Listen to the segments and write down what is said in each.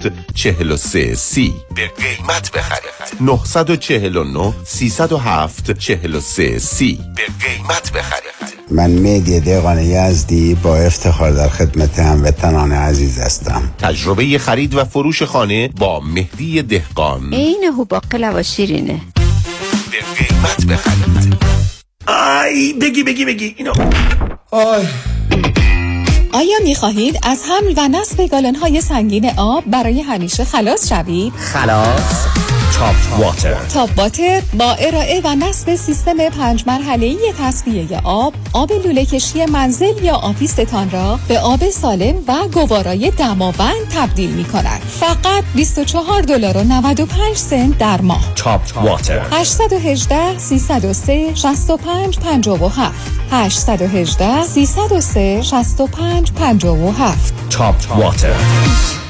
947 43 سی. به قیمت بخرید. 949 307 43 سی. به قیمت بخرید. من مهدی دقانه یزدی با افتخار در خدمت هموطنان عزیز هستم. تجربه خرید و فروش خانه با مهدی دهقان. عین هو باقلا و شیرینه. به قیمت بخرید. آی بگی بگی بگی اینو. آی. آیا می خواهید از حمل و نصب های سنگین آب برای همیشه خلاص شوید؟ خلاص تاپ واتر تاپ واتر با ارائه و نصب سیستم پنج مرحله تصفیه آب آب لوله کشی منزل یا آفیستان را به آب سالم و گوارای دماوند تبدیل می کند. فقط 24 دلار و 95 سنت در ماه. تاپ واتر 818 303 65 57 818 303 65 57 تاپ واتر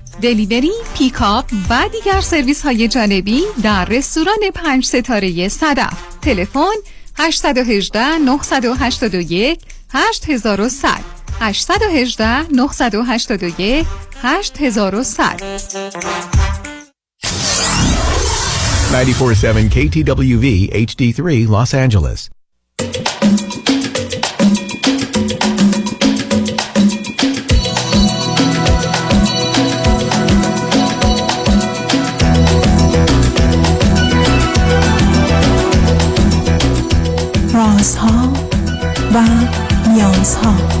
delivery، pickup و دیگر سرویس های جانبی در رستوران پنج ستاره صدف. تلفن 818 981 8100 818 981 8100 947 KTWV HD3 Los Angeles. و نیازها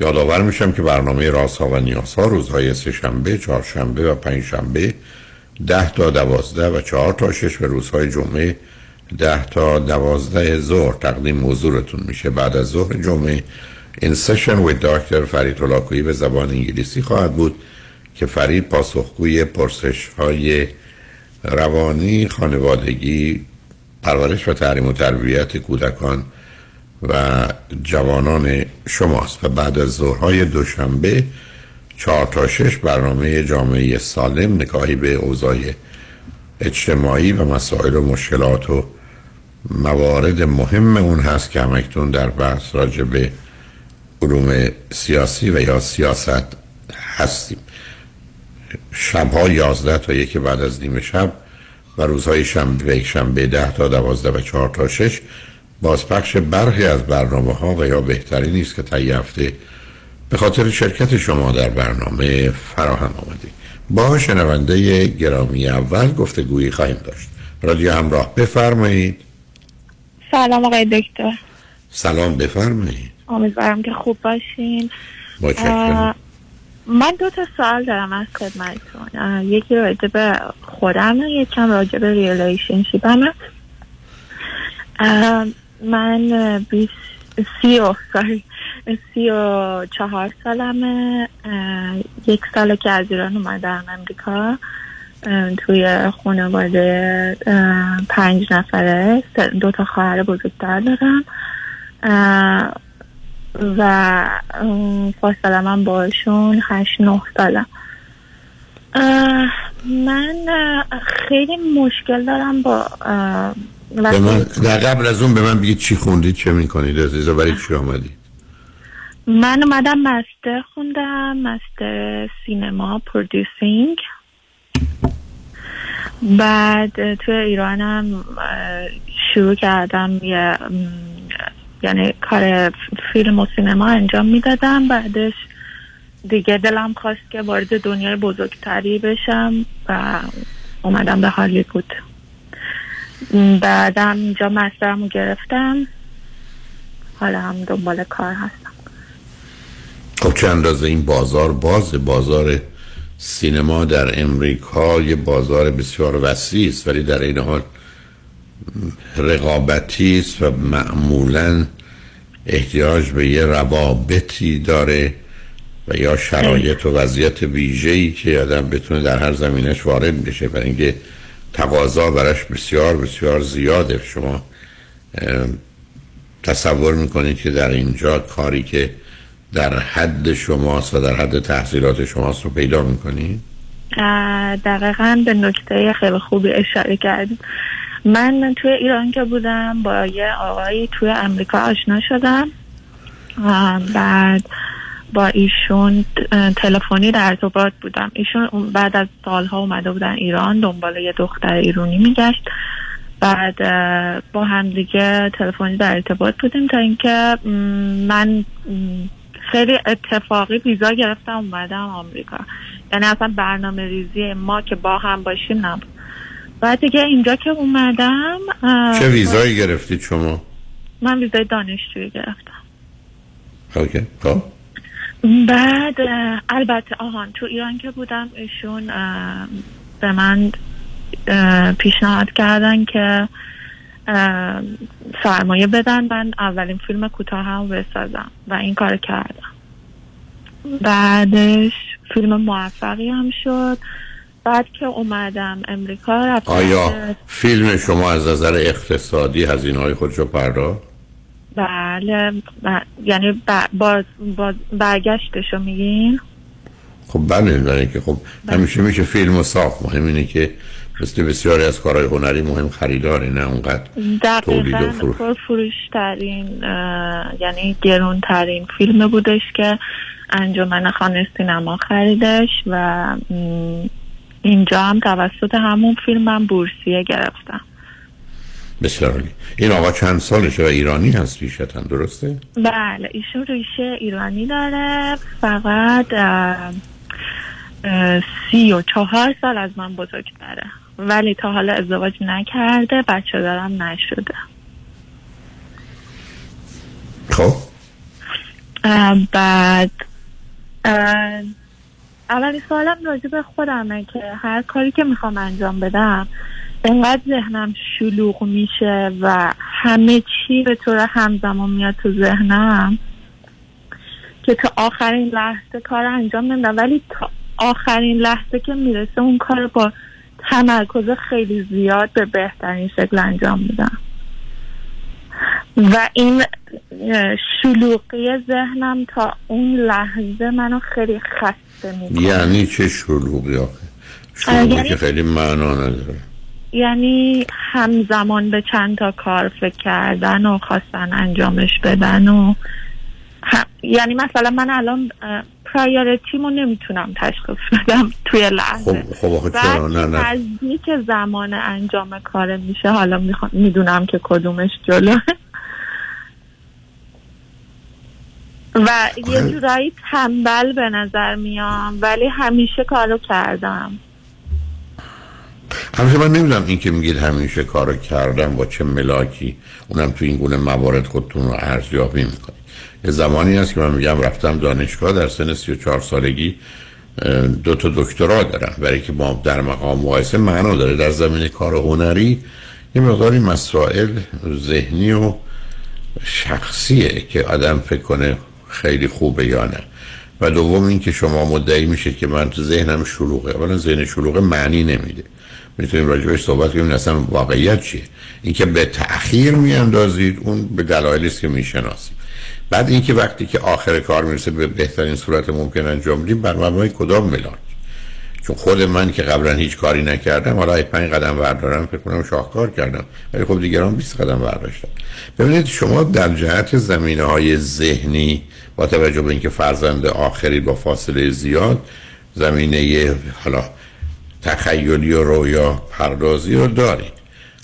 یادآور میشم که برنامه ها و نیازها روزهای سه شنبه، چهارشنبه و پنج شنبه ده تا دوازده و چهار تا شش و روزهای جمعه ده تا دوازده ظهر تقدیم موضوعتون میشه. بعد از ظهر جمعه این سشن و دکتر فرید هلاکویی به زبان انگلیسی خواهد بود که فرید پاسخگوی پرسش های روانی خانوادگی پرورش و تعلیم و تربیت کودکان و جوانان شماست و بعد از ظهرهای دوشنبه چهار تا شش برنامه جامعه سالم نگاهی به اوضاع اجتماعی و مسائل و مشکلات و موارد مهم اون هست که همکتون در بحث راجع به علوم سیاسی و یا سیاست هستیم. شبها یازده تا یکی بعد از نیمه شب و روزهای شنبه و یک شنبه ده تا دوازده و چهار تا شش بازپخش برخی از برنامه ها و یا بهتری نیست که طی هفته به خاطر شرکت شما در برنامه فراهم آمدید. با شنونده گرامی اول گفتگویی خواهیم داشت. رادیو همراه بفرمایید. سلام آقای دکتر. سلام بفرمایید. امیدوارم که خوب باشین. من دو تا سوال دارم از خدمتتون. یکی راجع به خودم یکم راجع به ریلیشنشیپم من سی و سی و چهار سالمه یک ساله که از ایران اومدم امریکا. توی خانواده پنج نفره. دو تا خواهر بزرگتر دارم. و فاصله من باشون هشت نه ساله. اه، من خیلی مشکل دارم با به من در قبل از اون به من بگید چی خوندید چه می‌کنید؟ عزیزا برای چی آمدید؟ من اومدم مستر خوندم مستر سینما پرودوسینگ بعد توی ایرانم شروع کردم یه یعنی کار فیلم و سینما انجام می‌دادم. بعدش دیگه دلم خواست که وارد دنیای بزرگتری بشم و اومدم به هالیوود. بعدم اینجا مسترم رو گرفتم. حالا هم دنبال کار هستم. خب چه اندازه این بازار باز بازار سینما در امریکا یه بازار بسیار وسیع است ولی در این حال رقابتی است و معمولا احتیاج به یه روابطی داره و یا شرایط و وضعیت ویژه‌ای که آدم بتونه در هر زمینش وارد بشه. برای اینکه تقاضا براش بسیار بسیار زیاده. شما تصور می‌کنید که در اینجا کاری که در حد شماست و در حد تحصیلات شماست رو پیدا می‌کنید؟ دقیقا به نکته خیلی خوبی اشاره کردیم من توی ایران که بودم با یه آقایی توی امریکا آشنا شدم. بعد با ایشون تلفنی در ارتباط بودم. ایشون بعد از سالها اومده بودن ایران دنبال یه دختر ایرانی میگشت. بعد با هم دیگه تلفنی در ارتباط بودیم تا اینکه من خیلی اتفاقی ویزا گرفتم اومدم آمریکا. یعنی اصلا برنامه ریزی ما که با هم باشیم نبود. بعد دیگه اینجا که اومدم چه ویزایی گرفتید شما؟ من ویزای دانشجویی گرفتم. اوکی خب. بعد البته آهان تو ایران که بودم ایشون به من پیشنهاد کردن که سرمایه بدن. من اولین فیلم کوتاه هم بسازم و این کار کردم. بعدش فیلم موفقی هم شد. بعد که اومدم امریکا رفتم آیا فیلم شما از نظر اقتصادی هزینه های خودشو پرداخت؟ بله. ب- یعنی ب- با, با برگشتشو میگین؟ خب بله برای اینکه خب همیشه میشه فیلم و ساخت. مهم اینه که مثل بسیاری از کارهای هنری مهم خریداره نه اونقدر تولید و فروش. پرفروش ترین اه، یعنی گرون ترین فیلم بودش که انجمن خانه سینما خریدش و اینجا هم توسط همون فیلم هم بورسیه گرفتم. بسیار عالی. این آقا چند سالشه و ایرانی هست ریشتن درسته؟ بله ایشون ریشه ایرانی داره. فقط سی و چهار سال از من بزرگتره. ولی تا حالا ازدواج نکرده بچه دارم نشده. خب؟ بعد اه، اولین سوالم راجع به خودمه که هر کاری که می‌خوام انجام بدم انقدر ذهنم شلوغ میشه و همه چی به طور همزمان میاد تو ذهنم که تا آخرین لحظه کار انجام نمیدم. ولی تا آخرین لحظه که می‌رسه اون کار با تمرکز خیلی زیاد به بهترین شکل انجام میدم. و این شلوغی ذهنم تا اون لحظه منو خیلی خسته می‌کنه. یعنی چه شلوغی آخه؟ شلوغی که خیلی معنا نداره. یعنی همزمان به چند تا کار فکر کردن و خواستن انجامش بدن و هم- یعنی مثلا من الان پرایورتیمو نمی‌تونم تشخیص بدم توی لحظه. خب خب نه نزدیک زمان انجام کار میشه. حالا می‌دونم که کدومش جلو و یه جورایی تنبل به نظر میام ولی همیشه کارو کردم. همیشه من نمی‌دونم این که میگید همیشه کارو کردم با چه ملاکی اونم تو این گونه موارد خودتون رو ارزیابی می‌کنید. یه زمانی هست که من میگم رفتم دانشگاه در سن 34 سالگی دو تا دکترا دارم. برای که ما در مقام مقایسه معنا داره. در زمینه کار هنری یه مقداری مسائل ذهنی و شخصیه که آدم فکر کنه خیلی خوبه یا نه. و دوم اینکه شما مدعی میشید که من تو ذهنم شلوغه. اولا ذهن شلوغه معنی نمیده. می‌تونیم راجبش صحبت کنیم اصلا واقعیت چیه؟ اینکه به تأخیر میاندازید اون به دلایلی است که می‌شناسید بعد اینکه وقتی که آخر کار می‌رسه به بهترین صورت ممکن انجام بدیم بر مبنای کدام ملاک چون خود من که قبلا هیچ کاری نکردم حالا پنج قدم بردارم فکر کنم شاهکار کردم ولی خب دیگران 20 قدم برداشتن. ببینید شما در جهت زمینه های ذهنی با توجه به اینکه فرزند آخری با فاصله زیاد زمینه حالا تخیلی و رویا پردازی رو دارید.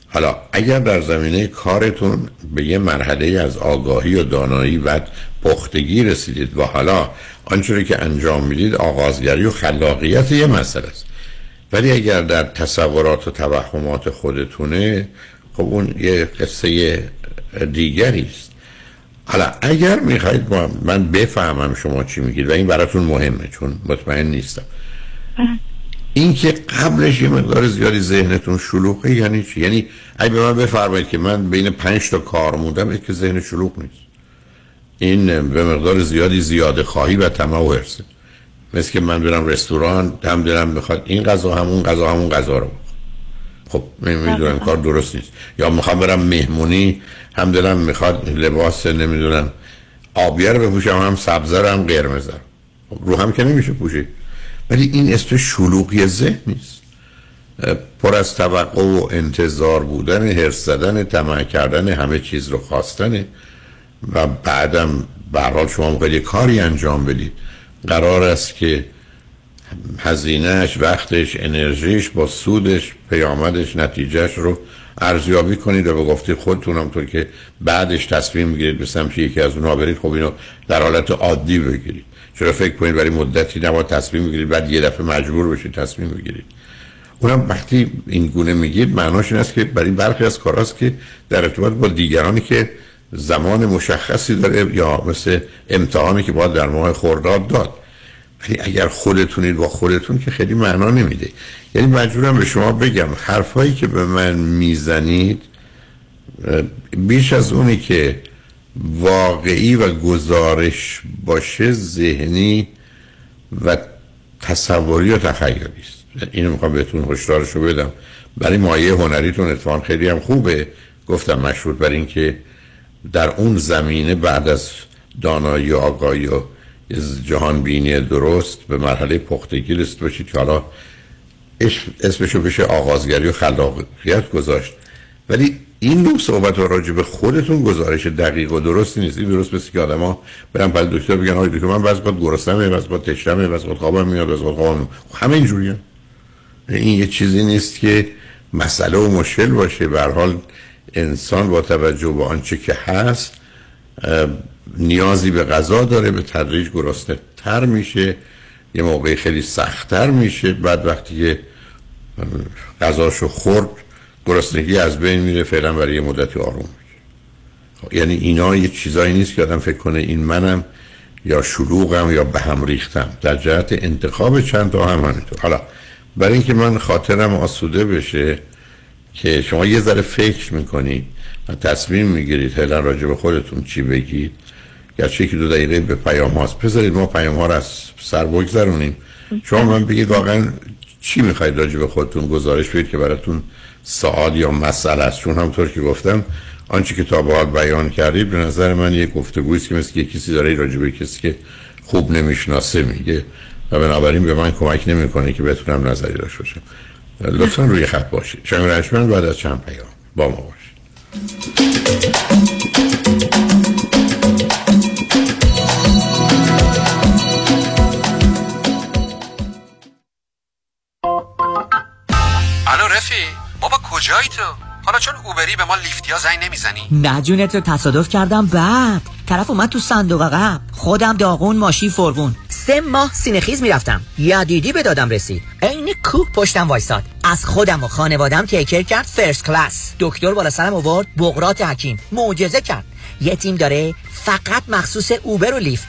حالا اگر در زمینه کارتون به یه مرحله از آگاهی و دانایی و پختگی رسیدید و حالا آنچوری که انجام می‌دید آغازگری و خلاقیت یه مسئله است. ولی اگر در تصورات و توهمات خودتونه خب اون یه قصه دیگری است. حالا اگر می‌خواید من بفهمم شما چی میگید و این براتون مهمه چون مطمئن نیستم. این که قبلش یه مقدار زیادی ذهنتون شلوغه یعنی چی؟ یعنی اگه به من بفرمایید که من بین پنج تا کار موندم که ذهن شلوغ نیست. این به مقدار زیادی زیاده خواهی و طمع و حرسه مثل که من برم رستوران هم دلم می‌خواد این غذا همون غذا همون غذا رو خب نمی‌دونم کار درست نیست. یا می‌خوام برم مهمونی هم دلم می‌خواد لباس نمی‌دونم آبیه رو بپوشم هم سبزه رو هم قرمزه خب رو هم که نمیشه پوشید ولی این اسم شلوغی ذهن نیست. پر از توقع و انتظار بودن هرس زدن طمع کردن همه چیز رو خواستنه و بعدم به حال شما موقع کاری انجام بدید. قرار است که هزینهش وقتش انرژیش با سودش پیامدش نتیجهش رو ارزیابی کنید و به گفته خودتون همطور که بعدش تصمیم بگیرید به سمت یکی از اونها برید خب اینو در حالت عادی بگیرید. چرا فکر کنید برای مدتی نباید تصمیم بگیرید بعد یه دفعه مجبور بشید تصمیم بگیرید. اونم وقتی این گونه میگید معناش این است که برای برخی از کاراست که در ارتباط با دیگرانی که زمان مشخصی داره یا مثل امتحانی که باید در ماه خرداد داد. ولی اگر خودتونید با خودتون که خیلی معنا نمیده. یعنی مجبورم به شما بگم حرفایی که به من می‌زنید بیش از اونی که واقعی و گزارش باشه ذهنی و تصوری و تخیلی است. اینو می‌خوام بهتون هشدارشو بدم. برای مایه هنریتون اتفاقا خیلی هم خوبه. گفتم مشروط بر اینکه در اون زمینه بعد از دانایی و آگاهی و جهان بینی درست به مرحله پختگی رسید باشید که حالا اسمشو بشه آغازگری و خلاقیت گذاشت. ولی این نوع صحبت و راجع به خودتون گزارش دقیق و درستی نیست. این درست مثل که آدما برن پل دکتر بگن آقای دکتر من بعضی وقت گرسنمه بعضی وقت تشنمه بعضی وقت خوابم میاد بعضی وقت خوابم خب همه اینجوریه این یه چیزی نیست که مسئله و مشکل باشه. به حال انسان با توجه به آنچه که هست نیازی به غذا داره به تدریج گرسنه تر میشه یه موقعی خیلی سختتر میشه. بعد وقتی که غذاشو خورد گرسنگی از بین میره فعلا برای یه مدتی آروم خب، یعنی اینا یه چیزایی نیست که آدم فکر کنه این منم یا شلوغم یا به هم ریختم. در جهت انتخاب چند تا هم همینطور. حالا برای اینکه من خاطرم آسوده بشه که شما یه ذره فکر می‌کنید و تصمیم می‌گیرید هلا راجع به خودتون چی بگید گرچه که دو دقیقه به پیام هاست. بذارید ما پیام ها رو از سر بگذرونیم. شما من بگید واقعا چی می‌خواید راجع به خودتون گزارش بدید که براتون سوال یا مسئله است. چون همطور که گفتم آنچه که تا به بیان کردید به نظر من یک گفتگویی که مثل که کسی داره راجع به کسی که خوب نمی‌شناسه میگه و بنابراین به من کمک نمی‌کنه که بتونم نظری داشته باشم. لطفا روی خط باشید. شنگ رشمن بعد از چند پیام با ما باشید. کجایی تو؟ حالا چون Uber ی به ما Lyft یا زنگ نمی‌زنی. نه جونت رو تصادف کردم بعد. طرف اومد تو صندوق عقب. خودم داغون ماشین فرغون. سه ماه سینه‌خیز می‌رفتم. یدیدی به دادم رسید. عین کوه پشتم وایساد از خودم و خانوادم take care کرد first class دکتر بالا سرم آورد بقراط حکیم. معجزه کرد. یه تیم داره فقط مخصوص اوبر و لیفت.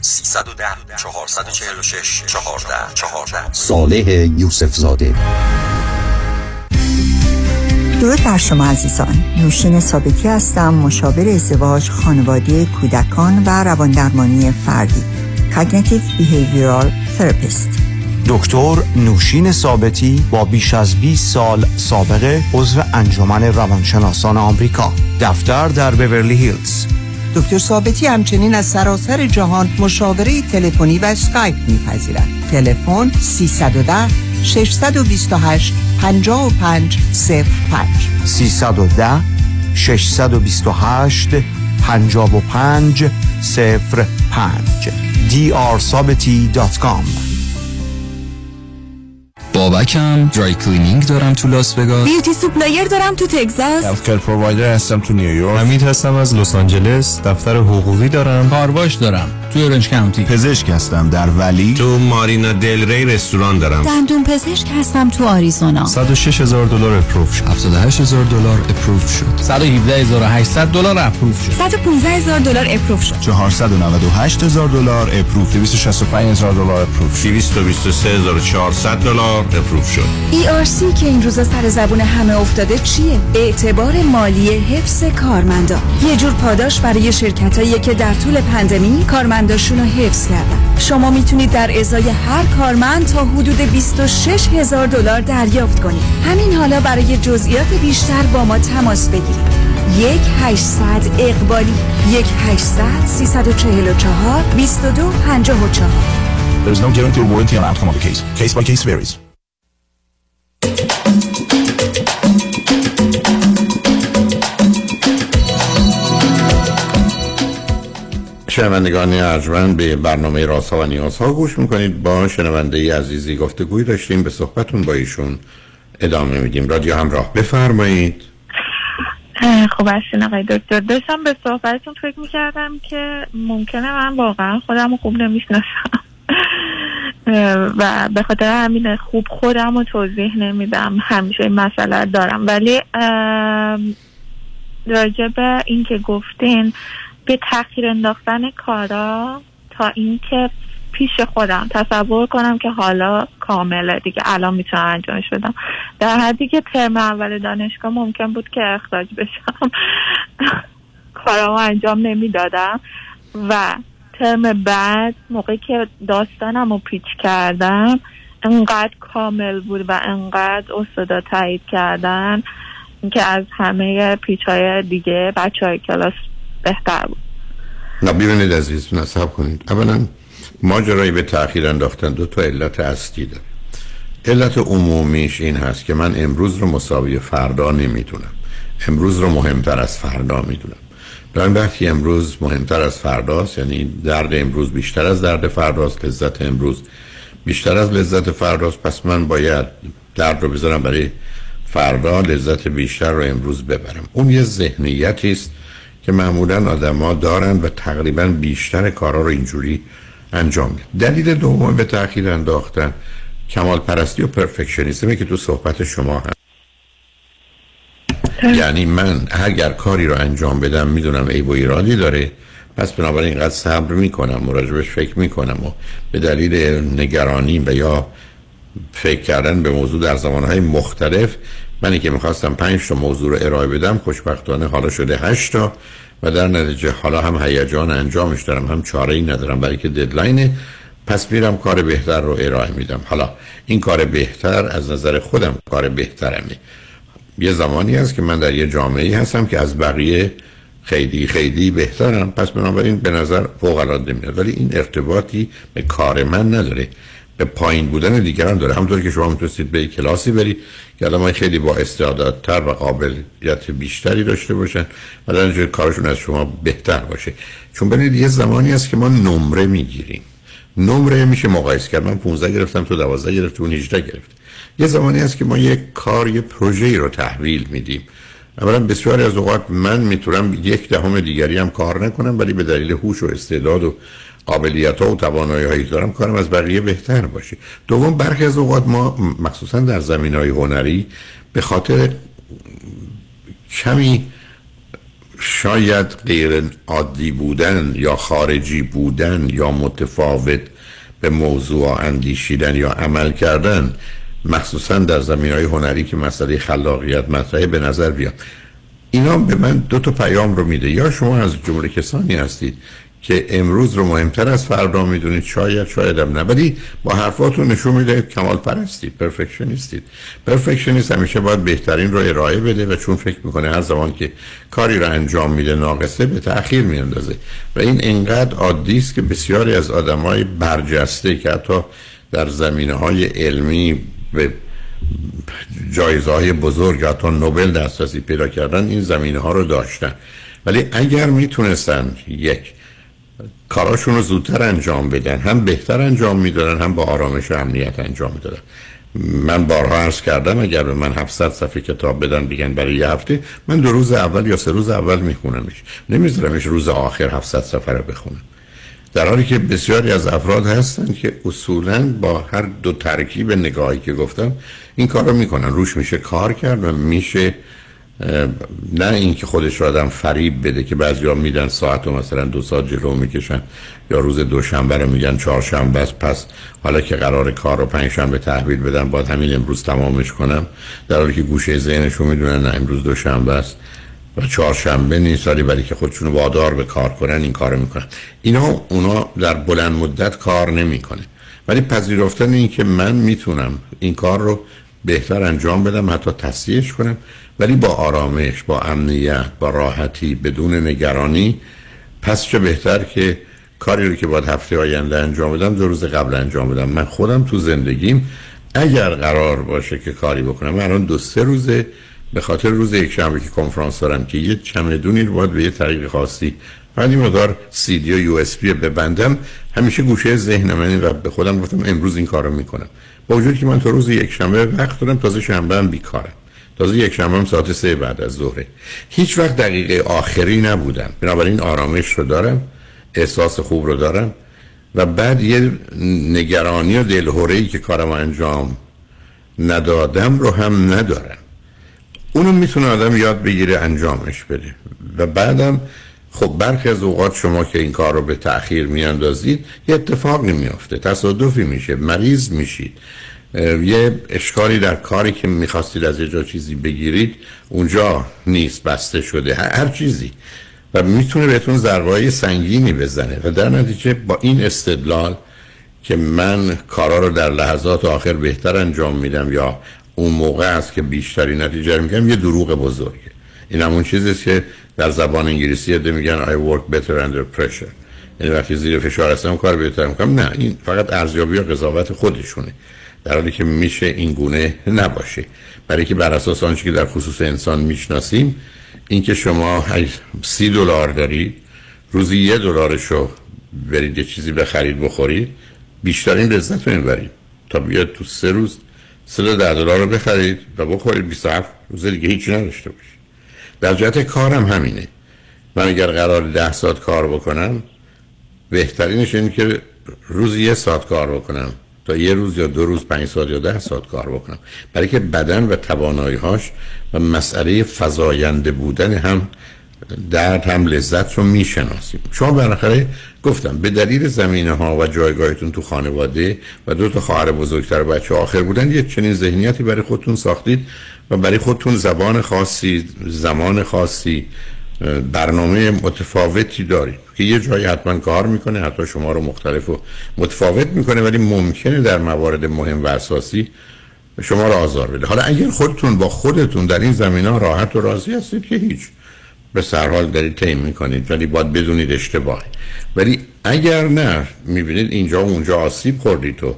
310 446 14 14 صالح یوسف زاده درود بر شما عزیزان. نوشین ثابتی هستم مشاور ازدواج خانواده کودکان و رواندرمانی فردی Cognitive Behavioral Therapist. دکتر نوشین ثابتی با بیش از 20 سال سابقه عضو انجمن روانشناسان آمریکا. دفتر در بورلی هیلز. دکتر ثابتی همچنین از سراسر جهان مشاوره تلفنی و اسکایپ میپذیرند تلفن 310 628 55 05 310 628 55 05 drsabati.com بابکم dry cleaning دارم تو لاس وگاس. beauty supply دارم تو تگزاس. healthcare provider هستم تو نیویورک حمید هستم از لس آنجلس. دفتر حقوقی دارم. کارواش دارم تو Orange County پزشک هستم در Valley. تو مارینا دل ری رستوران دارم. دندون پزشک هستم تو آریزونا. 106 هزار دلار approve شد. 78 هزار دلار approve شد. 117800 دلار approve شد. 115 هزار دلار approve شد. 498 هزار دلار approve. 265 هزار دلار approve 223400 دلار. approve شد ERC که این روزا سر زبون همه افتاده چیه؟ اعتبار مالی حفظ کارمندان یه جور پاداش برای شرکتایی که در طول پندمی کارمنداشون رو حفظ کردن شما می‌تونید در ازای هر کارمند تا حدود 26 هزار دلار دریافت کنید همین حالا برای جزئیات بیشتر با ما تماس بگیرید یک 800 اقبالی یک 800 344 22 54 There is no guarantee or warranty on outcome of the case. Case by case varies. شنوندگان ارجمند به برنامه راسا و نیازها گوش می‌کنید. با شنونده عزیزی گفتگوی داشتیم به صحبتون با ایشون ادامه میدیم. رادیو همراه. بفرمایید. خب هستین آقای دکتر. داشتم به صحبتتون فکر می‌کردم که ممکنه من واقعا خودم رو خوب نمی‌شناسم. و به خاطر همین خوب خودم رو توضیح نمیدم. همیشه این مسئله دارم. ولی راجع به این که گفتین به تاخیر انداختن کارا تا اینکه پیش خودم تصور کنم که حالا کامله. دیگه الان می‌تونم انجامش بدم. در حدی که ترم اول دانشگاه ممکن بود که اخراج بشم. کارامو انجام نمی‌دادم. و ترم بعد موقعی که داستانم رو پیچ کردم انقدر کامل بود و انقدر استادا تایید کردن که از همه پیچ های دیگه بچه های کلاس بهتر بود. نه ببینید عزیز نصب کنید. اولا ماجرایی به تاخیر انداختن دو تا علت اصلی داره. علت عمومیش این هست که من امروز رو مساوی فردا نمی‌دونم. امروز رو مهمتر از فردا می‌دونم. در این وقتی امروز مهمتر از فرداست یعنی درد امروز بیشتر از درد فرداست لذت امروز بیشتر از لذت فرداست. پس من باید درد رو بذارم برای فردا لذت بیشتر رو امروز ببرم. اون یه ذهنیتی است که معمولا آدما دارن و تقریبا بیشتر کارا رو اینجوری انجام میدن. دلیل دوم به تاخیر انداختن کمال پرستی و پرفکشنیسمی که تو صحبت شما هست یعنی من اگر کاری رو انجام بدم می‌دونم عیب و ایرادی داره. پس بنابراین اینقدر صبر می‌کنم مراجبش فکر می‌کنم و به دلیل نگرانی و یا فکر کردن به موضوع در زمانهای مختلف منی که می‌خواستم پنج تا موضوع رو ارائه بدم خوشبختانه حالا شده هشت تا و در نتیجه حالا هم هیجان انجامش دارم هم چاره ای ندارم برای که ددلاینه. پس میرم کار بهتر رو ارائه میدم. حالا این کار بهتر از نظر خودم کار بهترمه. یه زمانی هست که من در یه جامعه هستم که از بقیه خیلی خیلی بهترم. پس بنابراین به نظر فوق العاده میاد. ولی این ارتباطی به کار من نداره. پایین بودن دیگران داره. همونطور که شما می‌تونستید به کلاسی برید که آدمای خیلی با استعدادتر و قابلیت بیشتری داشته باشن و در کارشون از شما بهتر باشه. چون ببینید یه زمانی هست که ما نمره می‌گیریم. نمره میشه مقایسه کرد. من 15 گرفتم تو 12 گرفت تو 18 گرفت یه زمانی هست که ما یک کار یه پروژه‌ای رو تحویل میدیم. اولا بسیاری از اوقات من می‌تونم یک دهم دیگری هم کار نکنم ولی به دلیل هوش و استعداد و قابلیت ها و توانایی هایی دارم کارم از بقیه بهتر باشه. دوم برخی از اوقات ما مخصوصا در زمین های هنری به خاطر کمی شاید غیر عادی بودن یا خارجی بودن یا متفاوت به موضوع اندیشیدن یا عمل کردن مخصوصا در زمین های هنری که مسئله خلاقیت مطرحه به نظر بیاد. اینا به من دو تا پیام رو میده. یا شما از جمله کسانی هستید که امروز رو مهمتر از فردا می‌دونید شاید شاید هم نه. ولی با حرفاتون نشون میده کمال پرستید پرفکشنیستید. پرفکشنیست همیشه باید بهترین رو ارائه بده و چون فکر می‌کنه هر زمان که کاری رو انجام میده ناقصه به تاخیر میاندازه. و این انقدر عادی است که بسیاری از آدمای برجسته که حتی در زمینه های علمی به جایزه های بزرگ حتی نوبل دسترسی پیدا کردن این زمینه ها رو داشتن. ولی اگر می‌تونستن یک کاراشون رو زودتر انجام بدن. هم بهتر انجام می‌دادن هم با آرامش و امنیت انجام می‌دادن. من بارها عرض کردم اگر به من 700 صفحه کتاب بدن بگن برای یه هفته من دو روز اول یا سه روز اول میخونمش. نمیذارمش روز آخر 700 صفحه رو بخونم. در حالی که بسیاری از افراد هستن که اصولا با هر دو ترکیب نگاهی که گفتم این کار می‌کنن. روش میشه کار کرد و میشه نه اینکه خودش رو آدم فریب بده که بعضی ها میدن ساعت رو مثلا دو ساعت جلو می‌کشن یا روز دوشنبه رو میگن چهارشنبه است پس حالا که قرار کار رو پنجشنبه تحویل بدم باید همین امروز تمامش کنم. در حالی که گوشه ذهنشون می‌دونن نه امروز دوشنبه است و چهارشنبه نیست ولی برای که خودشون وادار به کار کنن این کارو می‌کنن. اینا اونا در بلند مدت کار نمی‌کنه. ولی پذیرفتن این که من می‌تونم این کار رو بهتر انجام بدم حتی تصحیحش کنم. ولی با آرامش با امنیت با راحتی بدون نگرانی پس چه بهتر که کاری رو که باید هفته آینده انجام بدم دو روز قبل انجام بدم. من خودم تو زندگیم اگر قرار باشه که کاری بکنم من الان دو سه روزه. به خاطر روز یک شنبه که کنفرانس دارم که یه چمدونی رو باید به یه طریق خاصی این مقدار سی دی و یو اس بی ببندم همیشه گوشه ذهنم و به خودم گفتم امروز این کارو می‌کنم. با وجود که من تا روز یک شنبه وقت دارم تازه شنبه هم بیکارم. تازه یک شنبه هم ساعت سه بعد از ظهره. هیچ وقت دقیقه آخری نبودم. بنابراین آرامش رو دارم احساس خوب رو دارم و بعد یه نگرانی و دلهوره که کارم انجام ندادم رو هم ندارم. اونو می‌تونه آدم یاد بگیره انجامش بده. و بعدم خب برخی از اوقات شما که این کار رو به تأخیر میاندازید یه اتفاقی میافته تصادفی میشه مریض میشید. یه اشکالی در کاری که می‌خواستید از یه جا چیزی بگیرید اونجا نیست بسته شده هر چیزی. و می‌تونه بهتون ضربه سنگینی بزنه. و در نتیجه با این استدلال که من کارا رو در لحظات آخر بهتر انجام میدم یا اون موقع است که بیشتری نتیجه رو میگم یه دروغ بزرگه. این همون چیزیست که در زبان انگلیسی ده میگن I work better under pressure. یعنی وقتی زیر فشار هستم کار بهتر می‌کنم. نه این فقط ارزیابی و قضاوت خودشونه. در حالی که میشه این گونه نباشه. برای که بر اساس آنچه که در خصوص انسان می‌شناسیم اینکه شما سی دلار دارید روزی یه دلارش رو برید یه چیزی بخرید بخورید بیشترین لذت رو می‌برید. تا بیاد تو سه روز سه دلار رو بخرید و بخورید. 27 روز دیگه هیچی نداشته باشید. جهت کارم همینه. من اگر قرار ده ساعت کار بکنم بهترینش اینه که روز یه ساعت کار بکنم تا یه روز یا دو روز پنج ساعت یا ده ساعت کار بکنم. برای که بدن و تواناییهاش و مسئله فضاینده بودن هم درد هم لذت رو می‌شناسیم. شما بالاخره گفتم به دلیل زمینه ها و جایگاهتون تو خانواده و دو تا خواهر بزرگتر و بچه آخر بودن یه چنین ذهنیتی برای خودتون ساختید. و برای خودتون زبان خاصی زمان خاصی برنامه متفاوتی دارید. که یه جایی حتما کار می‌کنه حتی شما رو مختلف و متفاوت می‌کنه ولی ممکنه در موارد مهم و اساسی شما رو آزار بده. حالا اگر خودتون با خودتون در این زمین ها راحت و راضی هستید که هیچ به سرحال دارید تیم می‌کنید ولی باید بدونید اشتباهی ولی اگر نه می‌بینید اینجا و اونجا آسیب خوردید و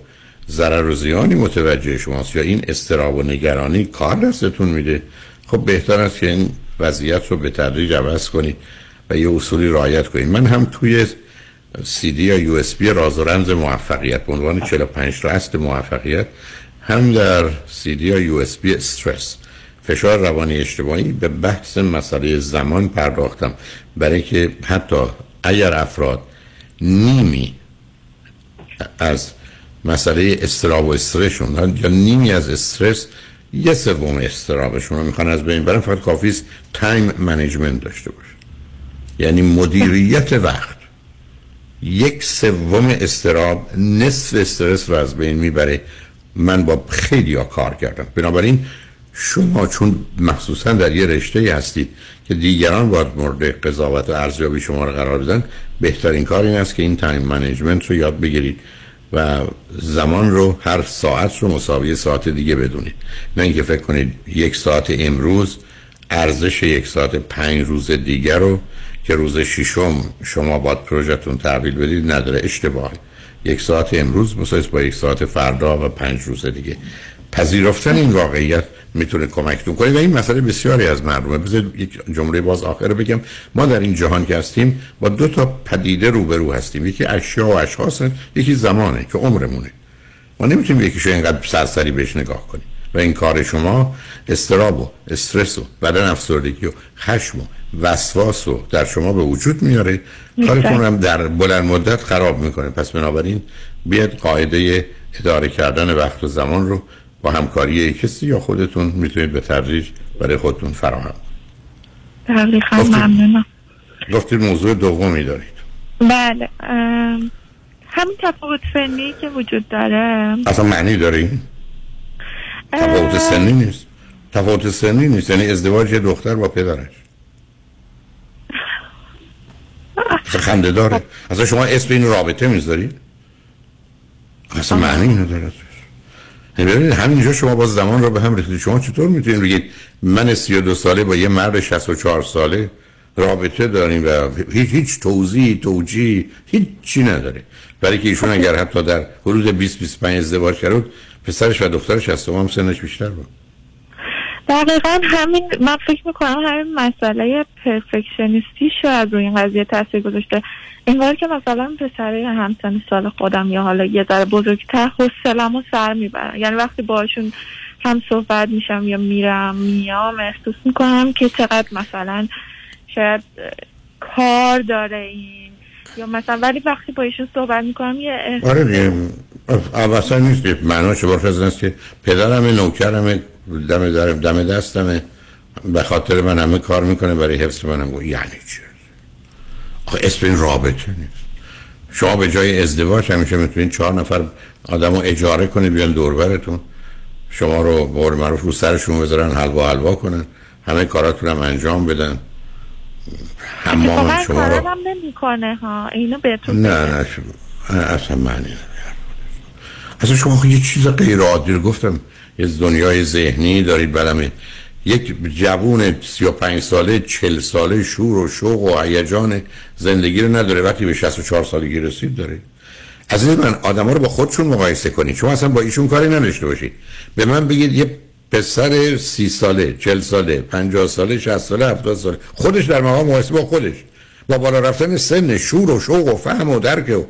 ضرر و زیانی متوجه شماست. یا این استراب و نگرانی کار دستتون میده. خب بهتر است که این وضعیت رو به تدریج عوض کنید و یه اصولی رعایت کنید. من هم توی سی دی یا USB راز و رمز موفقیت به عنوان 45 تا اصل موفقیت هم در سی دی یا USB استرس. فشار روانی اجتماعی به بحث مسئله زمان پرداختم. برای که حتی اگر افراد نیمی از مسئله اضطراب و استرسشون یا نیمی از استرس یه سوم اضطرابشون رو می‌خوان از بین ببرن فقط کافی است time management داشته باشه. یعنی مدیریت وقت. یک سوم اضطراب نصف استرس رو از بین می‌بره. من با خیلی ها کار کردم. بنابراین شما چون مخصوصا در یه رشته هستید که دیگران باید مورد قضاوت و ارزیابی شما رو قرار بدن بهترین کار این است که این time management رو یاد بگیرید. و زمان رو هر ساعت رو مساوی ساعت دیگه بدونید. نه اینکه فکر کنید یک ساعت امروز ارزش یک ساعت پنج روز دیگر رو که روز ششم شما باید پروژهتون تحویل بدید نداره. اشتباه یک ساعت امروز مساوی با یک ساعت فردا و پنج روز دیگه. پذیرفتن این واقعیت می‌تونه کمکتون کنه. و این مسئله بسیاری از مردمه. بذارید یک جمله باز آخر بگم. ما در این جهان که هستیم با دو تا پدیده روبرو هستیم. یکی اشیا و اشخاص یکی زمانه که عمرمونه. ما نمی‌تونیم یکیشو اینقدر سرسری بهش نگاه کنیم. و این کار شما استراب و استرس و بدن افسردگی و خشم و وسواس رو در شما به وجود میاره. کارتون هم در بلند مدت خراب می‌کنه. پس بنابراین بیاد قاعده اداره کردن وقت و زمان رو با همکاری کسی یا خودتون می‌تونید به تدریج برای خودتون فراهم دقیقا ممنونم. گفتید موضوع دومی دارید. بله همین تفاوت فنی که وجود داره. اصلا معنی داره تفاوت سنی نیست. تفاوت سنی نیست. یعنی ازدواج یه دختر با پدرش. خنده داره. اصلا شما اسم این رابطه می‌ذارید؟ اصلا معنی نداره ببینید همینجا شما با زمان رو به هم ریختید. شما چطور می‌تونید بگید من 32 ساله با یه مرد 64 ساله رابطه داریم و هیچ هیچ توضیح توجیه هیچ چی نداره. برای که ایشون اگر حتی در حدود 20 25 ازدواج کرد پسرش و دخترش از هم سنش بیشتر بود. دقیقا همین من فکر می‌کنم همین مسئله پرفکشنیستی شاید روی این قضیه تاثیر گذاشته. انگار که مثلا پسره همسن سال خودم یا حالا یه ذره بزرگتر حوصله‌مو و سر می‌برم. یعنی وقتی باشون هم صحبت میشم یا میرم میام احساس می‌کنم که چقدر مثلا شاید کار داره این. یا مثلا ولی وقتی با ایشون صحبت می‌کنم یه آره دیگه. اصلا نیست معناش برفرض است که پدرم نوکرم دم در دم دستمه. به خاطر من همه کار می‌کنه برای حفظ منم یعنی چی؟ آخه اسم این رابطه نیست. شما به جای ازدواج همیشه می‌تونید چهار نفر آدم رو اجاره کنید بیان دوربرتون شما رو بور معروف رو سرشون بذارن حلوا حلوا کنن. همه کاراتون هم انجام بدن. حمام اتفاقا شما رو کارم نمی‌کنه ها. اینو بهتون نه نه شما اصلا معنی نداره. اصلا شما خب یه چیز غیر عادی رو گفتم. یه دنیای ذهنی دارید برمه یک جوون 35 ساله 40 ساله شور و شوق و هیجان زندگی رو نداره. وقتی به 64 سالگی رسید داره. از این من آدم رو با خودشون مقایسه کنید. شما اصلا با ایشون کاری نداشته باشید. به من بگید یه پسر سی ساله 40 ساله 50 ساله 60 ساله 70 ساله. خودش در مقام مقایسه با خودش. با بالا رفتن سن شور و شوق و فهم و درک و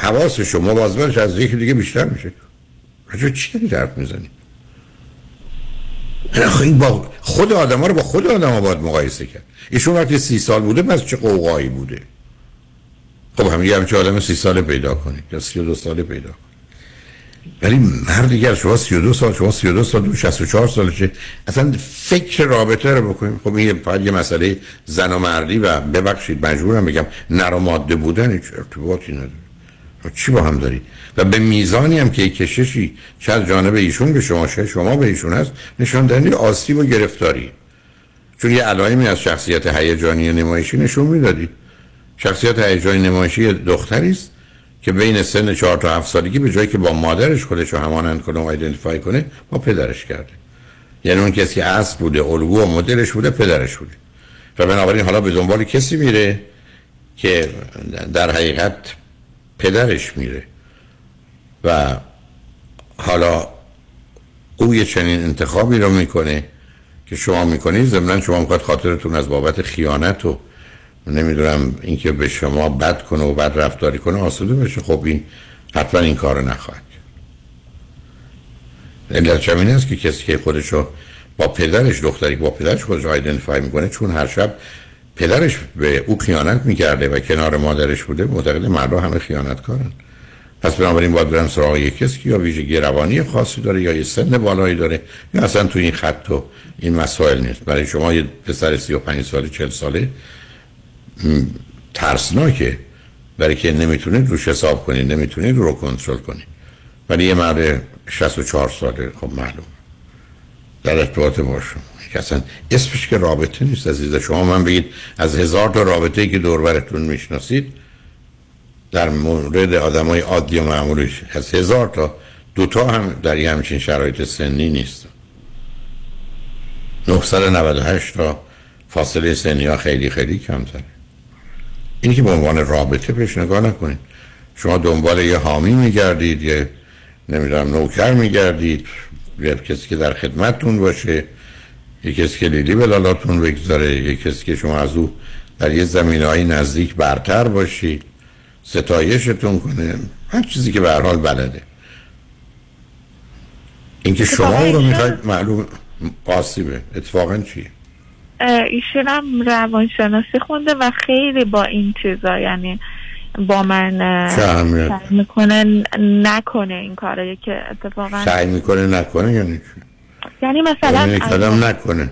حواسش و مواظبتش از یکی دیگه بیشتر میشه. راجع چی داری درد می‌زنی؟ این با خود آدم ها رو با خود آدم ها باید مقایسه کرد. ایشون وقتی سی سال بوده پس چه قوقایی بوده؟ خب هم یه همچه آدم سی ساله پیدا کنید یا سی و دو ساله پیدا کنید. ولی مرد دیگر شما 32 سال شما 32 سال دو 64 سالشه اصلا فکر رابطه رو بکنیم. خب این فقط یه مسئله زن و مردی و ببخشید مجبورم بگم نر و ماده بودن ارتباطی نداره. چی با هم دارید؟ و به میزانی هم که کششی چه از جانب ایشون به شما چه شما به ایشون هست نشان دهنده آسیب و گرفتاری. چون یه علائمی از شخصیت هیجانی نمایشی نشون می‌دادید. شخصیت هیجانی نمایشی دختری است که بین سن 4 تا 7 سالگی به جایی که با مادرش خودش رو همانند کنه و ایدنتیفای کنه با پدرش کرده. یعنی اون کسی اصل بوده الگو و مدلش بوده پدرش بوده. و بنابراین حالا به دنبال کسی میره که در حقیقت پدرش میره و حالا او یه چنین انتخابی رو می‌کنه که شما می‌کنید ضمنا شما می‌خواد خاطرتون از بابت خیانت و نمی‌دونم اینکه به شما بد کنه و بد رفتاری کنه آسوده بشه. خب این حتما این کار نخواهد علت این است که کسی که خودشو با پدرش دختری با پدرش خودش آیدنتیفای می‌کنه چون هر شب پدرش به او خیانت می‌کرده و کنار مادرش بوده معتقد مردا همه خیانتکارن. پس بنابراین باید برن سراغ یک کسی که یا ویژگی روانی خاصی داره یا یه سن بالایی داره یا اصلا تو این خط و این مسائل نیست. برای شما یه پسر 35 ساله 40 ساله ترسناکه. برای که نمی‌تونید روش حساب کنید نمی‌تونید رو کنترل کنید. ولی یه مرد 64 ساله خب معلوم در ارتباط با شما. که اصلا اسمش که رابطه نیست عزیز شما من بگید از هزار تا رابطه که دور براتون می‌شناسید در مورد آدم های عادی و معمولیش از هزار تا دوتا هم در یه همچین شرایط سنی نیست. 998 تا فاصله سنی ها خیلی خیلی کمتره. اینی که به عنوان رابطه پیش نگاه نکنید. شما دنبال یه حامی میگردید یه نمی‌دونم نوکر میگردید یه کسی که در خدمتتون باشه. یه کسی که لیلی به لالاتون بگذاره یه کسی که شما از او در یه زمین های نزدیک برتر باشید ستایشتون کنه. هر چیزی که به هر حال بلده. اینکه شما رو می‌خواید معلوم آسیبه. اتفاقا چیه ایشون هم روانشناسی خونده و خیلی با این چیزا یعنی با من سعی می‌کنه نکنه این کاره که اتفاقا سعی می‌کنه نکنه یعنی چی؟ یعنی مثلا یعنی کلام نکنه.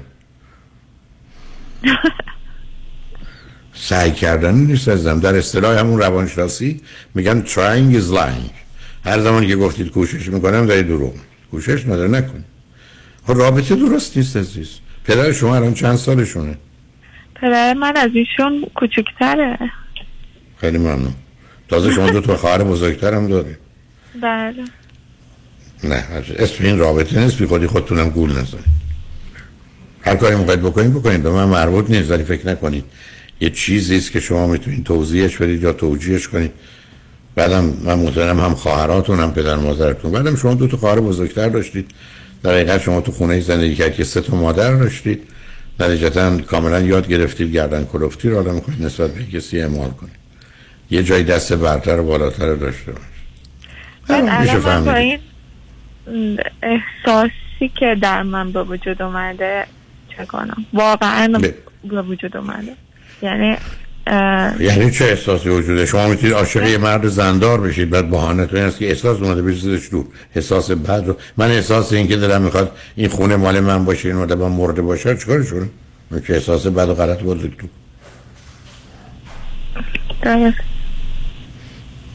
سعی کردن نیست ازم در اصطلاح همون روانشناسی میگن trying is lying. هر زمانی که گفتید کوشش می‌کنم دارید دروغ کوشش نداره نکن. خب رابطه درست نیست عزیز. پدر شما الان چند سالشونه؟ پدر من از ایشون کوچکتره. خیلی ممنون. تازه شما دو تا خواهر بزرگتر هم داری بله. نه اسم این رابطه نیست بی خودی خودتونم گول نزنید. هر کاری می‌خواید بکنید بکنید. به من مربوط نیست ولی فکر نکنید. یه چیزی است که شما می‌تونید توضیحش بدید یا توجیهش کنید. بعدم من مطمئنم هم خواهراتون هم پدر مادرتون. بعدم شما دو تا خواهر بزرگتر داشتید. در حقیقت شما تو خونه زندگی کردید که سه تا مادر داشتید. نتیجتا کاملا یاد گرفتید گردن کلفتی رو آدم کنید نسبت به کسی اعمال کنید یه جای دست برتر و بالاتر رو داشته باشید. میشه فهمید احساسی که در من به وجود اومده چه کنم واقعا به وجود اومده. یعنی یعنی چه احساسی وجوده؟ شما می‌تونید عاشق یه مرد زندار بشید بعد بهانه تو این است که احساس اومده بریزیدش دور احساس بد رو من احساس این که دلم می‌خواد این خونه مال من باشه این آدم مرده باشه چیکارش کنم؟ که احساس بد و غلط بود تو. درست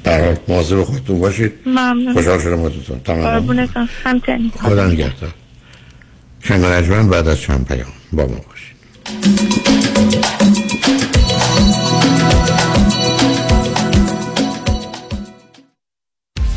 برای مواظب خودتون باشید. ممنون. خوشحال شدم خودتون. تمام. همچنین. خدا نگهدار. شنگ بعد از چند پیام با ما باشید.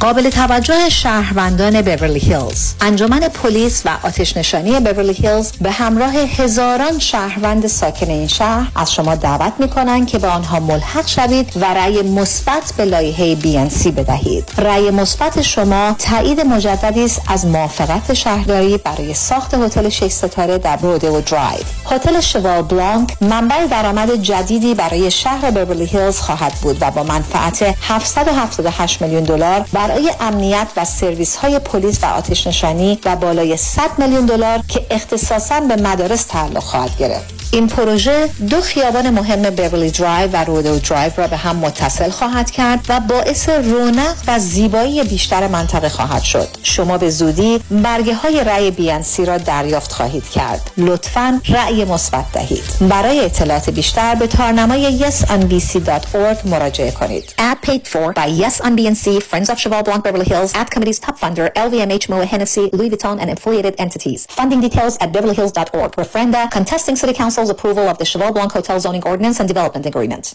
قابل توجه شهروندان بیورلی هیلز انجمن پلیس و آتش نشانی بیورلی هیلز به همراه هزاران شهروند ساکن این شهر از شما دعوت می کنند که به آنها ملحق شوید و رأی مثبت به لایحه BNC بدهید. رأی مثبت شما تایید مجددی است از موافقت شهرداری برای ساخت هتل 6 ستاره در رودو درایو هتل Cheval Blanc منبع درآمد جدیدی برای شهر بیورلی هیلز خواهد بود و با منفعت 778 میلیون دلار برای امنیت و سرویس های پلیس و آتش نشانی و بالای 100 میلیون دلار که اختصاصا به مدارس تعلق خواهد گرفت. این پروژه دو خیابان مهم بیورلی درایو و رودو درایو را به هم متصل خواهد کرد و باعث رونق و زیبایی بیشتر منطقه خواهد شد. شما به زودی برگه های رأی BNC را دریافت خواهید کرد. لطفا رأی مثبت دهید. برای اطلاعات بیشتر به تارنمای yesonbc.org مراجعه کنید. Ad paid for by Yes on BNC, Friends of Blanc Beverly Hills, Ad Committee's top funder, LVMH, Moe Hennessy, Louis Vuitton, and affiliated entities. Funding details at beverlyhills.org. Referenda contesting City Council's approval of the Cheval Blanc Hotel Zoning Ordinance and Development Agreement.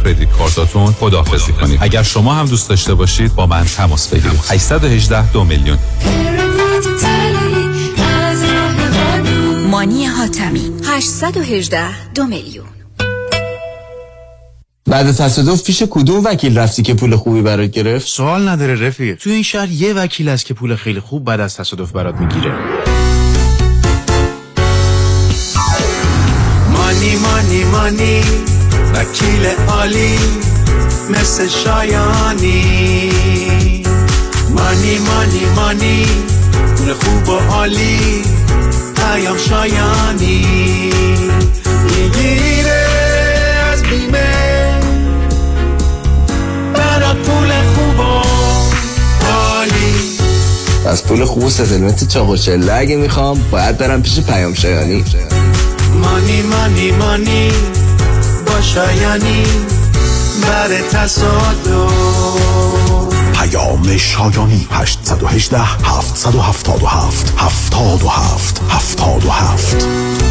کردیت کارتاتون خداحافظی کنید. اگر شما هم دوست داشته باشید با من تماس بگیرید. 818 دو میلیون. مانی حاتمی. 818 دو میلیون. بعد تصادف پیش کدوم وکیل رفتی که پول خوبی برات گرفت؟ سوال نداره رفیق. تو این شهر یه وکیل است که پول خیلی خوب بعد از تصادف برات می‌گیره. مانی مانی مانی. وکیل عالی مثل شایانی. مانی مانی مانی پول خوب و عالی پیام شایانی. می‌گیره از بیمه برات پول خوب و عالی. از پول خوب و ستلمنت چاق و چله اگه می‌خوام باید برم پیش پیام شایانی. مانی مانی مانی شایانی بر تصادف. پیام شایانی 818 777 77 77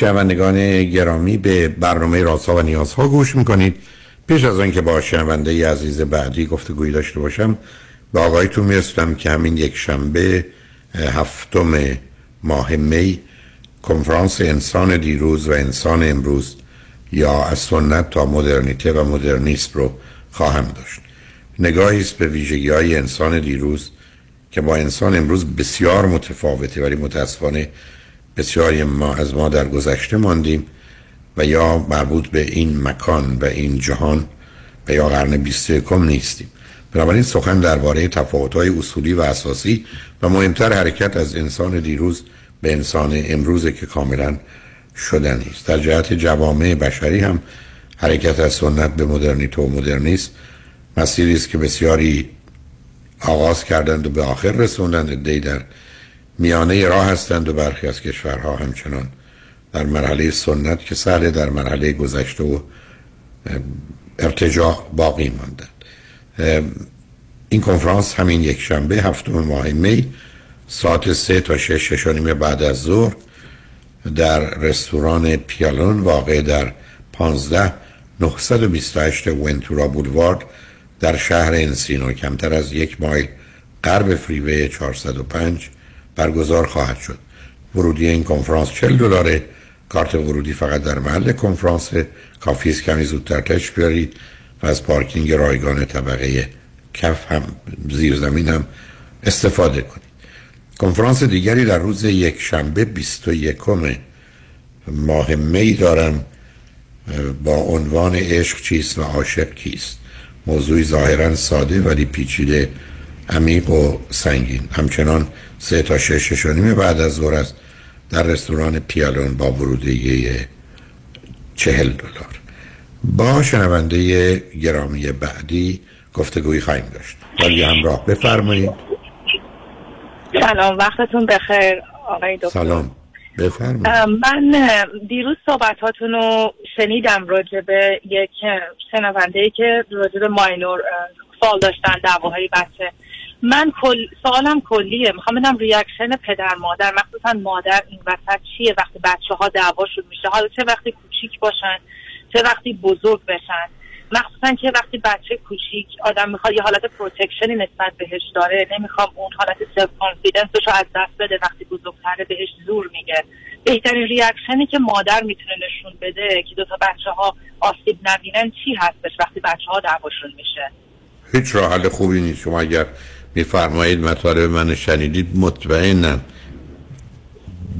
شنوندگان گرامی به برنامه رازها و نیازها گوش می‌کنید. پیش از آنکه با شنونده عزیز بعدی گفتگویی داشته باشم به آقایتون می‌رسیدم که همین یک شنبه هفتم ماه می کنفرانس انسان دیروز و انسان امروز یا از سنت تا مدرنیته و مدرنیسم رو خواهم داشت. نگاهی است به ویژگی های انسان دیروز که با انسان امروز بسیار متفاوته ولی متاسفانه بسیاری ما از ما در گذشته ماندیم و یا مربوط به این مکان و این جهان و یا قرن 21 نیستیم. بنابراین سخن درباره تفاوت‌های اصولی و اساسی و مهمتر حرکت از انسان دیروز به انسان امروز که کاملا شدنی است در جهت جوامع بشری هم حرکت از سنت به مدرنیته و مدرنیسم مسیری است که بسیاری آغاز کردند و به آخر رسوندند. دی در میانه راه هستند و برخی از کشورها همچنان. در مرحله سنت که سهل در مرحله گذشته و ارتجاع باقی ماندند. این کنفرانس همین یک شنبه هفتم ماه می ساعت سه تا شش شش بعد از ظهر در رستوران پیالون واقع در 15 928 ونتورا بولوارد در شهر انسینو کمتر از یک مایل غرب فریوی 405 برگزار خواهد شد. ورودی این کنفرانس 40 دلاره. کارت ورودی فقط در محل کنفرانس. کافی است کمی زودتر تش بیارید و از پارکینگ رایگان طبقه کف هم زیر زمین هم استفاده کنید. کنفرانس دیگری در روز یک شنبه 21 ماه می دارم. با عنوان عشق چیست و عاشق کیست؟ موضوعی ظاهرا ساده ولی پیچیده عمیق و سنگین. همچنان سه تا شش شش بعد از ظهر است در رستوران پیالون با ورودی چهل دلار. با شنونده گرامی بعدی گفتگوی خواهیم داشت. ولی همراه بفرمایید. سلام وقتتون بخیر آقای دکتر. سلام. بفرمایید. من دیروز صحبتاتون رو شنیدم راجع به یک شنونده که راجع به minor fall داشتن دعواهای بچه. من کل سوالم کلیه. می‌خوام بدم reaction پدر مادر. مخصوصا مادر این وسط چیه؟ وقتی بچه ها دعواشون میشه. حالا چه وقتی کوچیک باشن؟ چه وقتی بزرگ بشن؟ مخصوصا که وقتی بچه کوچیک آدم می‌خواد یه حالت protection ی نسبت بهش داره. نمی‌خوام اون حالت self-confidence ش رو از دست بده. وقتی بزرگتره بهش زور میگه. بهترین reaction ی که مادر می‌تونه نشون بده که دوتا بچه ها آسیب نبینن چی هستش وقتی بچه ها دعواشون میشه؟ هیچ راه حل خوبی نیست. شما اگر میفرمایید مطالب من شنیدید؟ مطمئنم.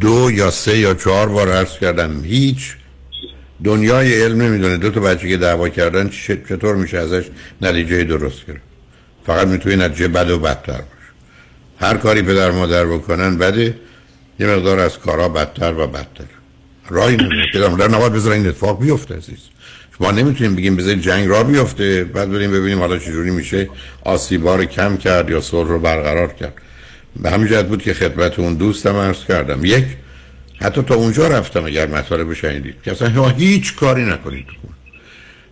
دو یا سه یا چهار بار عرض کردم هیچ. دنیای علم نمی‌دونه. دو تا بچه که دعوا کردن چطور میشه ازش نتیجه درست گرفت؟ فقط می‌تونه نتیجه بد و بدتر باشه. هر کاری پدر مادر بکنن بده یه مقدار از کارا بدتر و بدتر. راهی نمیده. پدر مادر نباید بذارن این اتفاق بیفته عزیز. ما نمی‌تونیم بگیم بذارید جنگ را بیفته بعد بریم ببینیم حالا چجوری میشه آسیبا رو کم کرد یا صلح رو برقرار کرد. به همین جهت بود که خدمت اون دوستم عرض کردم. یک حتی تا اونجا رفتم اگر مطالب شنیدید. که اصلا هیچ کاری نکنید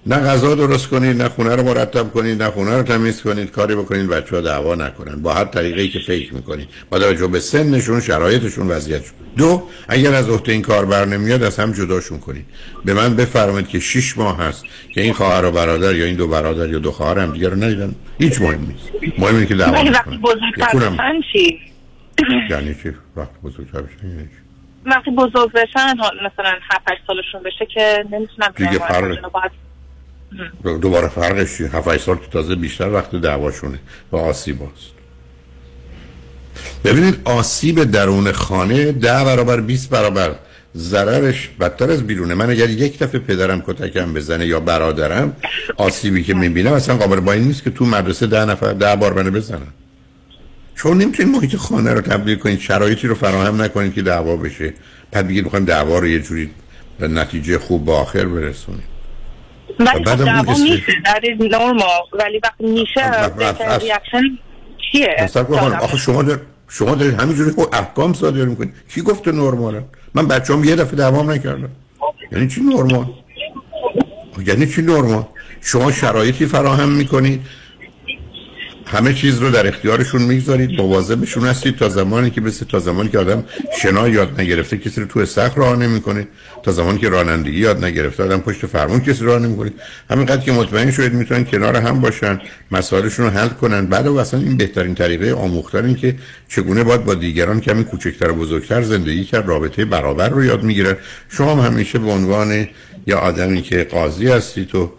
نه غذا درست کنید نه خونه رو مرتب کنید نه خونه رو تمیز کنید کاری بکنید بچه ها دعوا نکنن. با هر طریقی که فکر می‌کنید. با توجه به سنشون شرایطشون وضعیتشون. دو اگر از عهده این کار بر نمیاد از هم جداشون کنید. به من بفرمایید که شش ماه هست که این خواهر و برادر یا این دو برادر یا دو خواهر هم دیگه رو ندیدن. هیچ مهم نیست. مهم اینه که دعوا وقتی بزرگتر چی؟ یعنی چی؟ وقتی بزرگتر یعنی وقتی بزرگ بشن مثلا 7 8 سالشون بشه که نمی‌تونم دیگه فرق دوباره فرقش چیه؟ 7 سال که تازه بیشتر وقت دعواشونه و آسیب هست. ببینید آسیب درون خانه ده برابر 20 برابر. ضررش بدتر از بیرونه. من اگر یک دفعه پدرم کتکم بزنه یا برادرم آسیبی که می‌بینم اصلا قابل با این نیست که تو مدرسه ده نفر ده بار منو بزنن. چون نمی‌تونید محیط خانه رو تبدیل کنید شرایطی رو فراهم نکنید که دعوا بشه. بعد بگید می‌خوایم دعوا رو یه جوری به نتیجه خوب با آخر برسونید ولی خب استرس- میشه در نورمال ولی وقتی میشه ریاکشن چیه؟ آخه شما در شما دارید همینجوری خود احکام صادر می‌کنید کی گفته نرماله من بچه‌ام یه دفعه دوام نکردم. یعنی چی نرمال یعنی چی نرمال شما شرایطی فراهم می‌کنید. همه چیز رو در اختیارشون می‌گذارید مواظبشون هستید تا زمانی که مثل تا زمانی که آدم شنا یاد نگرفته کسی رو تو استخر راه نمی‌کنه. تا زمانی که رانندگی یاد نگرفته آدم پشت فرمون کسی راه نمی‌کنه. همینقدر که مطمئن شدید می‌تونن کنار هم باشن مسائلشون رو حل کنن. بعد و اصلا این بهترین طریقه آموختن این که چگونه باید با دیگران کمی کوچکتر و بزرگتر زندگی کرد رابطه برابر رو یاد می‌گیرن. شما هم همیشه به عنوان یا آدمی که قاضی هستید و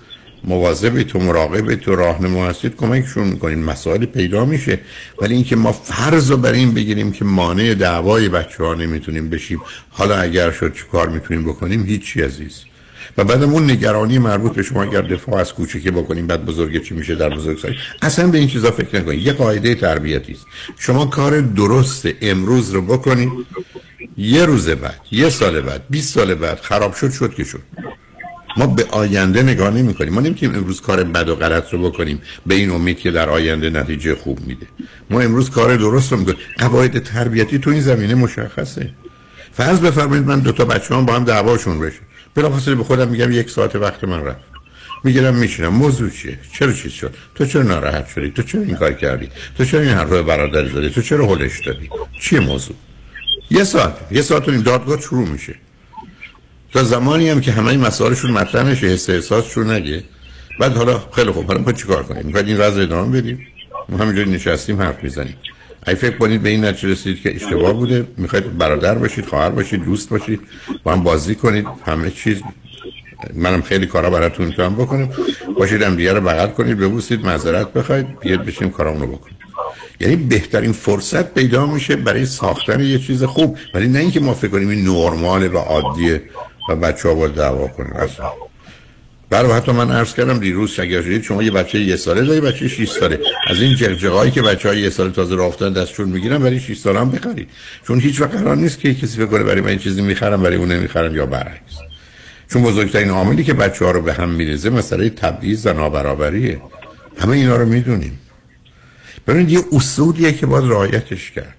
مواظب تو مراقب تو راهنما هستید کمکشون می‌کنید مسائل پیدا میشه. ولی اینکه ما فرض رو بر این بگیریم که مانع دعوای بچه ها نمی‌تونیم بشیم. حالا اگر شد چه کار می‌تونیم بکنیم؟ هیچی عزیز. و بعدم اون نگرانی مربوط به شما اگر دفاع از کوچکه بکنیم بعد بزرگ چی میشه در بزرگسالی اصلا به این چیزا فکر نکنید. یه قاعده تربیتی است. شما کار درست امروز رو بکنید یه روز بعد یه سال بعد 20 سال بعد خراب شد شد که شد. ما به آینده نگاه نمی کنیم ما نمی‌تونیم امروز کار بد و غلط رو بکنیم. به این امید که در آینده نتیجه خوب میده. ما امروز کار درست رو می‌کنیم. قواعد تربیتی تو این زمینه مشخصه. فرض بفرمایید من دو تا بچه هم با هم دعواشون بشه. بلافاصله به خودم میگم یک ساعت وقت من رفت. می‌گیرم میشینم. موضوع چیه؟ چرا چیز شد؟ تو چرا ناراحت شدی؟ تو چرا این کار کردی؟ تو چرا این حرف برادر زدی؟ تو چرا هلش دادی؟ چیه موضوع؟ یه ساعت. یه ساعت و نیم. دادگاه شروع میشه. تا زمانی هم که همه مسائلشون مطرح نشه حس احساسشون نگه. بعد حالا خیلی خوب حالا ما چیکار کنیم؟ می‌خواید این وضع ادامه بدیم؟ ما همینجوری نشستیم حرف می‌زنیم. اگه فکر کنید به این نتیجه رسید که اشتباه بوده. می‌خواید برادر باشید خواهر باشید دوست باشید با هم بازی کنید همه چیز. منم خیلی کارا براتون می‌تونم بکنم. باشید هم دیگه رو بغل کنید ببوسید معذرت بخواید بیاد بشیم کارامونو بکنیم. یعنی بهترین فرصت پیدا میشه برای ساختن یه چیز خوب. ولی نه اینکه ما فکر کنیم این نرماله و عادیه. و بچه ها باید دعوا کنیم. اصلا برای حتی من عرض کردم دیروز اگر شما یه بچه یه ساله داری بچه 6 ساله. از این جغجغایی که بچه های یه سال تازه راه افتادن دستشون می‌گیرن برای 6 ساله هم بخرید چون هیچ وقت قرار نیست که کسی کنه برای من این چیزی می‌خرم برای اون نمی‌خرم یا برعکس. چون بزرگترین عاملی که بچه ها رو به هم میریزه مسئله تبعیض و نابرابریه. همه اینا رو می‌دونیم. ببینید یه اصولیه که باید رعایتش کرد.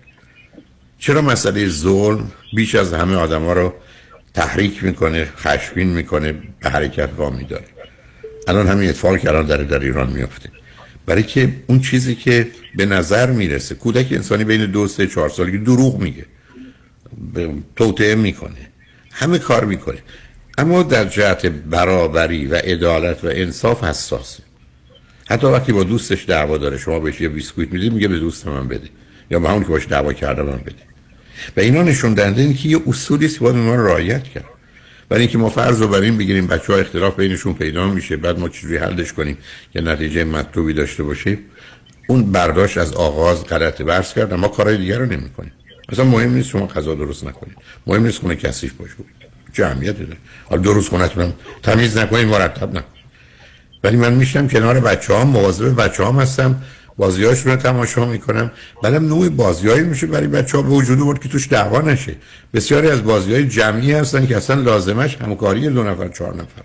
چرا مسئله ظلم بیش از همه آدم ها رو تحریک می‌کنه خشبین می‌کنه به حرکت وامی داره الان همین اتفاقی که الان در در ایران میفته برای که اون چیزی که به نظر می‌رسه کودک انسانی بین دو سه چهار سالگی دروغ میگه. توطعه می‌کنه. همه کار می‌کنه. اما در جهت برابری و عدالت و انصاف حساسه. حتی وقتی با دوستش دعوا داره شما بهش یه بیسکویت می‌دید میگه به دوست من بده. یا به همون که باش دعوا کرده من بده. و اینا نشون دهنده اینه که یه اصولی است که باید رو رعایت کرد. برای اینکه ما فرض رو بر این بگیریم بچه ها اختلاف بینشون پیدا میشه بعد ما چجوری حلش کنیم که نتیجه مطلوبی داشته باشه اون برداشت از آغاز غلط برس کرد ما کارهای دیگر رو نمی کنیم اصلا مهم نیست شما غذا درست نکنید. مهم نیست خونه کثیف باشه. جمعیت داره؟ حالا درست خونتونم تمیز نکنید مرتب نکنید. ولی من میشم کنار بچه ها مواظب بچه هم هستم. بازی رو تماشا می‌کنم. بعدم نوع بازیایی میشه برای بچه ها به وجود بود که توش دعوا نشه. بسیاری از بازی های جمعی هستن که اصلا لازمش همکاری دو نفر چهار نفره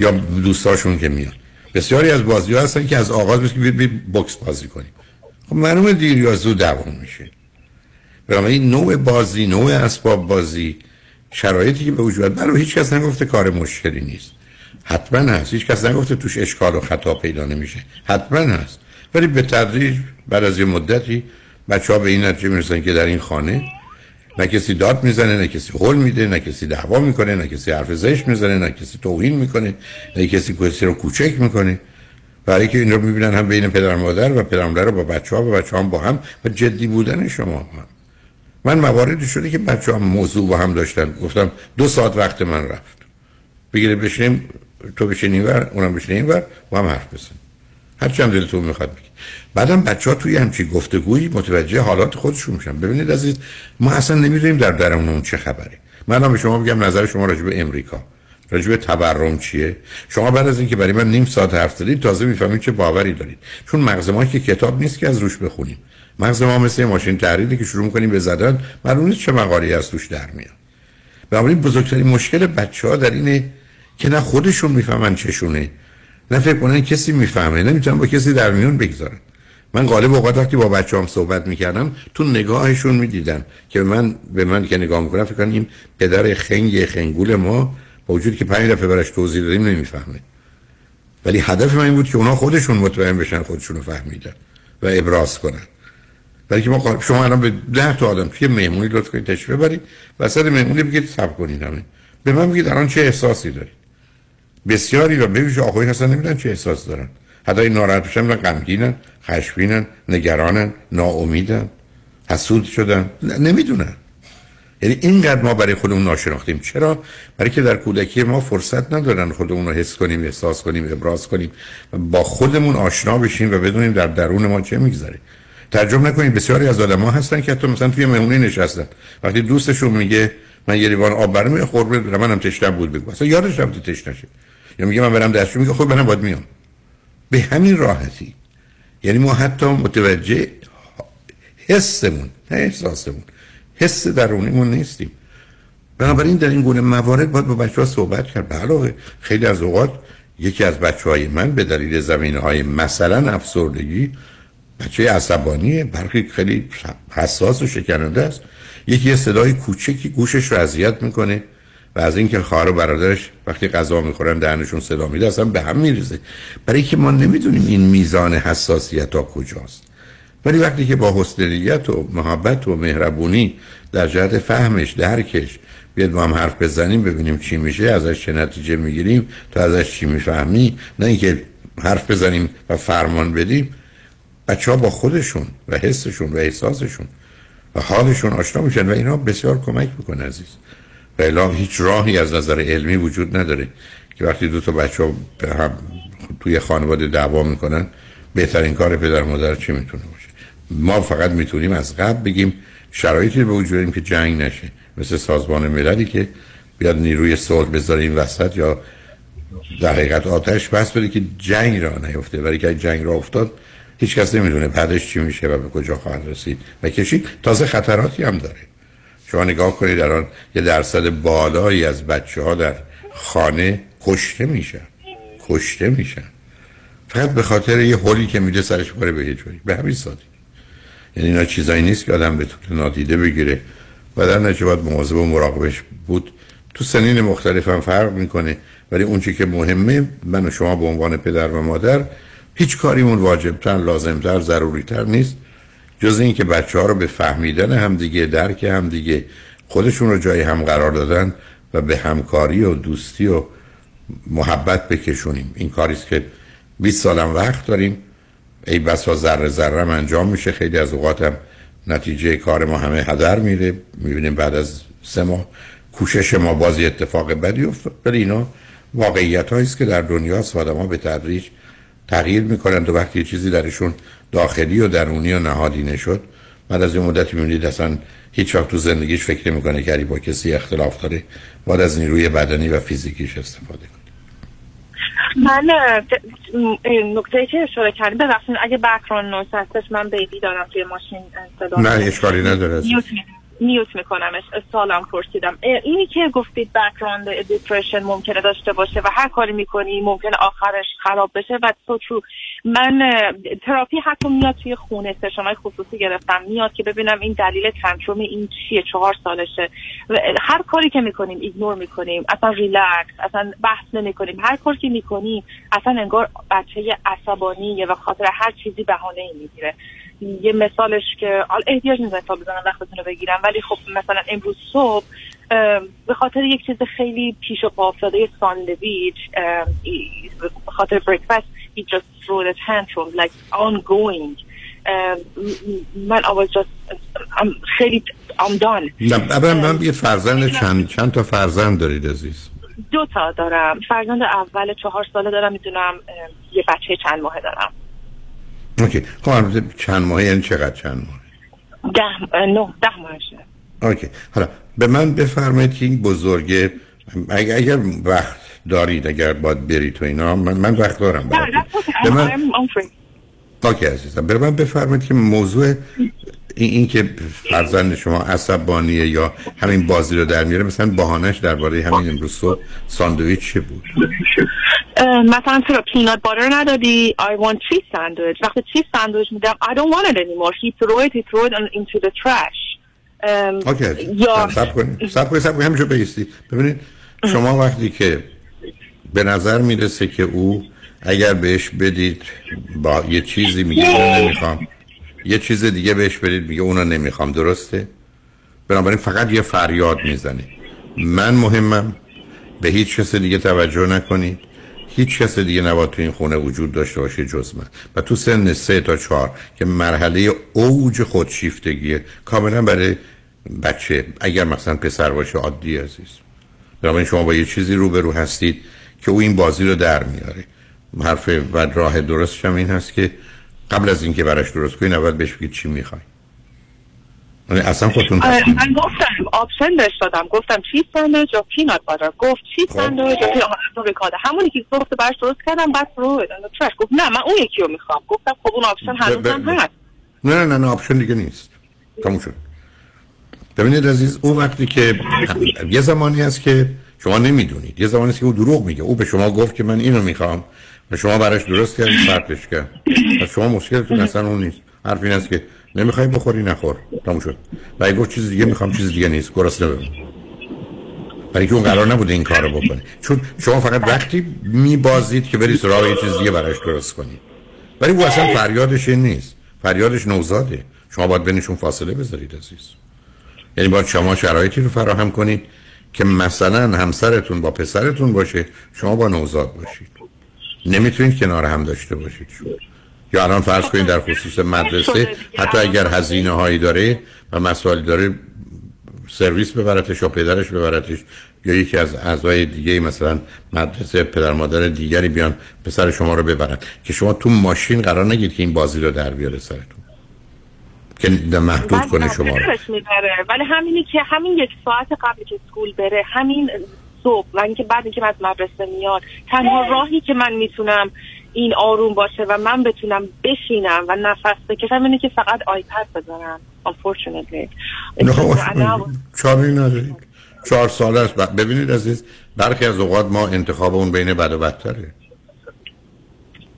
یا دوستاشون که میان. بسیاری از بازی ها هستن که از آغاز مثل که بوکس بازی کنیم. خب معلومه دیر یا زود دوام میشه. بنابراین نوع بازی نوع اسباب بازی شرایطی که به وجود برای هیچ کس نگفته کار مشکلی نیست. حتما هست. هیچ کس نگفته توش اشکال و خطا پیدا نمیشه. حتما هست. ولی به تدریج بعد از یه مدتی بچه ها به این نتیجه می‌رسن که در این خانه نه کسی داد می‌زنه نه کسی حل میده نه کسی دعوا می‌کنه نه کسی حرف زشت می‌زنه نه کسی توهین می‌کنه نه کسی کسی رو کوچک می‌کنه. برای که این رو می‌بینن هم بین پدر و مادر و پدر مادر با بچه ها و بچه هم با هم و جدی بودن شما هم. من مواردی شده که بچه هم موضوع با هم داشتن. گفتم دو ساعت وقت من رفت. بگیره بشیم تو بشینی ور اونم بشینی ور با هم حرف بزن هر چند دلتون می‌خواد بگی بعدم بچه ها توی همچی گفتگویی متوجه حالات خودشون میشن ببینید عزیز ما اصلا نمی‌دونیم در درون اون چه خبره من به شما بگم نظر شما راجع به امریکا راجع به تورم چیه شما بعد از اینکه برای من نیم ساعت حرف زدید تازه می‌فهمید چه باوری دارید چون مغز ما که کتاب نیست که از روش بخونیم مغز ما مثل ماشین تحریری که شروع می‌کنیم به زدن معلومه چه مقالی از توش در میاد بنابراین بزرگترین مشکل بچه ها در اینه که نه خودشون می‌فهمن چشونه نه فکر کنن کسی می‌فهمه نمی‌تونن با کسی در میون بگذارن. من غالب اوقات وقتی با بچه هم صحبت می‌کردم تو نگاهشون می‌دیدم که من به من که نگاه می‌کنم فکر کنم این پدر خنگ خنگول ما با وجود که پنج دفعه براش توضیح دادیم نمی‌فهمه. ولی هدف من این بود که اونا خودشون مطمئن بشن خودشون رو فهمیدن و ابراز کنن. ولی که ما شما الان به ده تا آدم توی مهمونی لطف کنید تشریف ببرید وسط مهمونی بگید صبر کنید همه. به من بگید الان چه احساسی دارید؟ بسیاری و ببینید آقایی هستن نمی‌دونن چه احساس دارن. حتی ناراحت بشن و غمگینن خشمگینن نگرانن ناامیدن حسود شدن. نمی‌دونن. یعنی اینقدر ما برای خودمون ناشناختیم. چرا؟ برای که در کودکی ما فرصت ندارن خودمون رو حس کنیم احساس کنیم ابراز کنیم با خودمون آشنا بشیم و بدونیم در درون ما چه میگذره. ترجمه نکنید بسیاری از آدم ها هستن که حتی مثلا توی مهمونی نشستن. وقتی دوستشون میگه من یه لیوان آب برام خورده منم تشنه بود بگو. اصلا یادش رفت تشنه شد یا میگه من برم دستشو میگه خب منم باید میام. به همین راحتی. یعنی ما حتی متوجه حسمون نه احساسمون حس درونیمون نیستیم. بنابراین در این گونه موارد باید با بچه ها صحبت کرد. بله خیلی از اوقات یکی از بچه های من به دلیل زمینه های مثلا افسردگی بچه عصبانیه برخی خیلی حساس و شکننده است. یکی صدای کوچکی گوشش رو اذیت می‌کنه. و از اینکه خواهر و برادرش وقتی غذا می‌خورن دهنشون صدا میده اصلا به هم میریزه. برای که ما نمی‌دونیم این میزان حساسیت ها کجاست. ولی وقتی که با حسنیت و محبت و مهربونی در جهت فهمش درکش بیاد با هم حرف بزنیم ببینیم چی میشه ازش چه نتیجه می‌گیریم تا ازش چی می‌فهمی. نه اینکه حرف بزنیم و فرمان بدیم. بچه با خودشون و حسشون و احساسشون و حالشون آشنا میشن و اینا بسیار کمک می‌کنه عزیز. و هیچ راهی از نظر علمی وجود نداره که وقتی دو تا بچه ها هم توی خانواده دعوا می‌کنن بهترین کار پدر مادر چی می‌تونه باشه؟ ما فقط می‌تونیم از قبل بگیم شرایطی به وجود که جنگ نشه. مثل سازمان مللی که بیاد نیروی صلح بذاره این وسط یا در حقیقت آتش بس بده که جنگ را نیفته. ولی که جنگ را افتاد هیچ کس نمی‌دونه بعدش چی میشه و به کجا خواهد رسید. و کشید. تازه خطراتی هم داره. شما نگاه کنید در آن یه درصد بالایی از بچه ها در خانه کشته میشن. کشته میشن. فقط به خاطر یه حلی که میده سرش باره به یه جایی. به همین سادی یعنی اینا چیزایی نیست که آدم به طور نادیده بگیره. و در نتیجه باید مواظب و مراقبش بود. تو سنین مختلف هم فرق می‌کنه. ولی اون که مهمه من و شما به عنوان پدر و مادر هیچ کاریمون واجبتر لازمتر ضروریتر نیست. جز این که بچه ها رو به فهمیدن همدیگه درک همدیگه خودشون رو جای هم قرار دادن و به همکاری و دوستی و محبت بکشونیم. این کاریست که 20 سالم وقت داریم. ای بسا ذره ذره انجام میشه. خیلی از اوقاتم نتیجه کار ما همه هدر میره. می‌بینیم بعد از سه ماه کوشش ما بازی اتفاق بدی افتاد. ولی اینا واقعیت است که در دنیا آدم ها به تدریج تغییر می‌کنند و وقتی چیزی درشون داخلی و درونی و نهادی نشد. بعد از این مدتی می‌بینید اصلا هیچ وقت تو زندگیش فکر می‌کنه که با کسی اختلاف داره. باید از نیروی بدنی و فیزیکیش استفاده کنه. من نکته که اشاره کردیم ببخشید اگه background noise هستش من baby دارم توی ماشین نه اشکالی نداره. mute میکنمش. سوالم پرسیدم. اینی که گفتید background depression ممکنه داشته باشه و هر کاری می‌کنی ممکنه آخرش خراب بشه و تو تو من تراپی حتی میاد توی خونه session های خصوصی گرفتم. میاد که ببینم این دلیل tantrum این چیه چهار سالشه. هر کاری که می‌کنیم ignore می‌کنیم. اصلا ریلکس اصلا بحث نمی‌کنیم. هر کاری که می‌کنیم اصلا انگار بچه عصبانیه و خاطر هر چیزی بهانه ای می‌گیره. یه مثالش که حال احتیاج نیست مثال بزنم وقتتون رو بگیرم ولی خب مثلا امروز صبح به خاطر یک چیز خیلی پیش و پا افتاده ساندویچ به خاطر بریکفست he just threw a tantrum like ongoing. من I was just خیلی I'm done. نه من یه فرزند چند چند تا فرزند دارید عزیز؟ دو دو تا دارم. فرزند اول چهار ساله دارم می‌دونم یه بچه چند ماهه دارم. okay. خب البته چند ماه یعنی چقدر چند ماه؟ ده نه ده ماهشه. okay. حالا به من بفرمایید که این بزرگه اگر, اگر وقت دارید اگر باید برید تو اینا من, من وقت دارم okay. به من free. okay عزیزم. به من بفرمایید که موضوع این, این که فرزند شما عصبانیه یا همین بازی رو در میاره مثلا بهانش درباره همین امروز صبح ساندویچ چه بود؟ مثلا چرا پینات باتر ندادی؟ I want cheese sandwich. وقتی چیز ساندویچ میدم I don't want it anymore. He threw it he threw it into the trash. اوکی یا سب کنید سب کنید سب کنید ببینید شما وقتی که به نظر می‌رسه که او اگر بهش بدید با یه چیزی میگه نمی‌خوام. یه چیز دیگه بهش بدید میگه اونو نمی‌خوام درسته؟ بنابراین فقط یه فریاد می‌زنه. من مهمم به هیچ کس دیگه توجه نکنید. هیچ کس دیگه نباید تو این خونه وجود داشته باشه جز من. و تو سن سه تا چهار که مرحله اوج خودشیفتگیه. کاملا برای بچه اگر مثلا پسر باشه عادی عزیز. بنابراین شما با یه چیزی روبرو هستید که او این بازی رو در میاره. حرف و راه درستش هم این هست که قبل از اینکه براش درست کنید اول بهش بگید چی می‌خوای. یعنی اصلا خودتون تصمیم من گفتم option بهش دادم. گفتم چیز ساندویچ یا peanut butter گفت خب. ساندویچ یا peanut butter همونی که گفت براش درست کردم بعد the trash گفت نه من اون یکی رو می‌خوام. گفتم خب اون option هنوزم هست. نه نه نه نه option دیگه نیست. تموم شد. ببینید عزیز اون وقتی که یه زمانی هست که شما نمی‌دونید. یه زمانی هست که او دروغ میگه. او به شما گفت که من اینو می‌خوام. و شما براش درست کردید فرقش کرد. شما مشکلتون اصلا اون نیست. حرف این است که نمی‌خوای بخوری نخور. تموم شد. و اگه گفت چیز دیگه می‌خوام چیز دیگه نیست. گرسنه بمون. برای که اون قرار نبوده این کارو بکنه. چون شما فقط وقتی میبازید که بری سراغ یه چیز دیگه براش درست کنید. ولی او اصلا فریادش این نیست. فریادش نوزاده. شما باید بینشون فاصله بذارید عزیز. یعنی باید شما شرایطی رو فراهم کنید که مثلا همسرتون با پسرتون باشه شما با نوزاد باشید. نمی‌تونید کنار هم داشته باشید. شما یا الان فرض کنید در خصوص مدرسه حتی اگر هزینه هایی داره و مسائل داره سرویس ببرتش یا پدرش ببرتش یا یکی از اعضای دیگه مثلا مدرسه پدر مادر دیگری بیان پسر شما رو ببرن. که شما تو ماشین قرار نگید که این بازی رو در بیاره سرتون. که محدود کنه شما رو. ولی همینی که همین یک ساعت قبل که اسکول بره همین صبح و اینکه بعد اینکه من از مدرسه میاد تنها راهی که من می‌تونم این آروم باشه و من بتونم بشینم و نفس بکشم اینه که فقط آیپد بذارم unfortunately. ندارید. چهار ساله است. ببینید عزیز برخی از اوقات ما انتخاب اون بین بد و بدتره.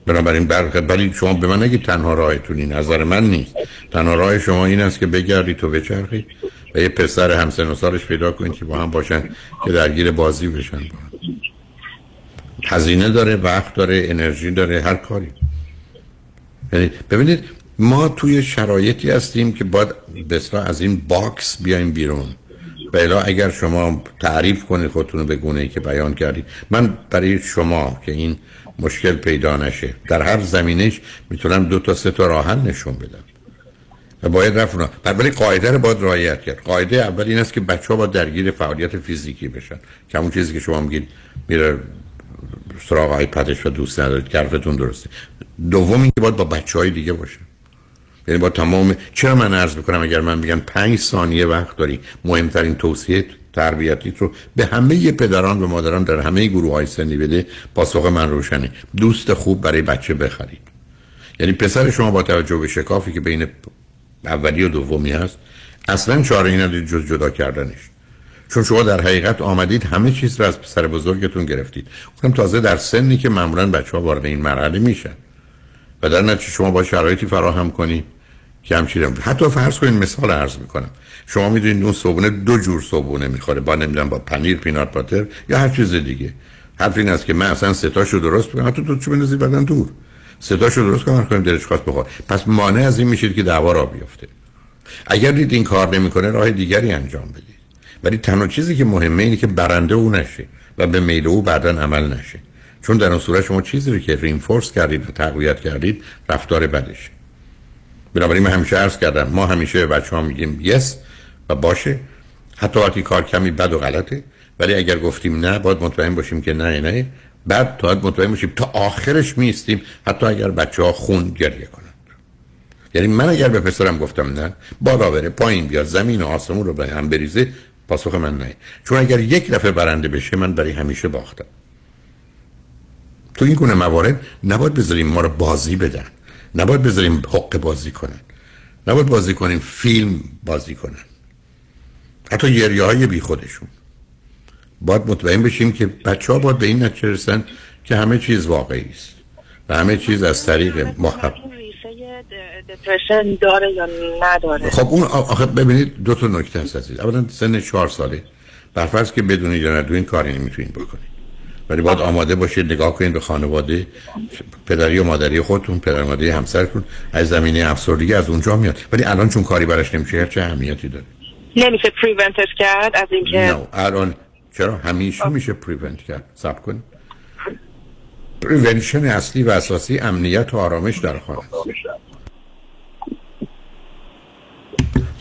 بنابراین برخی ولی شما به من نگید تنها راهتون این نظر من نیست. تنها راه شما این است که بگردید تو بچرخید و یه پسر همسن و سالش پیدا کنید که با هم باشن که درگیر بازی بشن. با. هزینه داره وقت داره انرژی داره هر کاری. یعنی ببینید ما توی شرایطی هستیم که باید اصطلاح از این box بیایم بیرون. و الا اگر شما تعریف کنید خودتون رو به گونه ای که بیان کردید من برای شما که این مشکل پیدا نشه. در هر زمینش می‌تونم دو تا سه تا راه حل نشون بدم. و باید رفت اونا. ولی قاعده رو باید رعایت کرد. قاعده اول این است که بچه ها باید درگیر فعالیت فیزیکی بشن. که همون چیزی که شما میگید میره سراغ آیپدش و دوست ندارید. که درسته. دوم اینکه باید با بچه های دیگه باشه یعنی با تمام چرا من عرض می‌کنم اگر من بگم پنج ثانیه وقت داری مهمترین توصیه تربیتیت رو به همه پدران و مادران در همه گروه های سنی بده پاسخ من روشنه. دوست خوب برای بچه بخرید. یعنی پسر شما با توجه به شکافی که بین اولی و دومی هست اصلا چاره ای ندارید جز جدا کردنش. چون شما در حقیقت آمدید همه چیز رو از پسر بزرگتون گرفتید. اونم تازه در سنی که معمولا بچه ها وارد این مرحله میشن. و در نتیجه شما با شرایطی فراهم کنید که همچین حتی فرض کنید مثال عرض می‌کنم. شما می‌دونید اون صبونه دو جور صبونه می‌خوره با نمی‌دونم با پنیر پینات باتر یا هر چیز دیگه. حرف این است که من اصلا ستاشو درست بکنم حتی تو چه بندازید بعدن دور؟ ستاشو درست کنم کنیم دلش خواست بخور پس مانع از این میشید که دعوا را بیفته. اگر دید این کار نمی‌کنه راه دیگری انجام بدید. ولی تنها چیزی که مهمه اینه که برنده او نشه و به میل او بعدا عمل نشه. چون در اون صورت شما چیزی رو که رینفورس کردید و تقویت کردید رفتار بدش بنابراین من همیشه عرض کردم ما همیشه به بچه ها میگیم یس و باشه. حتی وقتی کار کمی بد و غلطه. ولی اگر گفتیم نه باید مطمئن باشیم که نه نه. بعد تا مطمئن باشیم تا آخرش میستیم حتی اگر بچه ها خون گریه کنن یعنی من اگر به پسرم گفتم نه بالا بره پایین بیاد زمین و آسمون رو به هم بریزه پاسخ من نه. چون اگر یک دفعه برنده بشه من برای همیشه باختم. تو این گونه موارد نباید بذاریم ما رو بازی بدن. نباید بذاریم حق بازی کنن. نباید بازی کنیم فیلم بازی کنن. حتی گریه های بی خودشون باید مطمئن بشیم که بچه ها باید به این نتیجه رسن که همه چیز واقعی است و همه چیز از طریق محب دپرشن داره یا نداره؟ خب اون آخه ببینید دو تا نکته هست عزیز. اولا سن چهار ساله. برفرض که بدونید یا ندونید کاری نمی‌تونید بکنید. ولی باید آماده باشید نگاه کنید به خانواده پدری و مادری خودتون پدر مادری همسرتون از زمینه افسردگی از اونجا میاد. ولی الان چون کاری براش نمیشه چه اهمیتی داره. نمیشه پریونتش کرد از اینکه نه الان چرا؟ همیشه میشه پریونت کرد. سب کنید پریونشن اصلی و اساسی امنیت و آرامش در خانه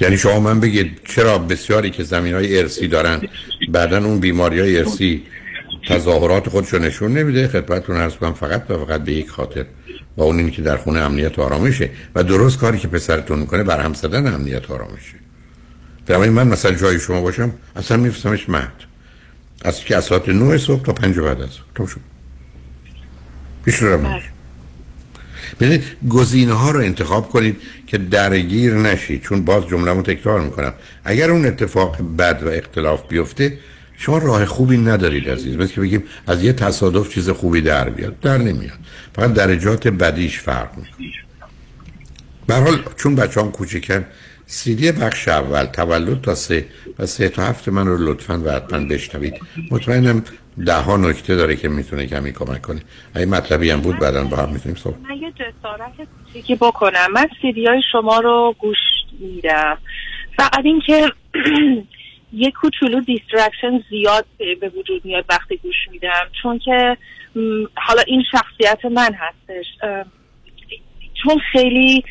یعنی شما من بگید چرا بسیاری که زمین های ارسی دارن بعدا اون بیماری های ارسی تظاهرات خودشو نشون نمیده خدمتتون عرض کنم فقط و فقط به یک خاطر و اون اینی که در خونه امنیت و آرامشه و درست کاری که پسرتون می‌کنه بر هم زدن امنیت و آرامشه. در من مثلا جای شما باشم اصلا میفهمش مهد از که از ساعت 9 صبح تا 5 بعد از تو شد. پیش رو ببینید گزینه ها رو انتخاب کنید که درگیر نشید چون باز جمله تکرار می‌کنم. اگر اون اتفاق بد و اختلاف بیفته شما راه خوبی ندارید عزیز. مثل که بگیم از یه تصادف چیز خوبی در بیاد. در نمیاد. فقط درجات بدیش فرق می‌کنه. برحال چون بچه هم کوچکن سیدی بخش اول تولد تا سه و سه تا هفت من رو لطفا و حتما بشنوید. مطمئنم ده ها نکته داره که می‌تونه کمی کمک کنه. اگه مطلبی هم بود بعدا با هم می‌تونیم صحبت من یه جسارت کوچیکی بکنم. من سیدی های شما رو گوش میدم. فقط اینکه یه کوچولو distraction زیاد به وجود میاد وقتی گوش میدم. چون که حالا این شخصیت من هستش. چون خیلی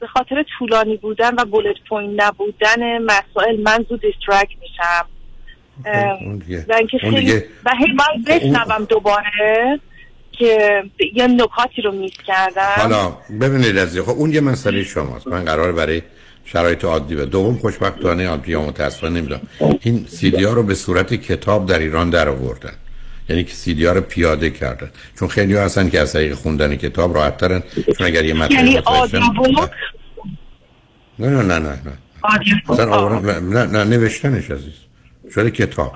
به خاطر طولانی بودن و bullet point نبودن مسائل من زود distract میشم. و اینکه خیلی و هی من بشنوم دوباره که یه نکاتی رو میس کردم. حالا ببینید از خب اون یه مسئله شماست. من قرار برای شرایط عادی و دوم خوشبختانه یا متاسفانه نمی‌دونم. این سیدی ها رو به صورت کتاب در ایران در آوردن. یعنی که سیدی ها رو پیاده کردن. چون خیلی ها هستن که از طریق خوندن کتاب راحت ترن چون اگر یه متن یعنی نه نه نه نه نه. نه نه نوشتنش عزیز. شده کتاب.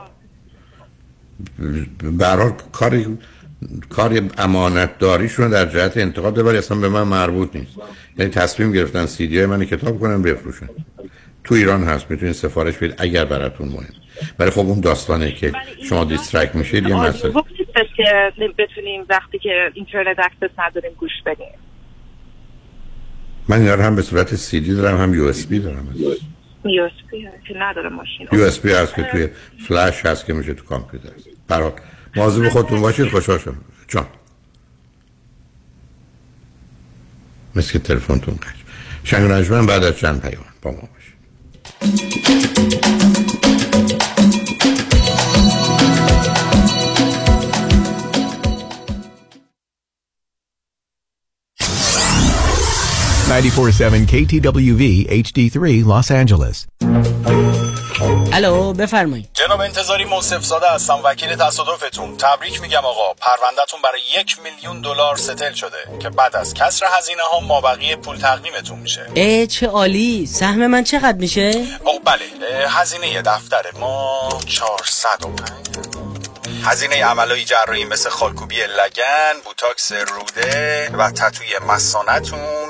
برای کاری کار امانت داریشون در جهت انتقاد ولی اصلا به من مربوط نیست. یعنی تصمیم گرفتن سیدی های من کتاب کنن بفروشن. تو ایران هست می‌تونید سفارش بدید اگر براتون مهم. برای خب اون داستانه که شما distract میشید یه مسئله. که بتونیم وقتی که اینترنت access نداریم گوش بدیم. من اینا هم به صورت سی دی دارم هم USB دارم. USB که نداره ماشین. USB هست که توی فلش هست که میشه تو کامپیوتر. برای مواظب خودتون باشید خوشحال شدم. جان. مثل که تلفنتون قش شنگ بعد از چند پیام با ما باشید. 947 KTWV HD3 Los Angeles. الو بفرمایید. جناب انتظاری موصف زاده هستم وکیل تصادفتون. تبریک میگم آقا. پروندهتون برای یک میلیون دلار ستل شده که بعد از کسر هزینه ها مابقی پول تقدیمتون میشه. اه چه عالی. سهم من چقدر میشه؟ آقا بله. هزینه دفتر ما 405 هزینه عملای جراحی مثل خالکوبی لگن بوتاکس روده و تتوی مسانتون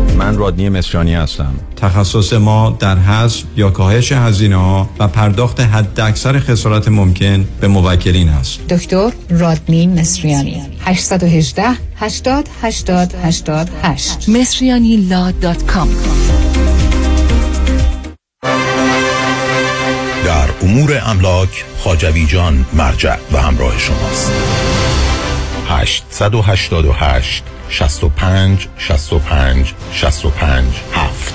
من رادنی مصریانی هستم. تخصص ما در حذف یا کاهش هزینه ها و پرداخت حد اکثر خسارت ممکن به موکلین است. دکتر رادنی مصریانی. 818 80 80 88 مصریانی لا دات کام. امور املاک خاجوی جان مرجع و همراه شماست. 888 65 65 65 7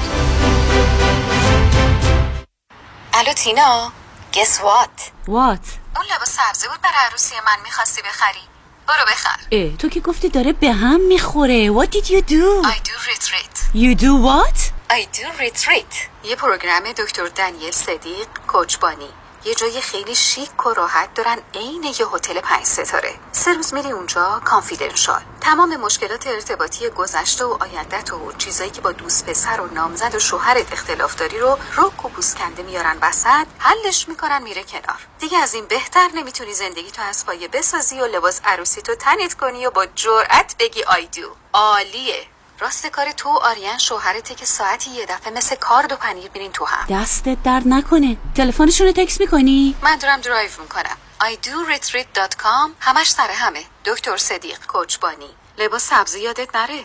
الو تینا guess what what اون لباس سبزی بود برای عروسی من می‌خواستی بخری. برو بخر. اه تو که گفتی داره به هم می‌خوره. What did you do? I do retreat. You do what? I do retreat. یه program دکتر دنیل صدیق کوچبانی یه جای خیلی شیک و راحت دارن عین یه هتل پنج ستاره. سه روز میری اونجا confidential تمام مشکلات ارتباطی گذشته و آیندت و چیزایی که با دوست پسر و نامزد و شوهرت اختلاف داری رو رک و پوسکنده میارن وسط حلش می‌کنن میره کنار. دیگه از این بهتر نمی‌تونی زندگی تو از پایه بسازی و لباس عروسی تو تنت کنی و با جرأت بگی I do عالیه. راست کار تو آریان شوهرته که ساعتی یه دفعه مثل کارد و پنیر میرین تو هم. دستت درد نکنه. تلفنشون رو تکس می‌کنی؟ من دارم درایو می‌کنم. Idoretreat.com همش سر همه. دکتر صدیق کوچبانی لباس سبزی یادت نره.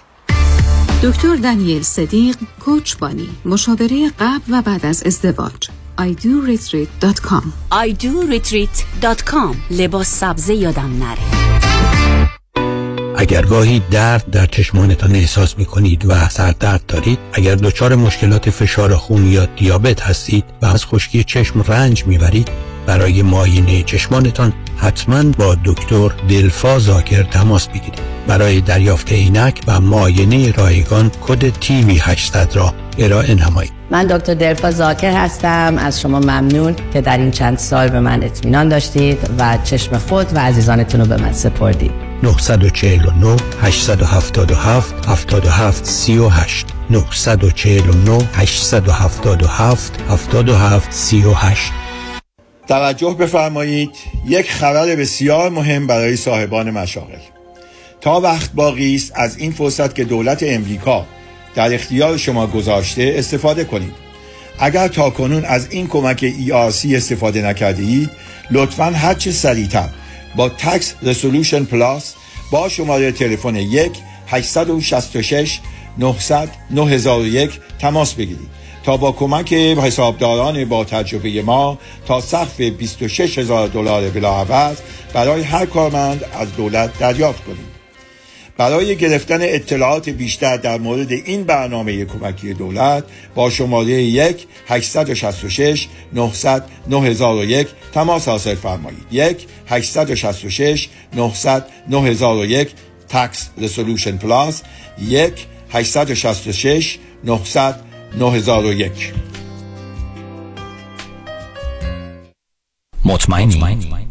دکتر دانیل صدیق کوچبانی مشاوره قبل و بعد از ازدواج. Idoretreat.com idoretreat.com لباس سبزه یادم نره. اگر گاهی درد در چشمانتان احساس می کنید و سردرد دارید اگر دچار مشکلات فشار خون یا دیابت هستید و از خشکی چشم رنج می‌برید برای معاینه چشمانتان حتما با دکتر دلفا زاکر تماس بگیرید. برای دریافت عینک و معاینه رایگان کد تیوی 800 را ارائه نمایید. من دکتر دلفا زاکر هستم. از شما ممنون که در این چند سال به من اطمینان داشتید و چشم خود و عزیزانتون رو به من سپردید. 949 877 77 38 949 877 77 38 توجه بفرمایید یک خبر بسیار مهم برای صاحبان مشاغل. تا وقت باقی است از این فرصت که دولت امریکا در اختیار شما گذاشته استفاده کنید. اگر تا کنون از این کمک ERC استفاده نکرده اید لطفا هرچه سریعتر با تکس رسولوشن پلاس با شماره تلفن 1 866 900 9001 تماس بگیرید تا با کمک حسابداران با تجربه ما تا سقف 26 هزار دلار بلاعوض برای هر کارمند از دولت دریافت کنید. برای گرفتن اطلاعات بیشتر در مورد این برنامه کمکی دولت با شماره 1 866 900 9001 تماس حاصل فرمایید. 1 866 900 9001 تکس رسولوشن پلاس 1 866 900 9001 مطمئنی؟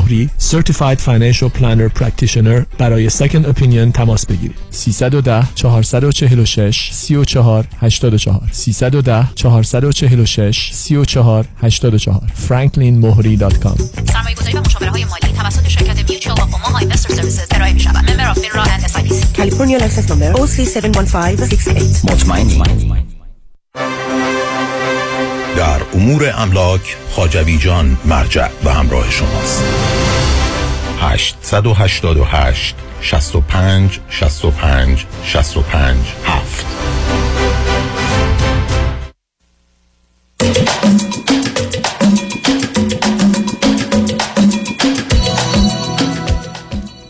مهری Certified Financial Planner Practitioner برای Second Opinion تماس بگیرید. 310 446 34 84 310 446 34 84 franklinmohri.com سرمایه گذاری و مشاوره های مالی توسط شرکت Mutual of Omaha Investor Services ارائه می شود member of FINRA and S California license number OC71568 مطمئنی؟ در امور املاک خاجوی جان مرجع و همراه شماست. 888 65 65 65 7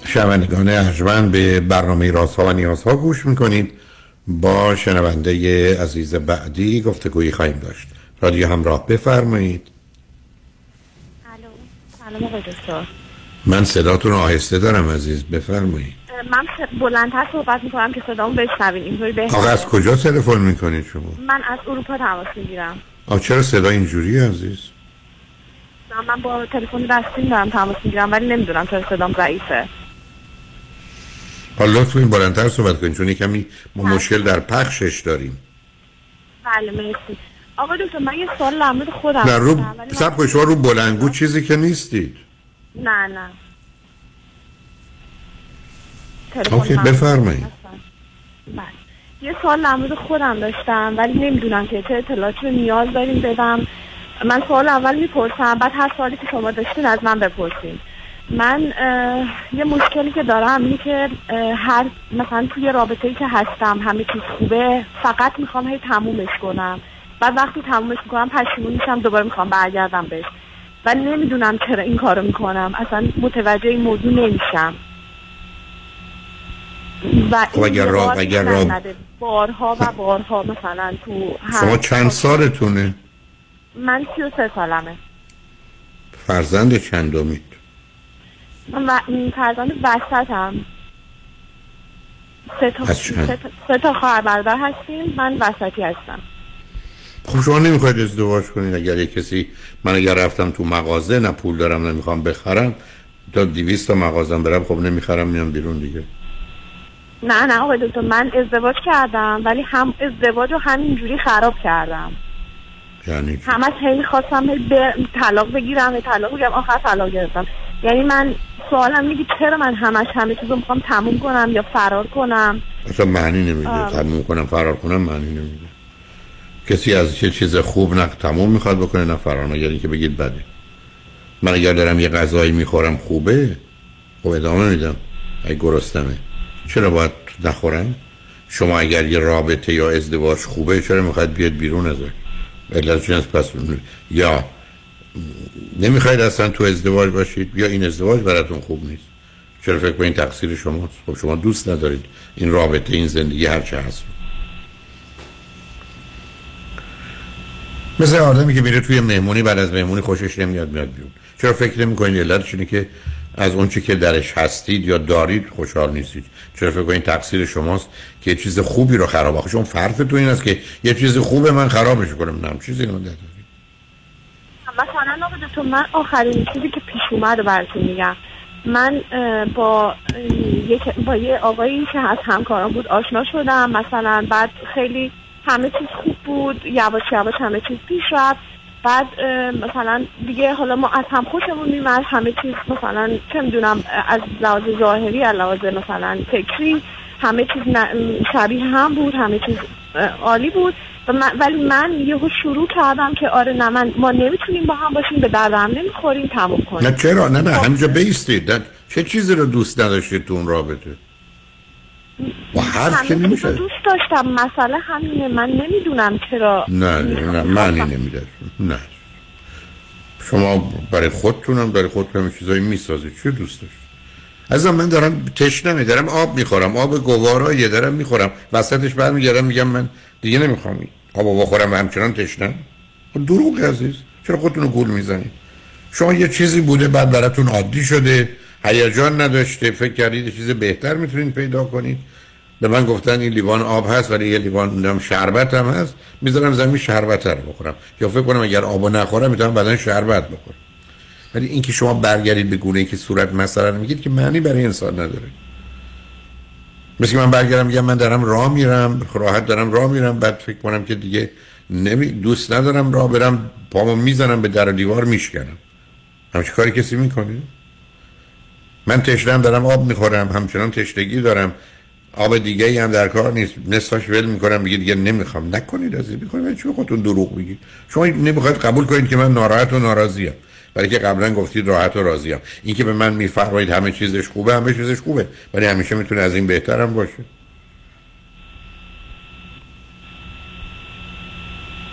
شنوندگان ارجمند به برنامه رازها و نیازها گوش می‌کنید. با شنونده عزیز بعدی گفتگویی خواهیم داشت. رادیو همراه بفرمایید. سلام آقای دکتر. من صداتون رو آهسته دارم عزیز بفرمایید. من بلندتر صحبت می‌کنم که صدامو بشنوین اینطوری آقا بهتره از کجا تلفن می‌کنید شما؟ من از اروپا تماس می‌گیرم. آه چرا صدا اینجوری عزیز؟ من با تلفن دستیم دارم تماس می‌گیرم ولی نمی‌دونم چرا صدام ضعیفه. حالا کنید بلندتر صحبت کنید چون کمی ما مشکل در پخشش داریم. بله مرسی. آقا دکتر من یه سوال در مورد خودم نه رو سب کنید شما رو بلنگو چیزی که نیستید. نه نه. اوکی بفرمایید. بله. یه سوال در مورد خودم داشتم ولی نمی‌دونم که چه اطلاعاتی رو نیاز داریم بدم. من سوال اول می‌پرسم بعد هر سوالی که شما داشتین از من بپرسین. من یه مشکلی که دارم اینه که هر مثلا توی رابطه ای که هستم همه چیز خوبه فقط می‌خوام هی تمومش کنم. بعد وقتی تمومش می‌کنم پشیمون میشم دوباره می‌خوام برگردم بهش. ولی نمی‌دونم چرا این کارو می‌کنم. اصلا متوجه این موضوع نمیشم. و خب اگر را- اگر را-. بارها و بارها مثلا تو شما چند سالتونه؟ من 33 سالمه. فرزند چندمید من و... فرزند وسطم. چند؟ سه تا- سه تا خواهر برادر هستیم. من وسطی هستم. خب شما نمی‌خواید ازدواج کنید اگر یه کسی من اگر رفتم تو مغازه نه پول دارم نمی‌خوام بخرم تا دیویست تا مغازم برم خب نمی‌خرم میام بیرون دیگه. نه نه آقای دکتر من ازدواج کردم ولی هم ازدواج رو همینجوری خراب کردم. یعنی؟ همش هی خواستم هی ب... طلاق بگیرم طلاق بگیرم آخر طلاق گرفتم. یعنی من سوالم میگه چرا من همش همه چیزو می‌خوام تموم کنم یا فرار کنم؟ اصلا معنی نمیده. تموم کنم فرار کنم معنی نمیده. کسی از چه چیز خوب نه تموم می‌خواد بکنه نه فرار مگر اینکه بگید بده. من اگر دارم یه غذایی می‌خورم خوبه. خب ادامه میدم. اگه گرستمه چرا باید نخورم؟ شما اگر یه رابطه یا ازدواج خوبه چرا می‌خواید بیاد بیرون ازش؟ علتش این است پس یا نمی‌خواید اصلا تو ازدواج باشید یا این ازدواج براتون خوب نیست. چرا فکر کنید تقصیر شماست؟ خب شما دوست ندارید این رابطه این زندگی هر چه هست. مثل آدمی که میره توی مهمونی بعد از مهمونی خوشش نمیاد میاد بیرون. چرا فکر نمی‌کنید علتش اینه که از اون چی که درش هستید یا دارید خوشحال نیستید؟ چرا فکر کنید تقصیر شماست که یه چیز خوبی رو خراب آخه؟ شما فرق تو این است که یه چیز خوبه من خرابش کنم. نه چیزی نداره مثلا آقا دکتر من آخرین چیزی که پیش اومد رو براتون میگم. من با یک با یه آقایی که از همکاران بود آشنا شدم. مثلا بعد خیلی همه چیز خوب بود یواش یواش همه چیز پیش رفت. بعد مثلا دیگه حالا ما از هم خوشمون میمد همه چیز مثلا چه می‌دونم از لحاظ ظاهری از لحاظ مثلا فکری همه چیز شبیه هم بود همه چیز عالی بود. و من ولی من یهو شروع کردم که آره نه من ما نمی‌تونیم با هم باشیم به درد هم نمی‌خوریم تموم کنیم. نه چرا؟ نه نه خب. همینجا بیستید. چه چیزی رو دوست نداشتید تو اون رابطه؟ با حرف که نمیشه دوست داشتم. مسئله همینه. من نمی‌دونم چرا. نه نه معنی نمیده نه. شما برای خودتونم برای خودتون هم چیزایی می‌سازید. چه دوست داشت؟ ازم من دارم تشنمه دارم آب می‌خورم. آب گواراییه دارم می‌خورم. وسطش برمیگردم میگم من دیگه نمی‌خوام آب بخورم. و همچنان تشنم خب دروغ عزیز. چرا خودتون رو گول می‌زنید؟ شما یه چیزی بوده بعد براتون عادی شده. هیجان نداشته. فکر کردید یه چیز بهتر می‌تونید پیدا کنید. به من گفتن این لیوان آب هست ولی یه لیوان نم شربت هم هست. می‌ذارم زمین شربت رو بخورم. یا فکر کنم اگر آبو نخورم می‌تونم بعدا شربت بخورم. ولی اینکه شما برگردید به گونه که صورت رو میگید که معنی برای انسان نداره. مثل من برگردم میگم من دارم راه میرم راحت دارم راه میرم. بعد فکر کنم که دیگه نمی دوست ندارم راه برم پامو می‌زنم به در و دیوار میشکنم. همچه کاری کسی می‌کنه؟ من تشنم دارم آب می‌خورم همچنان تشنگی دارم. آب دیگه ای هم در کار نیست. نصفش ول می‌کنم میگه دیگه نمی‌خوام. نکنید از این می‌کنید چون خودتون دروغ میگید شما نمی‌خواید قبول کنید که من ناراحت و ناراضیم. برای که قبلا گفتید راحت و راضیم. این که به من میفرمایید همه چیزش خوبه همه چیزش خوبه. ولی همیشه می‌تونه از این بهتر هم باشه.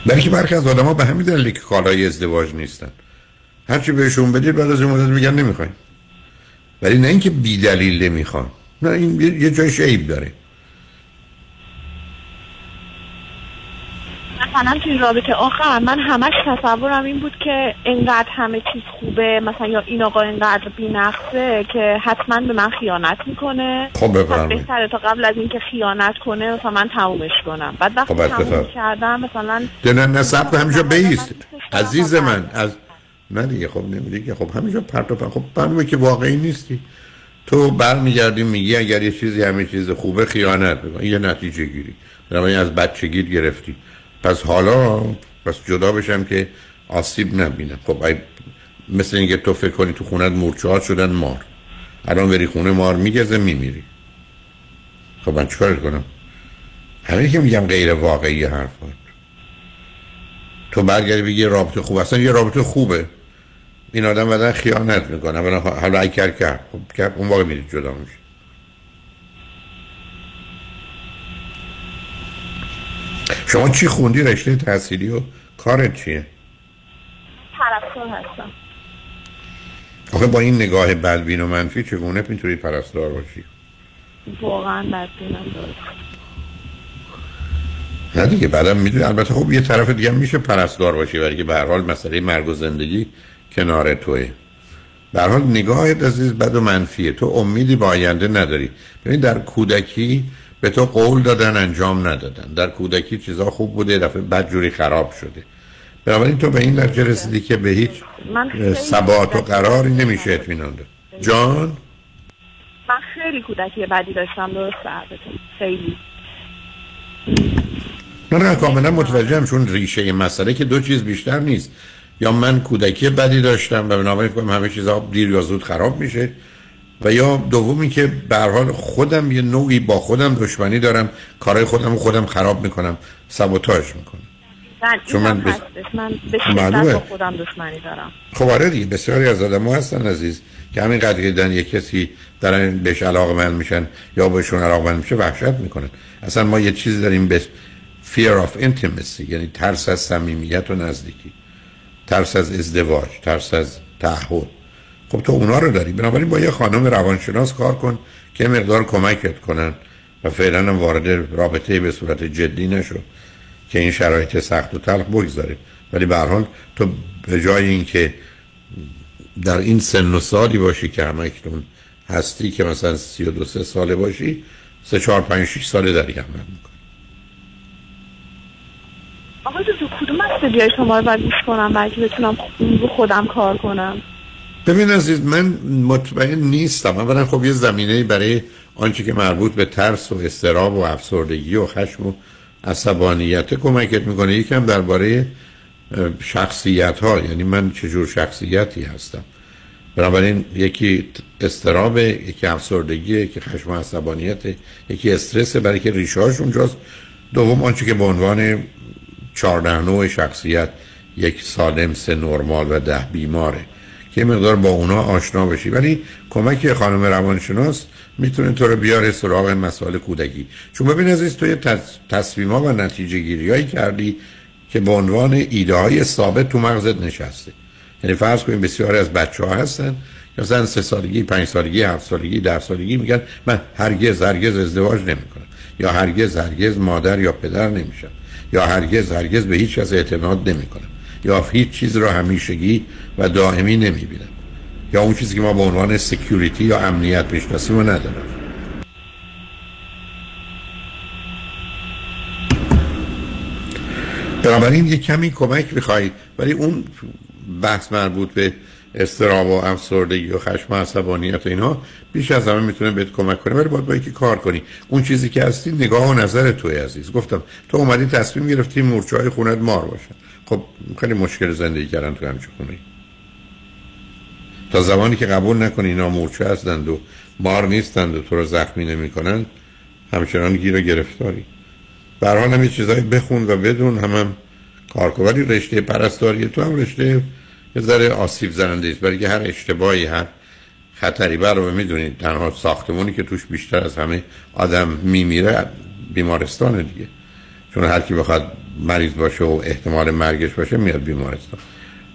برای که برخی از آدم به همین دلیل که کالای ازدواج نیستن. هرچی بهشون بدید بعد از مدت میگن نمی‌خوایم. ولی نه اینکه بی دلیل نمی‌خوان. نه این یه- جایش عیب داره. مثلا توی رابطه آخر من همش تصورم این بود که انقدر همه چیز خوبه مثلا یا این آقا انقدر بی‌نقصه که حتما به من خیانت می‌کنه. خب پس بفرمایید بهتره تا قبل از اینکه خیانت کنه مثلا من تمومش کنم. بعد وقتی خب، تموم. کردم مثلا نه نه نه سب کن همینجا بیست. عزیز من از نه دیگه خب نمیدی که خب همینجا پرت و پلا. خب معلومه که واقعی نیستی. تو برمیگردی میگی اگر یه چیزی همه چیز خوبه خیانت می‌کنه یه نتیجه گیری. بنابراین از بچگی گرفتی. پس حالا پس جدا بشم که آسیب نبینم. خب ای مثل اینکه تو فکر کنی تو خونت مورچه شدن مار. الان بری خونه مار میگزه میمیری. خب من چیکار کنم؟ همه که میگم غیر واقعی حرفات. تو برگردی بگی رابطه خوب اصلا یه رابطه خوبه. این آدم بعدا خیانت می‌کنه. حالا اگر کرد خب کرد اون واقع میری جدا میشه شما چی خوندی؟ رشته تحصیلی و کارت چیه؟ پرستار هستم. آخه با این نگاه بدبین و منفی چگونه می‌تونی پرستار باشی؟ واقعا بدبینم نه دیگه بعدم می‌دونی البته خب یه طرف دیگه میشه پرستار باشی ولی که به هر حال مسئله مرگ و زندگی کنار توه به هر حال نگاهت عزیز بد و منفیه. تو امیدی با آینده نداری. ببین در کودکی به تو قول دادن انجام ندادن. در کودکی چیزا خوب بوده دفعه بد جوری خراب شده. بنابراین تو به این نتیجه رسیدی که به هیچ ثبات و قراری نمیشه اطمینان داد جان؟ من خیلی کودکی بدی داشتم درست خیلی. نه نه کاملا متوجهم چون ریشه مسئله که دو چیز بیشتر نیست. یا من کودکی بدی داشتم و بنابراین کنم همه چیزها دیر یا زود خراب میشه و یا دومی که به حال خودم یه نوعی با خودم دشمنی دارم کارهای خودم رو خودم خراب می‌کنم سبوتاژ می‌کنم. من چون من بس- من به. با خودم دشمنی دارم. خب آره دیگه بسیاری از آدم هستن عزیز که همین قدر که دیدن یک کسی دارن بهش علاقه من میشن یا بهشون علاقه من میشه وحشت می‌کنن. اصلا ما یه چیزی داریم به fear of intimacy یعنی ترس از صمیمیت و نزدیکی. ترس از ازدواج ترس از تعهد. خب تو اونا رو داری. بنابراین با یه خانم روانشناس کار کن که مقدار کمکت کنن و فعلا هم وارد رابطه به صورت جدی نشو که این شرایط سخت و تلخ بگذاره. ولی به حال تو به جای اینکه در این سن و سالی باشی که همکنون هستی که مثلا سی و دو سه ساله باشی سه چهار پنج شیش ساله داری عمل می‌کنی. آقا تو کدوم مسئله شما رو باید کنم بلکه بتونم خودم کار کنم؟ ببین عزیز من مطمئن نیستم. اولا خب یه زمینه برای آنچه که مربوط به ترس و استراب و افسردگی و خشم و عصبانیت کمکت می‌کنه یکم درباره شخصیت ها یعنی من چجور شخصیتی هستم؟ بنابراین یکی استراب یکی افسردگی یکی خشم و عصبانیت یکی استرس برای که ریشه هاش اونجاست. دوم آنچه که به عنوان چهارده نوع شخصیت یک سالم سه نرمال و ده بیماره. که مقدار با اونا آشنا بشی. ولی کمک خانم روانشناس می‌تونه تو رو بیاره سراغ مسائل کودکی. چون ببین عزیز تو یه و نتیجه گیری هایی کردی که به عنوان ایده های ثابت تو مغزت نشسته. یعنی فرض کنیم بسیاری از بچه ها هستن که مثلا سه سالگی پنج سالگی هفت سالگی ده سالگی میگن من هرگز هرگز ازدواج نمی‌کنم. یا هرگز هرگز مادر یا پدر نمیشم. یا هرگز هرگز به هیچ کس اعتماد نمی‌کنم. یا هیچ چیز رو همیشگی و دائمی نمی‌بینم. یا اون چیزی که ما به عنوان سکیوریتی یا امنیت می‌شناسیم رو ندارم. بنابراین یه کمی کمک می‌خواهید ولی اون بحث مربوط به استراب و افسردگی و خشم و عصبانیت و اینها بیش از همه می‌تونه بهت کمک کنه ولی باید با یکی کار کنی. اون چیزی که هستی نگاه و نظر توی عزیز. گفتم تو اومدی تصمیم گرفتی مورچه های خونت مار باشن خب خیلی مشکل زندگی کردن تو همچه خونه تا زمانی که قبول نکنی اینا مورچه هستند و مار نیستند و تو رو زخمی نمی‌کنن همچنان گیر و گرفتاری. به حال هم یه چیزایی بخون و بدون هم, هم کار کن. ولی رشته پرستاری تو هم رشته یه ذره آسیب زننده است. برای هر اشتباهی هر خطری برای می‌دونید تنها ساختمونی که توش بیشتر از همه آدم میمیره بیمارستان دیگه. چون هر کی بخواد مریض باشه و احتمال مرگش باشه میاد بیمارستان.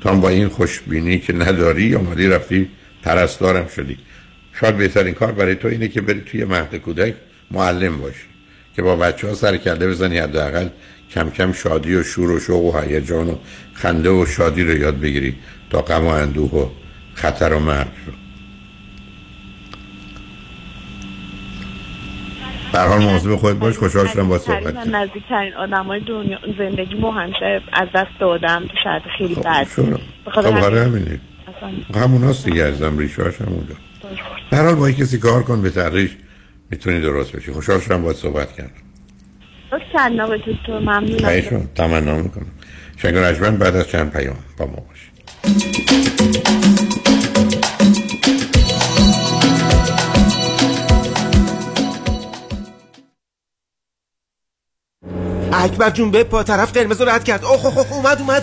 هم با این خوشبینی که نداری اومدی رفتی پرستارم شدی. شاید بهترین کار برای تو اینه که بری توی مهد کودک معلم باشی که با بچه ها سر کرده بزنی حداقل کم کم شادی و شور و شوق و هیجان و خنده و شادی رو یاد بگیری تا غم و اندوه و خطر و مرگ رو. هر حال مواظب خودت باش خوشحال شدم با صحبت من کردم. نزدیکترین آدم های دنیا زندگی مو همیشه از دست دادم تو شرط خیلی بد خب همین. آره همینه. اصلا. همون هست دیگه ازم ریشاش همونجا در حال با کسی کار کن به تدریج می‌تونی درست بشی. خوشحال شدم باید صحبت کردم لطف کردین آقای دکتر ممنونم. خواهشون تمنا می‌کنم. شنگ رجمن بعد از چند پیام با ما اکبر جون به پا طرف قرمز رو رد کرد. اوه اوه اوه اومد اومد.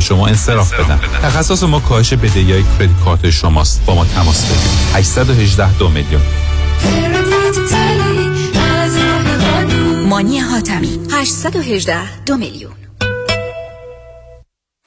شما انصراف بدن تخصص ما کاهش بدهی های credit card شماست. با ما تماس بگیرید. 818 دو میلیون. مانی حاتمی. 818 دو میلیون.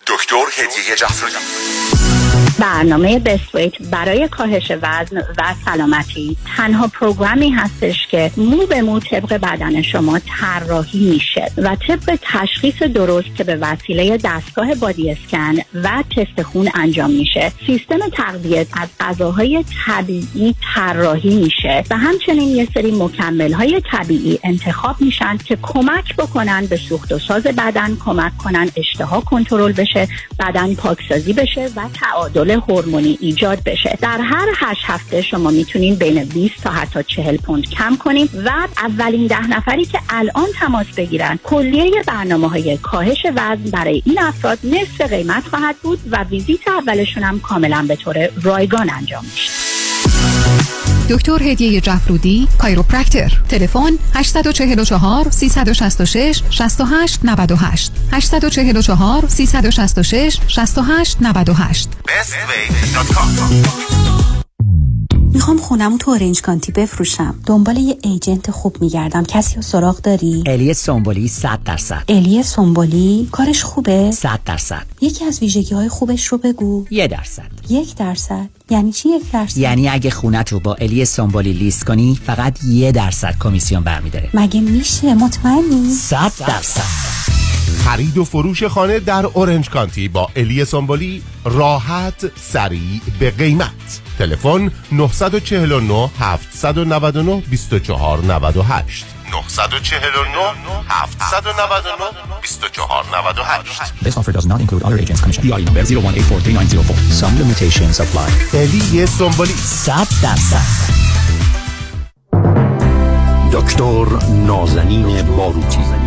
دکتر هدیه جعفری. برنامه بسویت برای کاهش وزن و سلامتی. تنها پروگرامی هستش که مو به مو طبق بدن شما طراحی میشه و طبق تشخیص درست که به وسیله دستگاه بادی اسکن و تست خون انجام میشه. سیستم تغذیه از غذاهای طبیعی طراحی میشه و همچنین یه سری مکمل های طبیعی انتخاب میشن که کمک بکنن به سوخت و ساز بدن کمک کنن اشتها کنترل بشه بدن پاکسازی بشه و تعادل هورمونی ایجاد بشه. در هر هشت هفته شما می‌تونین بین 20 تا حتی 40 پوند کم کنین و اولین ده نفری که الان تماس بگیرن کلیه برنامه های کاهش وزن برای این افراد نصف قیمت خواهد بود و ویزیت اولشون هم کاملا به طور رایگان انجام میشه. دکتر هدیه جفرودی کایروپرکتر تلفن 844 366 68 98 844 366 68 98 می‌خوام خونمو تو اورنج کانتی بفروشم. دنبال یه ایجنت خوب میگردم. کسی رو سراغ داری؟ الی سومبولی 100 درصد. الی سنبولی کارش خوبه؟ 100 درصد. یکی از ویژگی های خوبش رو بگو. یه درصد. یک درصد. یعنی چی یک درصد؟ یعنی اگه خونت رو با الی سومبولی لیست کنی فقط یه درصد کمیسیون برمیداره. مگه میشه؟ مطمئنی؟ 100 درصد. خرید و فروش خانه در اورنج کانتی با الی سامبولی راحت سریع به قیمت تلفن 949 799 2498 949 799 2498 This offer does not include other agents' commission. DI number 01843904. Some limitations apply. الی سامبولی 100 درصد دکتر نازنین باروتی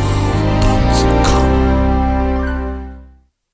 So.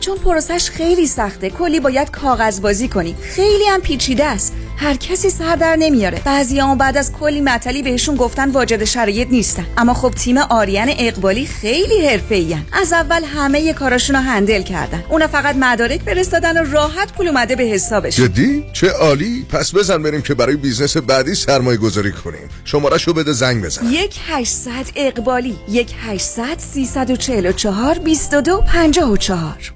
چون پروسش خیلی سخته کلی باید کاغذ بازی کنی. خیلی هم پیچیده است. هر کسی سر در نمیاره. بعضی هم بعد از کلی معطلی بهشون گفتن واجد شرایط نیستن. اما خب تیم آریان اقبالی خیلی حرفه‌ای از اول همه کاراشون رو handle کردن. اونا فقط مدارک فرستادن و راحت پول اومده به حسابش. جدی؟ چه عالی؟ پس بزن بریم که برای business بعدی سرمایه گذاری کنیم. شماره شو بده زنگ بزن. یک 800 اقبالی یک 800 344 22 54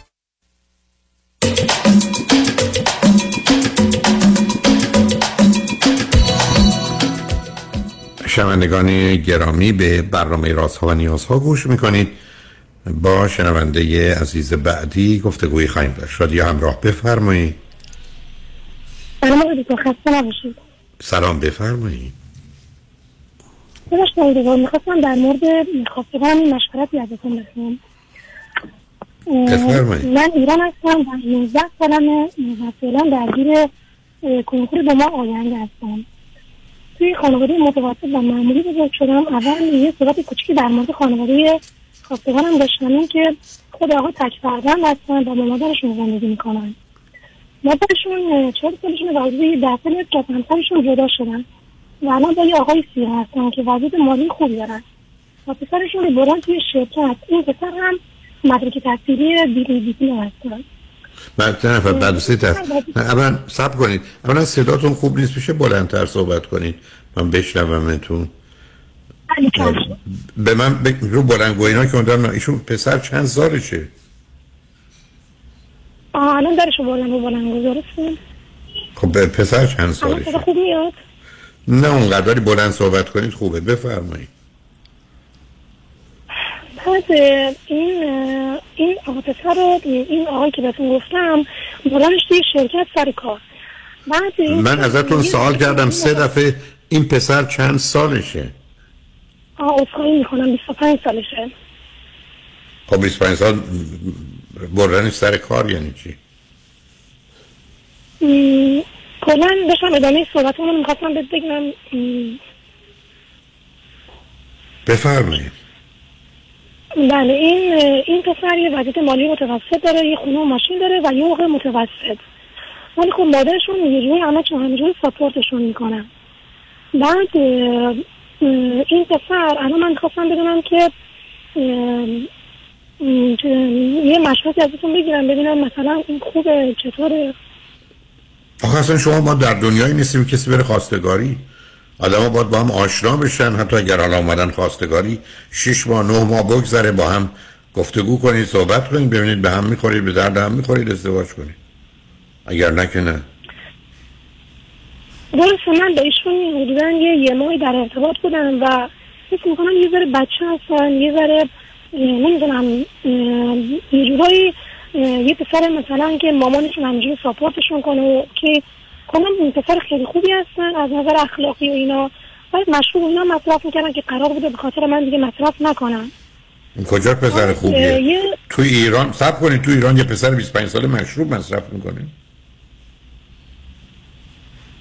شنوندگان گرامی به برنامه رازها و نیازها گوش می‌کنید. با شنونده عزیز بعدی گفتگوی خواهیم داشت. رادیو همراه بفرمایید. سلام بفرمایید. ببخشید می‌خواستم در مورد خواستگارم این مشورتی ازتون بخوام بفرمایید. من ایران هستم و 19 سالمه و فعلا درگیر کنکور به ما آینده هستم توی خانواده متوسط و معمولی بزرگ شدم. اول یه صحبت کوچیکی در مورد خانواده خواستگارم داشتم این که خود آقا تک فرزند هستن و با مادرشون زندگی می‌کنن. مادرشون چهار سالشون و حدود سال که همسرشون جدا شدن. و الان با یه آقای سیر هستن که وضعیت مالی خوبی دارن. و پسرشون رو برن توی شرکت. این پسر هم مدرک تحصیلی بیلی بیتی هستن من چند نفر بعد سه تا. نه، اولا سب کنید. اولا صداتون خوب نیست میشه بلندتر صحبت کنید. من بشنومتون به من ب... رو بلندگویی ها که اون ایشون پسر چند سالشه؟ آه الان درشو بلند و بلند گذارستم خب پسر چند سالشه؟ خوب میاد؟ نه اونقدری بلند صحبت کنید خوبه. بفرمایید. بعد این این آقا پسر رو این آقایی که بهتون گفتم بلندش توی شرکت سر کار. بعد من ازتون سوال کردم سه دفعه این پسر چند سالشه؟ آه اصخایی می‌کنم 25 سالشه. خب 25 سال بردنش سر کار یعنی چی؟ م، کلا داشتم ادامه صحبتمون می‌خواستم بهت بگم. بفرمایید. بله این این پسر یه وضعیت مالی متوسط داره یه خونه و ماشین داره و یه متوسط. ولی خب مادرشون یه جوری همه چون همینجوری ساپورتشون می‌کنن بعد این پسر الان من خواستم بدونم که یه مشورتی ازتون بگیرم ببینم مثلا این خوبه چطوره. آخه اصلا شما ما در دنیایی نیستیم کسی بره خواستگاری. آدم باید با هم آشنا بشن. حتی اگر حالا اومدن خواستگاری شش ماه نه ماه بگذره با هم گفتگو کنید صحبت کنید ببینید به هم می‌خورید به درد هم می‌خورید ازدواج کنید. اگر نه که نه. من با ایشون حدودا یه یه ماهی در ارتباط بودم و فکر می‌کنم یه ذره بچه هستن یه ذره نمی‌دونم یه جورایی یه پسر مثلا که مامانشون همینجوری ساپورتشون کنه که کنم این پسر خیلی خوبی هستن از نظر اخلاقی و اینا. باید مشروب اینا مصرف می‌کردن که قرار بوده به خاطر من دیگه مصرف نکنم این کجا پسر اه، خوبیه؟ یه تو ایران سب کنید تو ایران یه پسر 25 ساله مشروب مصرف می‌کنه.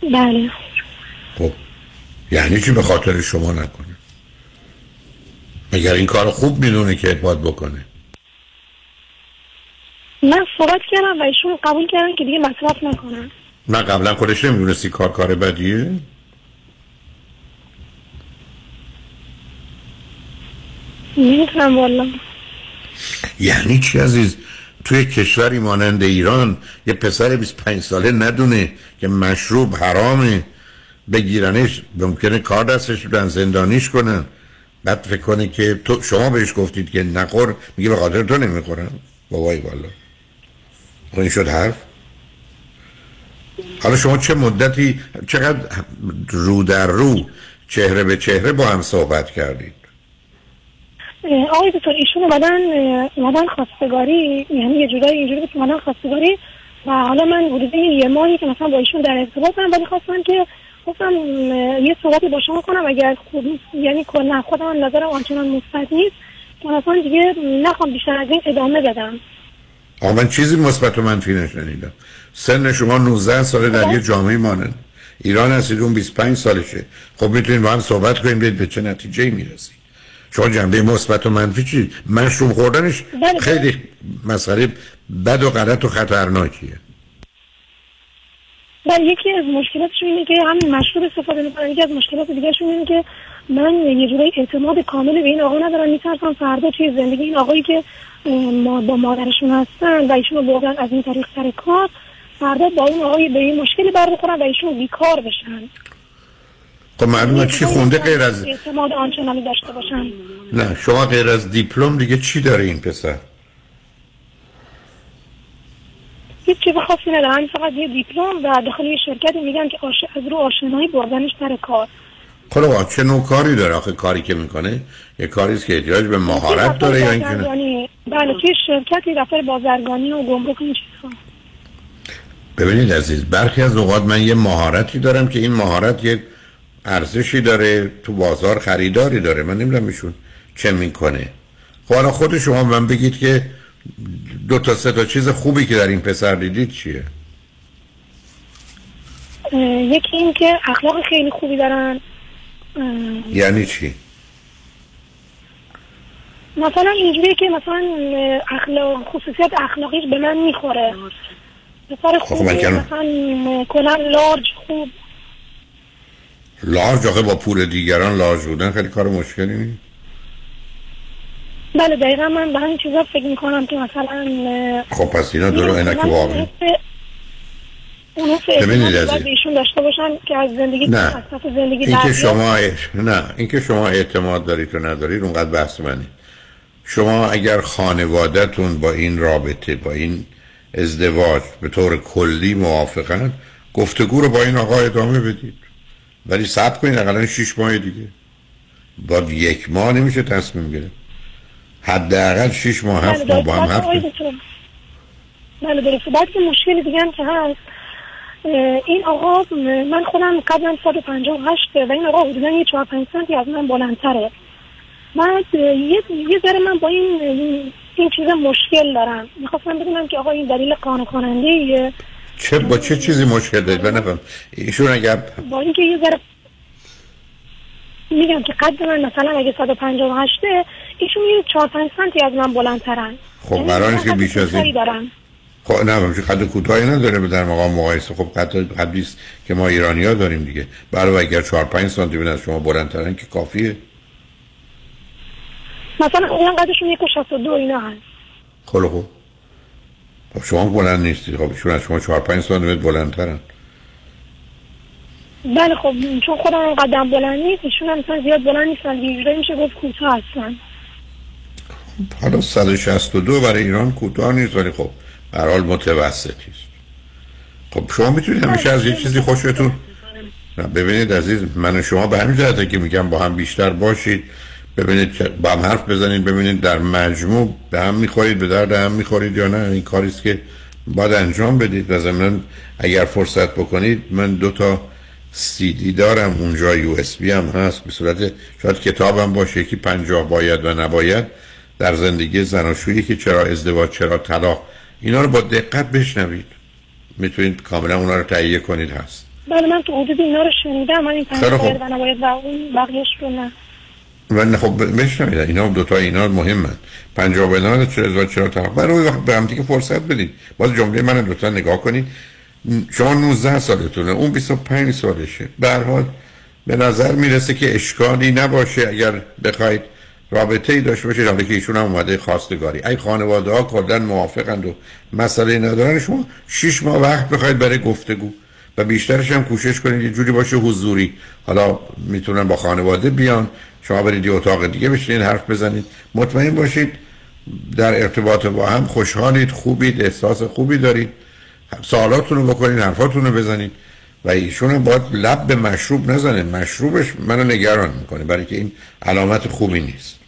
بله. خب یعنی چی به خاطر شما نکنه؟ اگر این کار خوب می‌دونه که باید بکنه؟ من صحبت کردم و ایشون قبول کردن که دیگه مصرف نکنم نه قبلا خودش نمی‌دونستی کار کار بدیه؟ نمی‌تونم والا. یعنی چی عزیز؟ توی کشوری مانند ایران یه پسر 25 ساله ندونه که مشروب حرامه. بگیرنش ممکنه کار دستش بدن زندانیش کنن. بعد فکر کنه که تو شما بهش گفتید که نخور میگه به خاطر تو نمی‌خورم. بابای والا. این شد حرف؟ حالا شما چه مدتی چقدر رو در رو چهره به چهره با هم صحبت کردید؟ آقای دکتر ایشون اومدن اومدن خواستگاری یعنی یه جورایی اینجوری بود اومدن خواستگاری و حالا من حدود یه ماهی که مثلا با ایشون در ارتباطم ولی خواستم که گفتم یه صحبتی با شما کنم اگر خوب نیست یعنی کلا خودم نظرم آنچنان مثبت نیست که مثلا دیگه نخوام بیشتر از این ادامه بدم. آقا من چیزی مثبت و منفی نشنیدم. سن شما 19 ساله در یه جامعه مانند ایران هستید اون 25 سالشه. خب می‌تونید با هم صحبت کنیم ببینید به چه نتیجه می‌رسید. شما جنبه مثبت و منفی چی؟ مشروب خوردنش بله. خیلی مسئله بد و غلط و خطرناکیه. ولی یکی از مشکلاتشون اینه که همین مشروب استفاده می‌کنن. یکی از مشکلات دیگهشون اینه که من یه جورایی اعتماد کامل به این آقا ندارم. میترسم فردا توی زندگی این آقایی که ما با مادرشون هستن و ایشون بردن از این طریق سر کار فردا با اون آقای به این مشکلی بر بخورن و ایشون بیکار بشن. خب معلومه چی خونده غیر از اعتماد آنچنانی داشته باشن. نه شما غیر از دیپلم دیگه چی داره این پسر؟ هیچ چیز خاصی ندارم فقط یه دیپلم و داخل یه شرکتی میگن که آش... از رو آشنایی بردنش سر کار. خب چه نوع کاری داره آخه کاری که می‌کنه؟ یه کاری است که احتیاج به مهارت داره یا اینکه بله توی شرکتی دفتر بازرگانی و گمرک این چیزها؟ ببینید عزیز برخی از اوقات من یه مهارتی دارم که این مهارت یه ارزشی داره تو بازار خریداری داره من نمی‌دونم ایشون چه می‌کنه. خب حالا خود شما من بگید که دو تا سه تا چیز خوبی که در این پسر دیدید چیه؟ یکی این که اخلاق خیلی خوبی دارن. یعنی چی؟ مثلا اینجوریه که مثلا اخلاق خصوصیت اخلاقیش به من می‌خوره. پسر خب خوبه من کنم. مثلا کلا لارج خوب. لارج آخه با پول دیگران لارج بودن خیلی کار مشکلی نیست. بله دقیقا من به همین چیزا فکر می‌کنم که مثلا خب پس اینا درو اینک مثلا واقعی. ببینید به ایشون داشته باشن که از زندگی نه. زندگی اینکه در شما نه اینکه شما اعتماد دارید و ندارید اونقدر بحث منی شما اگر خانوادهتون با این رابطه با این ازدواج به طور کلی موافقن. گفتگو رو با این آقا ادامه بدید. ولی صبر کنید اقلا شیش ماه دیگه. با یک ماه نمیشه تصمیم گرفت. حداقل شیش ماه هفت ماه با هم بله. دکتر. بله درسته بعد که مشکل دیگه هم که هست. این آقا من خودم قبلا 158 و این آقا حدودا یه 4 5 سانتی از من بلندتره. بعد یه یه ذره من با این این, چیزا مشکل دارم. می‌خواستم بدونم که آقا این دلیل قانع کننده چه با چه چیزی مشکل دارید؟ من نفهم. ایشون اگر با اینکه یه ذره میگم که قد من مثلا اگه 158 ایشون یه 4 5 سانتی از من بلندترن. خب قرار نیست که بیش از این خب نه همچون قد کوتاهی نداره به در مقام مقایسه. خب قد است که ما ایرانی ها داریم دیگه. برای اگر 4 5 سانتی از شما بلندترن که کافیه. مثلا اون قدشون یک و شست و دو اینا هست. خب خب خب شما بلند نیستید خب ایشون از شما 4 5 سانتی بلندترن. بله خب چون خودم قدم بلند نیست ایشون هم مثلا زیاد بلند نیستن. یه میشه گفت کوتاه هستن. حالا 162 برای ایران کوتاه نیست ولی خب به هر حال متوسطی است. خب شما می‌تونید همیشه از یه چیزی خوشتون ببینید عزیز من و شما به همین جهته که میگم با هم بیشتر باشید. ببینید که با هم حرف بزنید ببینید در مجموع به هم می‌خورید به درد هم می‌خورید یا نه این کاری است که باید انجام بدید. و ضمناً اگر فرصت بکنید من دو تا سی دی دارم اونجا یو اس بی هم هست به صورت شاید کتابم باشه یکی پنجاه باید و نباید. در زندگی زناشویی که چرا ازدواج چرا طلاق اینا رو با دقت بشنوید. می‌تونید کاملا اونا رو تهیه کنید هست. بله من تو حدود اینا رو شنیدم من این پنج خیلی خوب. باید و نباید و اون بقیهش رو نه. و نه خب بشنوید اینا دو تا اینا مهمن. پنجاه باید و چرا طلاق برای به هم دیگه فرصت بدید باز جمله من لطفا نگاه کنید شما 19 سالتونه. اون 25 سالشه. به حال به نظر می‌رسه که اشکالی نباشه اگر بخواید رابطه ای داشته باشید. حالا که ایشون هم اومده خواستگاری. ای خانواده ها کلا موافقند و مسئله ندارن. شما شش ماه وقت بخواید برای گفتگو. و بیشترش هم کوشش کنید. یه جوری باشه حضوری. حالا می‌تونن با خانواده بیان. شما برید یه اتاق دیگه بشینید حرف بزنید. مطمئن باشید در ارتباط با هم خوشحالید خوبید احساس خوبی دارید. سوالاتون رو بکنید حرفاتون رو بزنید. و ایشون باید لب به مشروب نزنه. مشروبش منو نگران می‌کنه برای که این علامت خوبی نیست.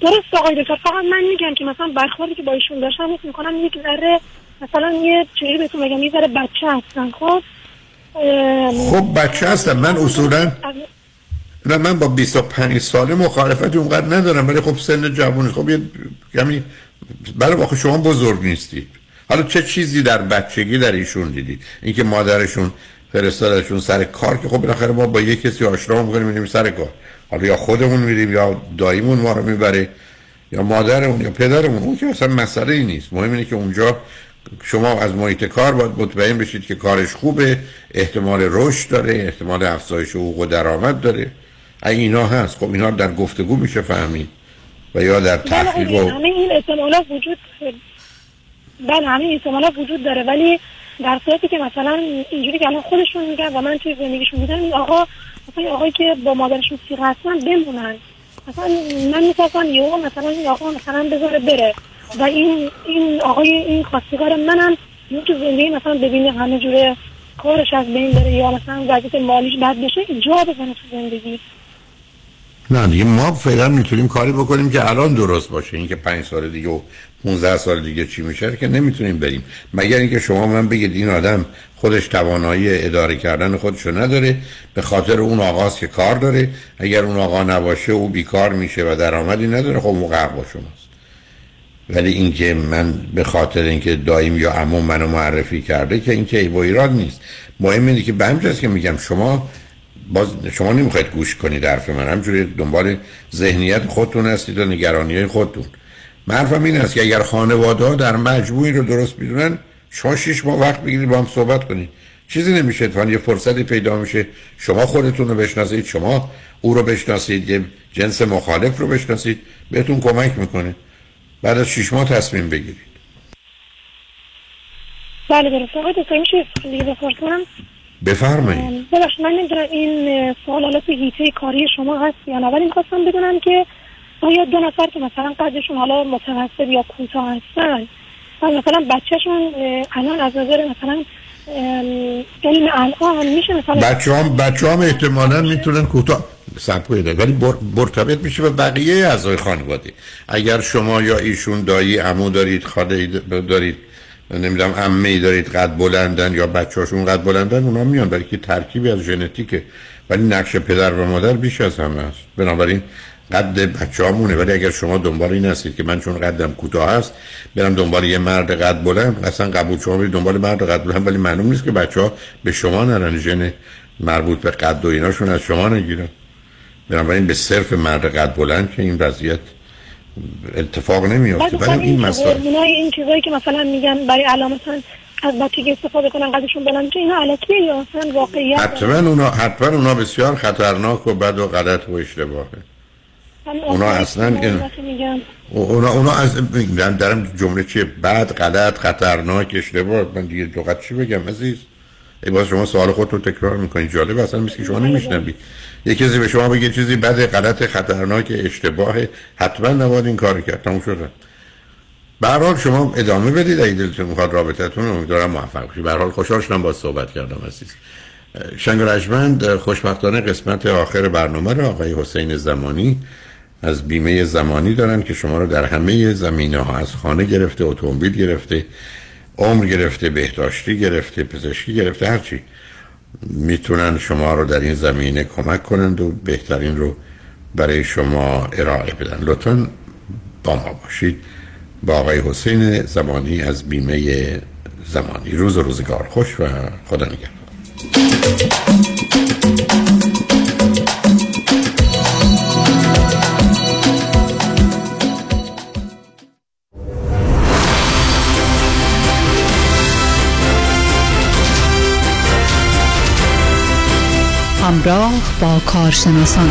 درست آقای دکتر فقط من میگم که مثلا برخوردی که با ایشون داشتم حس می‌کنم یک ذره مثلا یه چیزی بهتون بگم یه ذره بچه هستن خب؟ خب بچه هستم من اصولا نه من با 25 ساله مخالفت اونقدر ندارم ولی خب سن جوانی خب یه کمی برای واقع شما بزرگ نیستید. حالا چه چیزی در بچگی در ایشون دیدید؟ اینکه مادرشون فرستادشون سر کار که خب بالاخره ما با یه کسی آشنا می‌کنیم میریم سر کار. حالا یا خودمون میریم یا داییمون ما رو می‌بره یا مادرمون یا پدرمون. اون که اصلا مسئله ای نیست. مهم اینه که اونجا شما از محیط کار باید مطمئن بشید که کارش خوبه احتمال رشد داره احتمال افزایش حقوق و درآمد داره. اگه اینا هست. خب اینا در گفتگو میشه فهمید. و یا در بله تحقیق و همه این احتمالات وجود بله همه این احتمالات وجود داره. ولی در صورتی که مثلا اینجوری که الان خودشون میگن و من توی زندگیشون دیدم این آقا مثلا آقایی که با مادرشون سیغ هستن بمونن. مثلا من می‌خواستم یهو مثلا این آقا مثلا بذاره بره. و این این آقای این خواستگار منم یه تو زندگی مثلا ببینه همه جوره کارش از بین بره یا مثلا وضعیت مالیش بد بشه جا بزنه تو زندگی. نه دیگه ما فعلا می‌تونیم کاری بکنیم که الان درست باشه. اینکه پنج سال دیگه و 15 سال دیگه چی میشه که نمی‌تونیم بریم. مگر اینکه شما من بگید این آدم خودش توانایی اداره کردن خودشو نداره به خاطر اون آقاست که کار داره. اگر اون آقا نباشه او بیکار میشه و درآمدی نداره خب موقع با شماست. ولی اینکه من به خاطر اینکه دایم یا عمو منو معرفی کرده که اینکه با ایراد نیست. مهم اینه که به همجاست که میگم شما باز شما نمی‌خواید گوش کنید حرف من همجوری دنبال ذهنیت خودتون هستید و نگرانی های خودتون. من این است که اگر خانواده ها در مجموعی رو درست می‌دونن شما شش ماه وقت بگیرید با هم صحبت کنید. چیزی نمیشه اتفاقا یه فرصتی پیدا میشه شما خودتون رو بشناسید شما او رو بشناسید یه جنس مخالف رو بشناسید بهتون کمک می‌کنه. بعد از شش ماه تصمیم بگیرید. بله درست. آقای دکتر میشه دیگه بپرسم بفرمایید. ببخشید من نمی‌دونم این سوال حالا تو هیته کاری شما هست یا نه ولی می‌خواستم بدونم که آیا دو نفر که مثلا قدشون حالا متوسط یا کوتاه هستن و مثلا بچهشون الان از نظر مثلا علم الان میشه مثلا بچه هم, بچه هم احتمالا می‌تونن کوتاه سبکوی داره ولی مرتبط میشه به بقیه اعضای خانواده. اگر شما یا ایشون دایی عمو دارید خاله دارید نمی‌دونم عمه دارید قد بلندن یا بچه هاشون قد بلندن اونا میان. برای که ترکیبی از ژنتیکه. ولی نقش پدر و مادر بیش از همه است. بنابراین قد بچه همونه ولی اگر شما دنبال این هستید که من چون قدم کوتاه هست برم دنبال یه مرد قد بلند. اصلا قبول شما برید دنبال مرد قد بلند ولی معلوم نیست که بچه ها به شما نرن. ژن مربوط به قد و ایناشون از شما نگیرن. بنابراین به صرف مرد قد بلند که این وضعیت اتفاق نمیافته. ولی این مسائل این چیزایی که مثلا میگن برای مثلا از بچگی استفاده کنن قدشون بلند که اینا علکیه یا مثلا واقعیت حتما اونا حتما اونا بسیار خطرناک و بد و غلط و اشتباهه. اونا اصلاً این- اونا اونا از من دارم جمله چیه؟ بد غلط خطرناک اشتباه. من دیگه لغت چی بگم عزیز؟ ای باز شما سوال خودتون تکرار می‌کنید جالب اصلا مثل که شما نمیشنوید یه کسی به شما بگه چیزی بد غلط خطرناک اشتباه. حتما نباید این کار کرد. تموم شده به هر حال شما ادامه بدید اگه دلتون می‌خواد رابطتون رو. امیدوارم موفق بشید به حال خوشحال شدم با صحبت کردم عزیز. شنگ رجمند خوشبختانه قسمت آخر برنامه رو آقای حسین زمانی از بیمه زمانی دارن که شما رو در همه زمینه ها از خانه گرفته اتومبیل گرفته. عمر گرفته بهداشتی گرفته پزشکی گرفته هرچی می‌تونن شما رو در این زمینه کمک کنند و بهترین رو برای شما ارائه بدن. لطفا با ما باشید. با آقای حسین زمانی از بیمه زمانی. روز و روزگار. خوش و خدا نگهدار. همراه با کارشناسان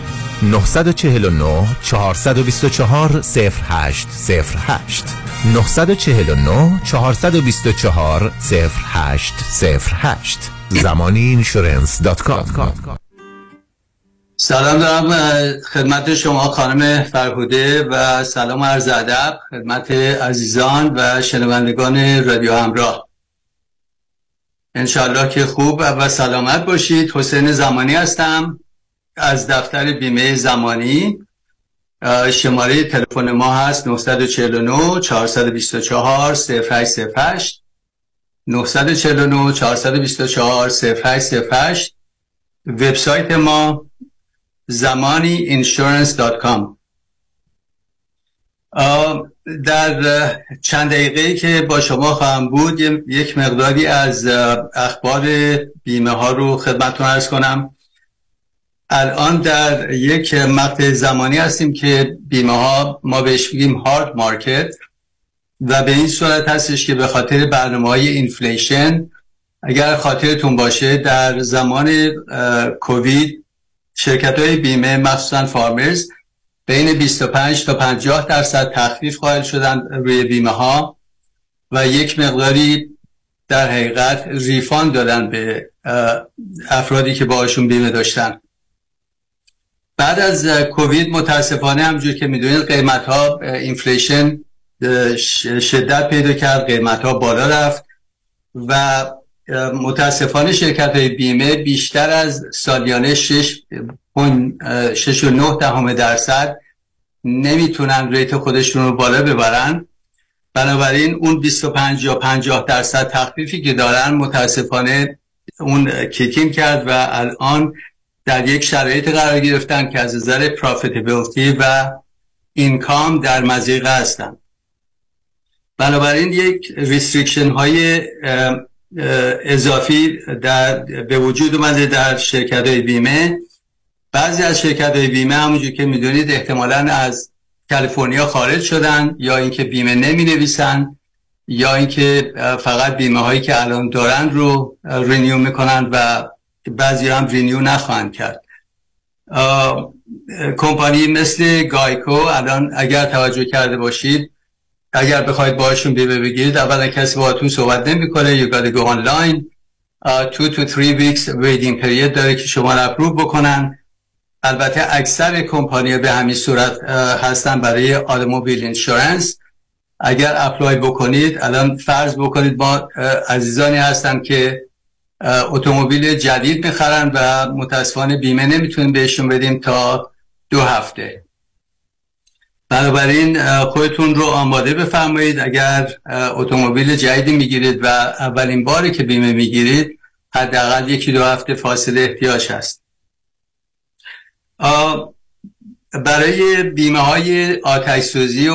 949 424 0808 949 424 0808 زمانی اینشورنس دات کام سلام دارم خدمت شما خانم فرهوده و سلام عرض ادب خدمت عزیزان و شنوندگان رادیو همراه. انشالله که خوب و سلامت باشید. حسین زمانی هستم. از دفتر بیمه زمانی شماره تلفن ما هست 949 424 0808 949 424 0808 وبسایت ما زمانی insurance.com در چند دقیقه که با شما خواهم بود یک مقداری از اخبار بیمه ها رو خدمتتون عرض کنم. الان در یک مقطع زمانی هستیم که بیمه ها ما بهش میگیم hard market و به این صورت هستش که به خاطر برنامه های inflation اگر خاطرتون باشه در زمان کووید شرکت های بیمه مخصوصا Farmers بین 25 تا 50 درصد تخفیف قائل شدن روی بیمه ها و یک مقداری در حقیقت refund دادن به افرادی که باشون بیمه داشتن. بعد از کووید متاسفانه همجور که می‌دونید قیمت ها inflation شدت پیدا کرد قیمت ها بالا رفت و متاسفانه شرکت های بیمه بیشتر از سالیانه 6 6 و 9 دهم درصد نمی‌تونن ریت خودشون رو بالا ببرن. بنابراین اون 25 یا 50 درصد تخفیفی که دارن متاسفانه اون کیکین کرد و الان در یک شرایط قرار گرفتن که از نظر پروفیتبیلیتی و income در مضیقه هستن. بنابراین یک restriction های اضافی در به وجود اومده در شرکت های بیمه. بعضی از شرکت های بیمه همونجور که می‌دونید احتمالا از کالیفرنیا خارج شدن یا اینکه بیمه نمی نویسن یا اینکه فقط بیمه هایی که الان دارن رو renew می‌کنن و بعضی هم renew نخواهند کرد. کمپانی مثل GEICO الان اگر توجه کرده باشید اگر بخواید باشون بیمه بگیرید اولا کسی باهاتون صحبت نمی‌کنه. Gotta go online. uh, two to three weeks waiting period داره که شما رو approve بکنن. البته اکثر کمپانی به همین صورت هستن برای automobile insurance اگر apply بکنید الان فرض بکنید ما عزیزانی هستن که اتومبیل جدید می‌خرن و متاسفانه بیمه نمی‌تونیم بهشون بدیم تا دو هفته. بنابراین خودتون رو آماده بفرمایید. اگر اتومبیل جدیدی می‌گیرید و اولین باری که بیمه می‌گیرید حداقل یکی دو هفته فاصله احتیاج هست. برای بیمه های آتش سوزی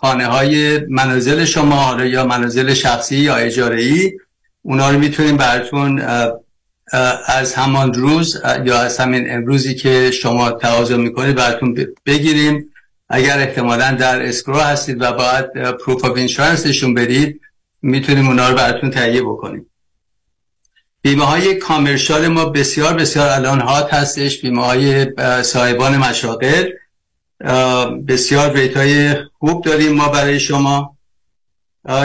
خانه های منازل شما یا منازل شخصی یا اجاره ای اونا رو می‌تونیم براتون از همان روز یا از همین امروزی که شما تقاضا می‌کنید براتون بگیریم. اگر احتمالا در escrow هستید و باید proof of insurance نشون بدید می‌تونیم اونا رو براتون تهیه بکنیم. بیمه های commercial ما بسیار بسیار الان hot هستش. بیمه های صاحبان مشاغل بسیار rate های خوب داریم ما برای شما.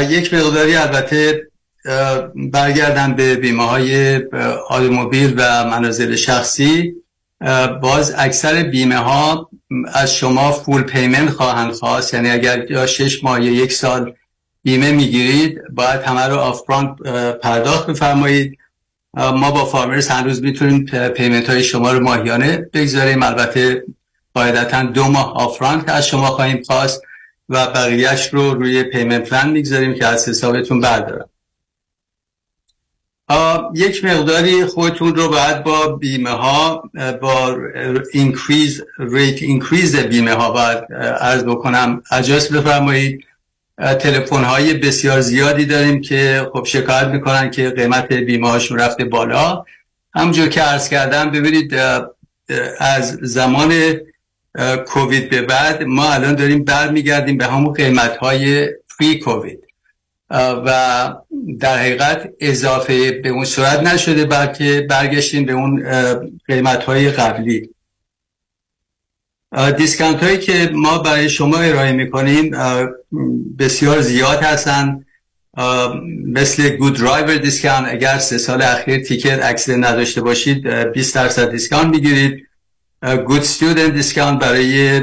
یک مقداری البته برگردم به بیمه های اتومبیل و منازل شخصی. باز اکثر بیمه ها از شما full payment خواهند خواست. یعنی اگر یا شش ماه یا یک سال بیمه می‌گیرید باید همه رو upfront پرداخت بفرمایید. ما با Farmers هنوز می‌تونیم payment های شما رو ماهیانه بگذاریم. البته قاعدتا دو ماه upfront از شما خواهیم خواست و بقیه‌ش رو روی payment plan می‌گذاریم که از حسابتون بردارم. یک مقداری خودتون رو باید با بیمه ها با increase rate increase بیمه ها باید عرض بکنم. اجازه بفرمایید. تلفن های بسیار زیادی داریم که خب شکایت می‌کنن که قیمت بیمه هاشون رفته بالا. همونجور که عرض کردم ببینید از زمان کووید به بعد ما الان داریم برمیگردیم به همون قیمت های pre-COVID و در حقیقت اضافه به اون صورت نشده بلکه برگشتیم به اون قیمت های قبلی. discount هایی که ما برای شما ارائه می‌کنیم بسیار زیاد هستن. مثل good driver discount اگر سه سال اخیر ticket accident نداشته باشید 20 درصد discount می‌گیرید. good student discount برای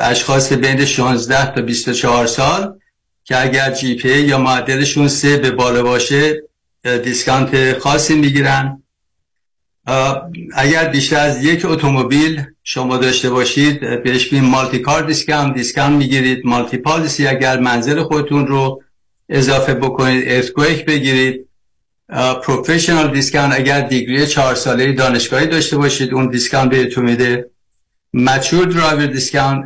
اشخاص بین 16 تا 24 سال. که اگر GPA یا معدلشون سه به بالا باشه discount خاصی می‌گیرن. اگر بیشتر از یک اتومبیل شما داشته باشید بهش بین multi-car discount discount می‌گیرید multi-policy اگر منزل خودتون رو اضافه بکنید earthquake بگیرید. professional discount اگر degree چهار ساله دانشگاهی داشته باشید اون discount بهتون میده. mature driver discount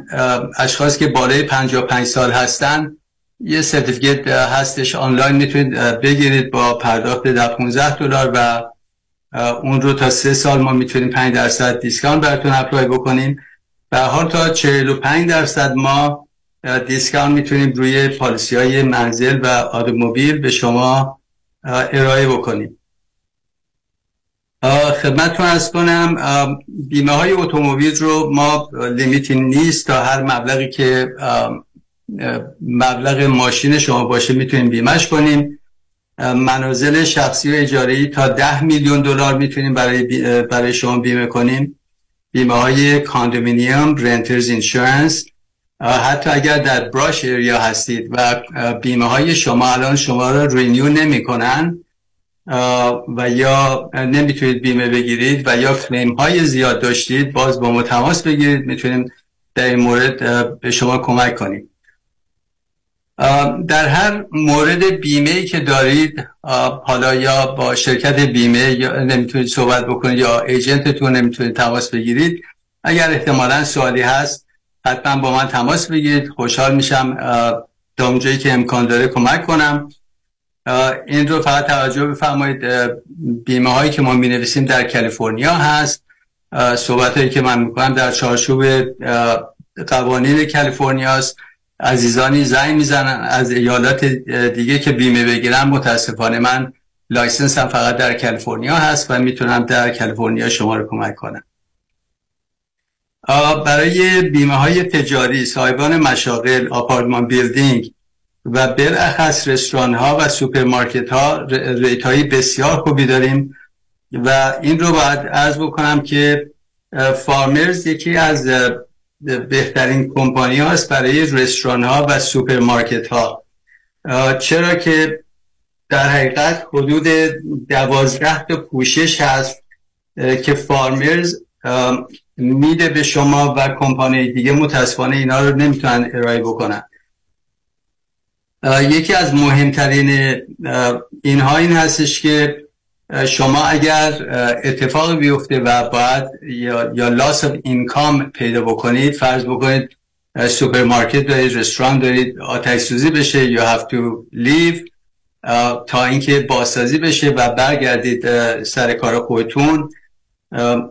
اشخاص که بالای 55 سال هستن یه certificate هستش آنلاین می‌تونید بگیرید با پرداخت در 15 دلار و اون رو تا سه سال ما می‌تونیم 5 درصد discount براتون apply بکنیم. و حال تا 45 درصد ما discount می‌تونیم روی policy های منزل و اتومبیل به شما ارائه بکنیم. خدمتتون عرض کنم بیمه های اتومبیل رو ما limit ی نیست تا هر مبلغی که مبلغ ماشین شما باشه می‌تونیم بیمش کنیم. منازل شخصی و اجاره تا ده میلیون دلار می‌تونیم برای, برای شما بیمه کنیم. بیمه های condominium renters insurance. حتی اگر در brush area هستید و بیمه های شما الان شما رو renew نمی کنن و یا نمی‌تونید بیمه بگیرید و یا کلیم های زیاد داشتید باز با ما تماس بگیرید. می‌تونیم در این مورد به شما کمک کنیم. در هر مورد بیمه ای که دارید حالا یا با شرکت بیمه یا نمی‌تونید صحبت بکنید یا ایجنتتون نمی‌تونید تماس بگیرید اگر احتمالا سوالی هست حتما با من تماس بگیرید. خوشحال میشم تا اونجایی که امکان داره کمک کنم. این رو فقط توجه بفرمایید. بیمه هایی که ما می نویسیم در کالیفرنیا هست. صحبت هایی که من می‌کنم در چارچوب قوانین کالیفرنیا است. عزیزانی زنگ می‌زنن از ایالات دیگه که بیمه بگیرن. متاسفانه من license هم فقط در کالیفرنیا هست و می‌تونم در کالیفرنیا شما رو کمک کنم. برای بیمه های تجاری صاحبان مشاغل آپارتمان building و بالاخص رستوران ها و سوپرمارکت ها rate های بسیار خوبی داریم و این رو باید عرض بکنم که فارمرز یکی از بهترین کمپانی هاست برای رستوران ها و سوپرمارکت ها چرا که در حقیقت حدود دوازده تا پوشش هست که فارمرز میده به شما و کمپانی دیگه متاسفانه اینا رو نمی‌تونن ارائه بکنن. یکی از مهمترین اینها این هستش که شما اگر اتفاق بیفته و باید یا, یا loss of income پیدا بکنید فرض بکنید سوپرمارکت دارید رستوران دارید آتش سوزی بشه you have to leave تا اینکه بازسازی بشه و برگردید سر کار خودتون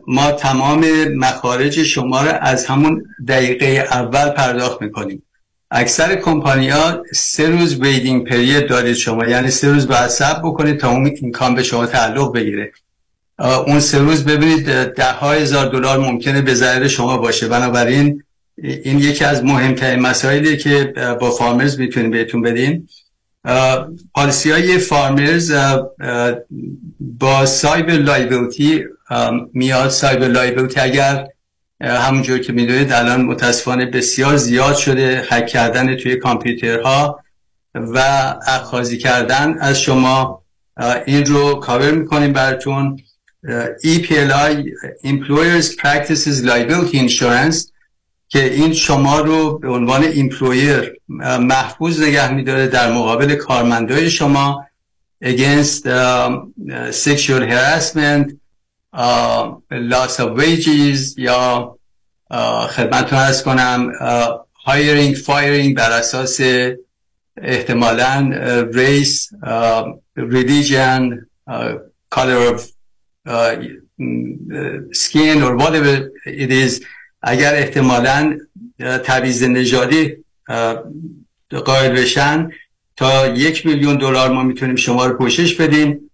ما تمام مخارج شما رو از همون دقیقه اول پرداخت می‌کنیم. اکثر ها سه روز waiting period دارید شما. یعنی سه روز باید صبر بکنید تا اون income به شما تعلق بگیره. اون سه روز ببینید ده های هزار دلار ممکنه به ضرر شما باشه. بنابراین این یکی از مهمترین مسائلی که با فارمرز می‌تونیم بهتون بدیم policy های فارمرز با cyber liability میاد cyber liability اگر همونجور که می‌دونید الان متاسفانه بسیار زیاد شده هک کردن توی کامپیوترها و اخاذی کردن. از شما این رو کاور می‌کنیم براتون. EPLI Employers Practices Liability Insurance که این شما رو به عنوان employer محفوظ نگه میداره در مقابل کارمندای شما against uh, sexual harassment loss of wages یا uh, خدمتتون ارز کنم hiring firing بر اساس احتمالا uh, color of uh, skin or whatever it is. اگر احتمالا تبعیض نژادی قائل بشن تا یک میلیون دلار ما می‌تونیم شما رو پوشش بدیم.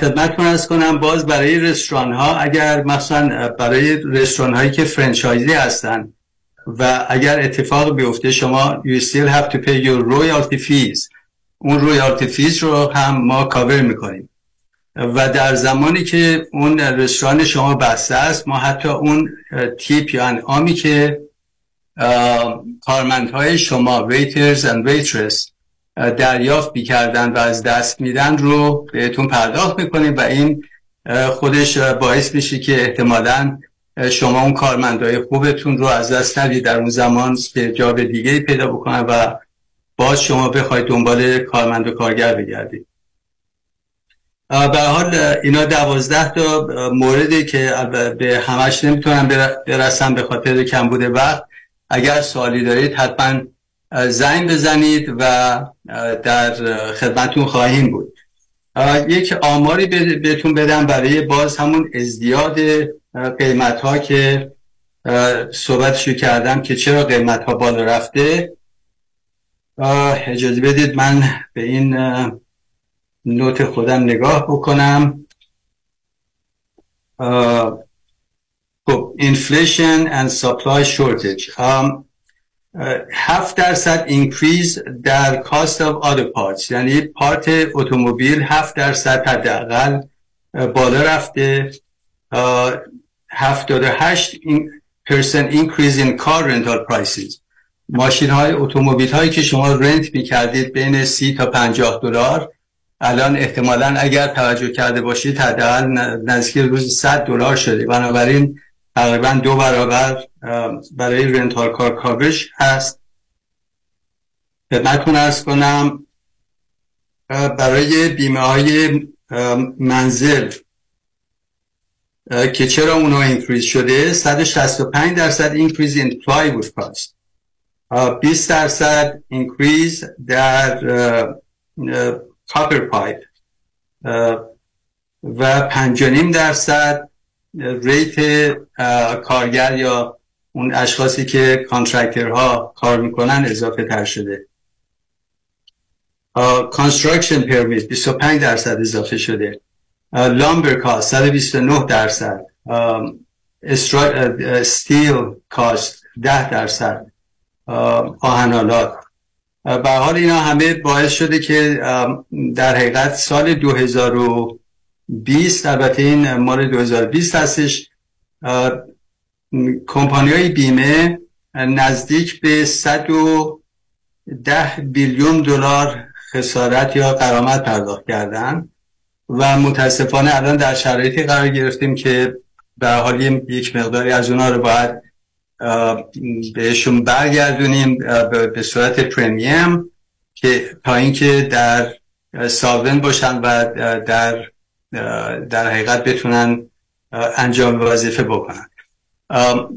خدمت عرض کنم باز برای رستوران ها اگر مثلا برای رستوران هایی که franchise ی هستن و اگر اتفاق بیفته شما you still have to pay your royalty fees. اون royalty fees رو هم ما کاور می‌کنیم. و در زمانی که اون رستوران شما بسته است ما حتی اون تیپ یا انعامی که کارمندهای شما ویترز و ویترس دریافت می‌کردن و از دست میدن رو بهتون پرداخت می‌کنیم و این خودش باعث میشه که احتمالا شما اون کارمندهای خوبتون رو از دست ندید. در اون زمان به جاب دیگه پیدا بکنن و باز شما بخواید دنبال کارمند و کارگر بگردید. به حال اینا دوازده تا موردی که به همش نمی‌تونم برسم به خاطر کمبود وقت. اگر سوالی دارید حتما زنگ بزنید و در خدمتون خواهیم بود. یک آماری بهتون بدم برای باز همون ازدیاد قیمت ها که صحبتشو کردم که چرا قیمت ها بالا رفته. اجازه بدید من به این نوت خودم نگاه بکنم. خب inflation and supply shortage. هفت درصد اینکریز در کاست of other parts. یعنی پارت اتومبیل هفت درصد حداقل بالا رفته. هفتاد هشت percent increase in car rental prices. ماشین های اتومبیل هایی که شما rent می کردید بین سی تا پنجاه دلار. الان احتمالا اگر توجه کرده باشید حداقل نزدیک روز 100 دلار شده. بنابراین تقریبا دو برابر برای rental car coverage هست. خدمتتون عرض کنم برای بیمه های منزل که چرا اونا increase شده 165 درصد increase in plywood cost. 20 درصد increase در copper pipe و 5.5 درصد rate کارگر یا اون اشخاصی که contractor ها کار می‌کنن اضافه تر شده. construction permit 25 درصد اضافه شده. lumber cost 129 درصد. استیل کاست 10 درصد. آهنالات به حال اینا همه باعث شده که در حقیقت سال 2020 البته این مال 2020 هستش. کمپانی های بیمه نزدیک به 110 بیلیون دلار خسارت یا قرامت پرداخت کردن و متاسفانه الان در شرایطی قرار گرفتیم که به حال یک مقداری از اونها رو باید بهشون برگردونیم به صورت پریمیم که تا اینکه در سالون باشن و در در حقیقت بتونن انجام وظیفه بکنن.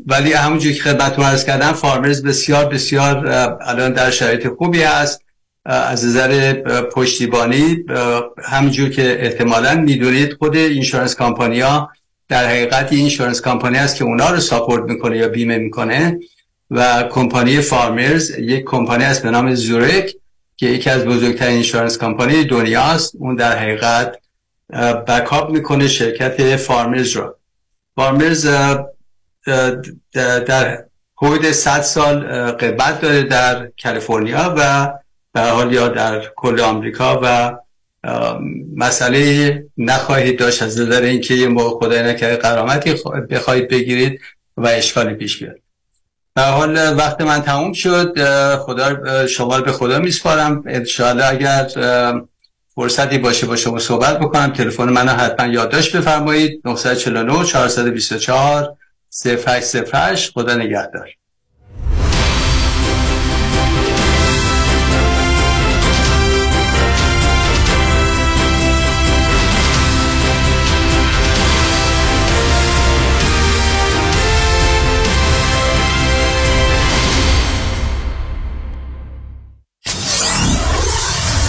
ولی همونجور که خدمتتون عرض کردم فارمرز بسیار بسیار الان در شرایط خوبی هست. از نظر پشتیبانی همونجور که احتمالا می‌دونید خود insurance company ها در حقیقت این insurance company است که اونا رو support می‌کنه یا بیمه می‌کنه و کمپانی Farmers یک کمپانی است به نام Zurich که یکی از بزرگترین insurance company دنیاست. اون در حقیقت backup می‌کنه شرکت Farmers رو. Farmers در حدود 100 سال قبط داره در کالیفرنیا و به حال یا در کل آمریکا و مسئله نخواهید داشت از نظر اینکه یه موقع خدای نکرده قرامتی بخواهید بگیرید و اشکالی پیش بیاد. به حال وقت من تموم شد. خدا شما به خدا میسپارم. انشاءالله اگر فرصتی باشه با شما صحبت بکنم. تلفن منو حتما یادداشت بفرمایید. 949 424 0808 خدا نگهدار.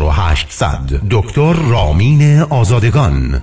4800 دکتر رامین آزادگان.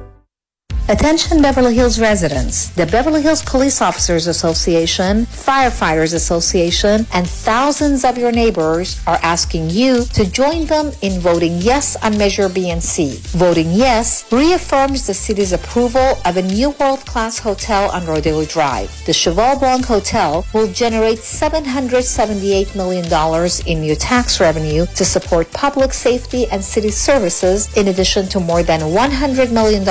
Attention Beverly Hills residents. The Beverly Hills Police Officers Association, Firefighters Association, and thousands of your neighbors are asking you to join them in voting yes on Measure B and C. Voting yes reaffirms the city's approval of a new world-class hotel on Rodeo Drive. The Cheval Blanc Hotel will generate $778 million in new tax revenue to support public safety and city services in addition to more than $100 million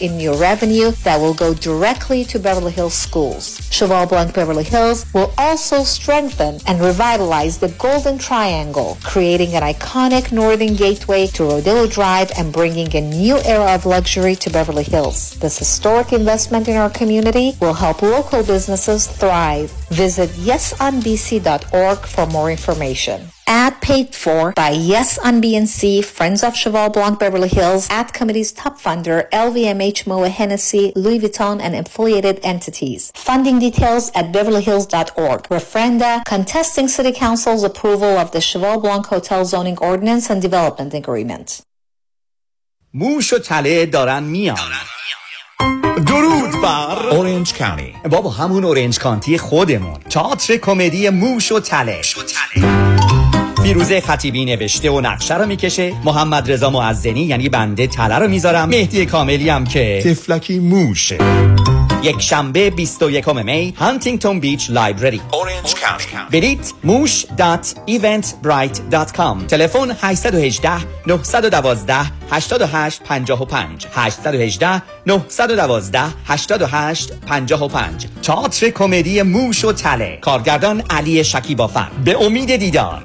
in new revenue that will go directly to Beverly Hills schools. Cheval Blanc Beverly Hills will also strengthen and revitalize the Golden Triangle, creating an iconic northern gateway to Rodillo Drive and bringing a new era of luxury to Beverly Hills. This historic investment in our community will help local businesses thrive. Visit yesonbc.org for more information. Ad paid for by Yes on BNC, Friends of Cheval Blanc Beverly Hills, Ad Committee's top funder, LVMH Moa Hennessy, Louis Vuitton, and affiliated entities. Funding details at beverlyhills.org. Referenda contesting City Council's approval of the Cheval Blanc Hotel Zoning Ordinance and Development Agreement. موش و تله دارن میان درود بر اورنج کاونتی بابا همون اورنج کانتی خودمون. تئاتر کمدی موش و تله. فیروزه خطیبی نوشته و نقشه رو می‌کشه. محمد رضا معزنی یعنی بنده تله رو می‌ذارم. مهدی کاملی هم که طفلکی موشه. یک شنبه 21 می Huntington Beach Library. Orange County برید موش dot Eventbrite dot com. تلفن 818 912 88 55 818 912 88 55 تئاتر کمدی موش و تله. کارگردان علی شکیبافر. به امید دیدار.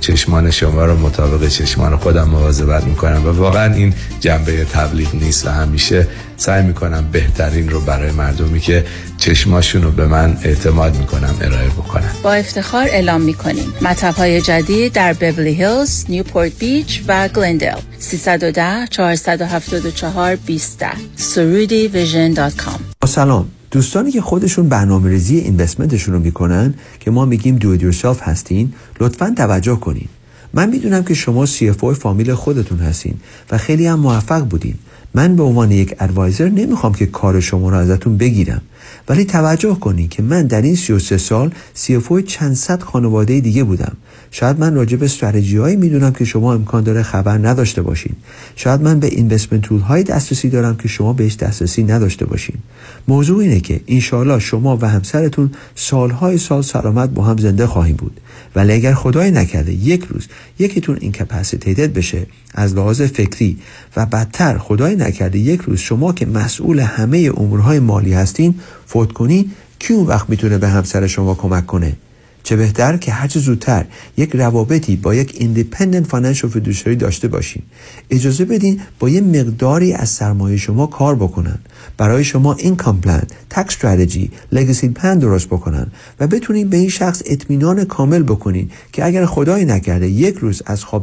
چشمان شما رو مطابق چشمان خودم مواظبت می‌کنم و واقعا این جنبه تبلیغ نیست و همیشه سعی می‌کنم بهترین رو برای مردمی که چشماشون رو به من اعتماد می‌کنم ارائه بکنم با افتخار اعلام می‌کنیم. مطب های جدید در Beverly Hills، Newport Beach و گلندل 310 474 20 سرودی Vision dot com. سلام. دوستانی که خودشون برنامه ریزی investment شون رو می‌کنن که ما میگیم do yourself هستین لطفا توجه کنین. من می‌دونم که شما CFO فامیل خودتون هستین و خیلی هم موفق بودین. من به عنوان یک ادوایزر نمی‌خوام که کار شما رو ازتون بگیرم. ولی توجه کنید که من در این 33 سال CFO چند صد خانواده دیگه بودم. شاید من راجع به استراتژی هایی می‌دونم که شما امکان داره خبر نداشته باشین. شاید من به اینوستمنت تول های دسترسی دارم که شما بهش دسترسی نداشته باشین. موضوع اینه که انشالله شما و همسرتون سالهای سال سلامت با هم زنده خواهیم بود. ولی اگر خدای نکرده یک روز یکیتون incapacitated بشه از لحاظ فکری و بدتر خدای نکرده یک روز شما که مسئول همه امورهای مالی هستین فوت کنین کی اون وقت می‌تونه به همسر شما کمک کنه؟ چه بهتر که هرچه زودتر یک روابطی با یک independent financial fiduciary داشته باشین اجازه بدین با یه مقداری از سرمایه شما کار بکنن. برای شما income plan tax strategy legacy plan درست بکنن و بتونین به این شخص اطمینان کامل بکنین که اگر خدای نکرده یک روز از خواب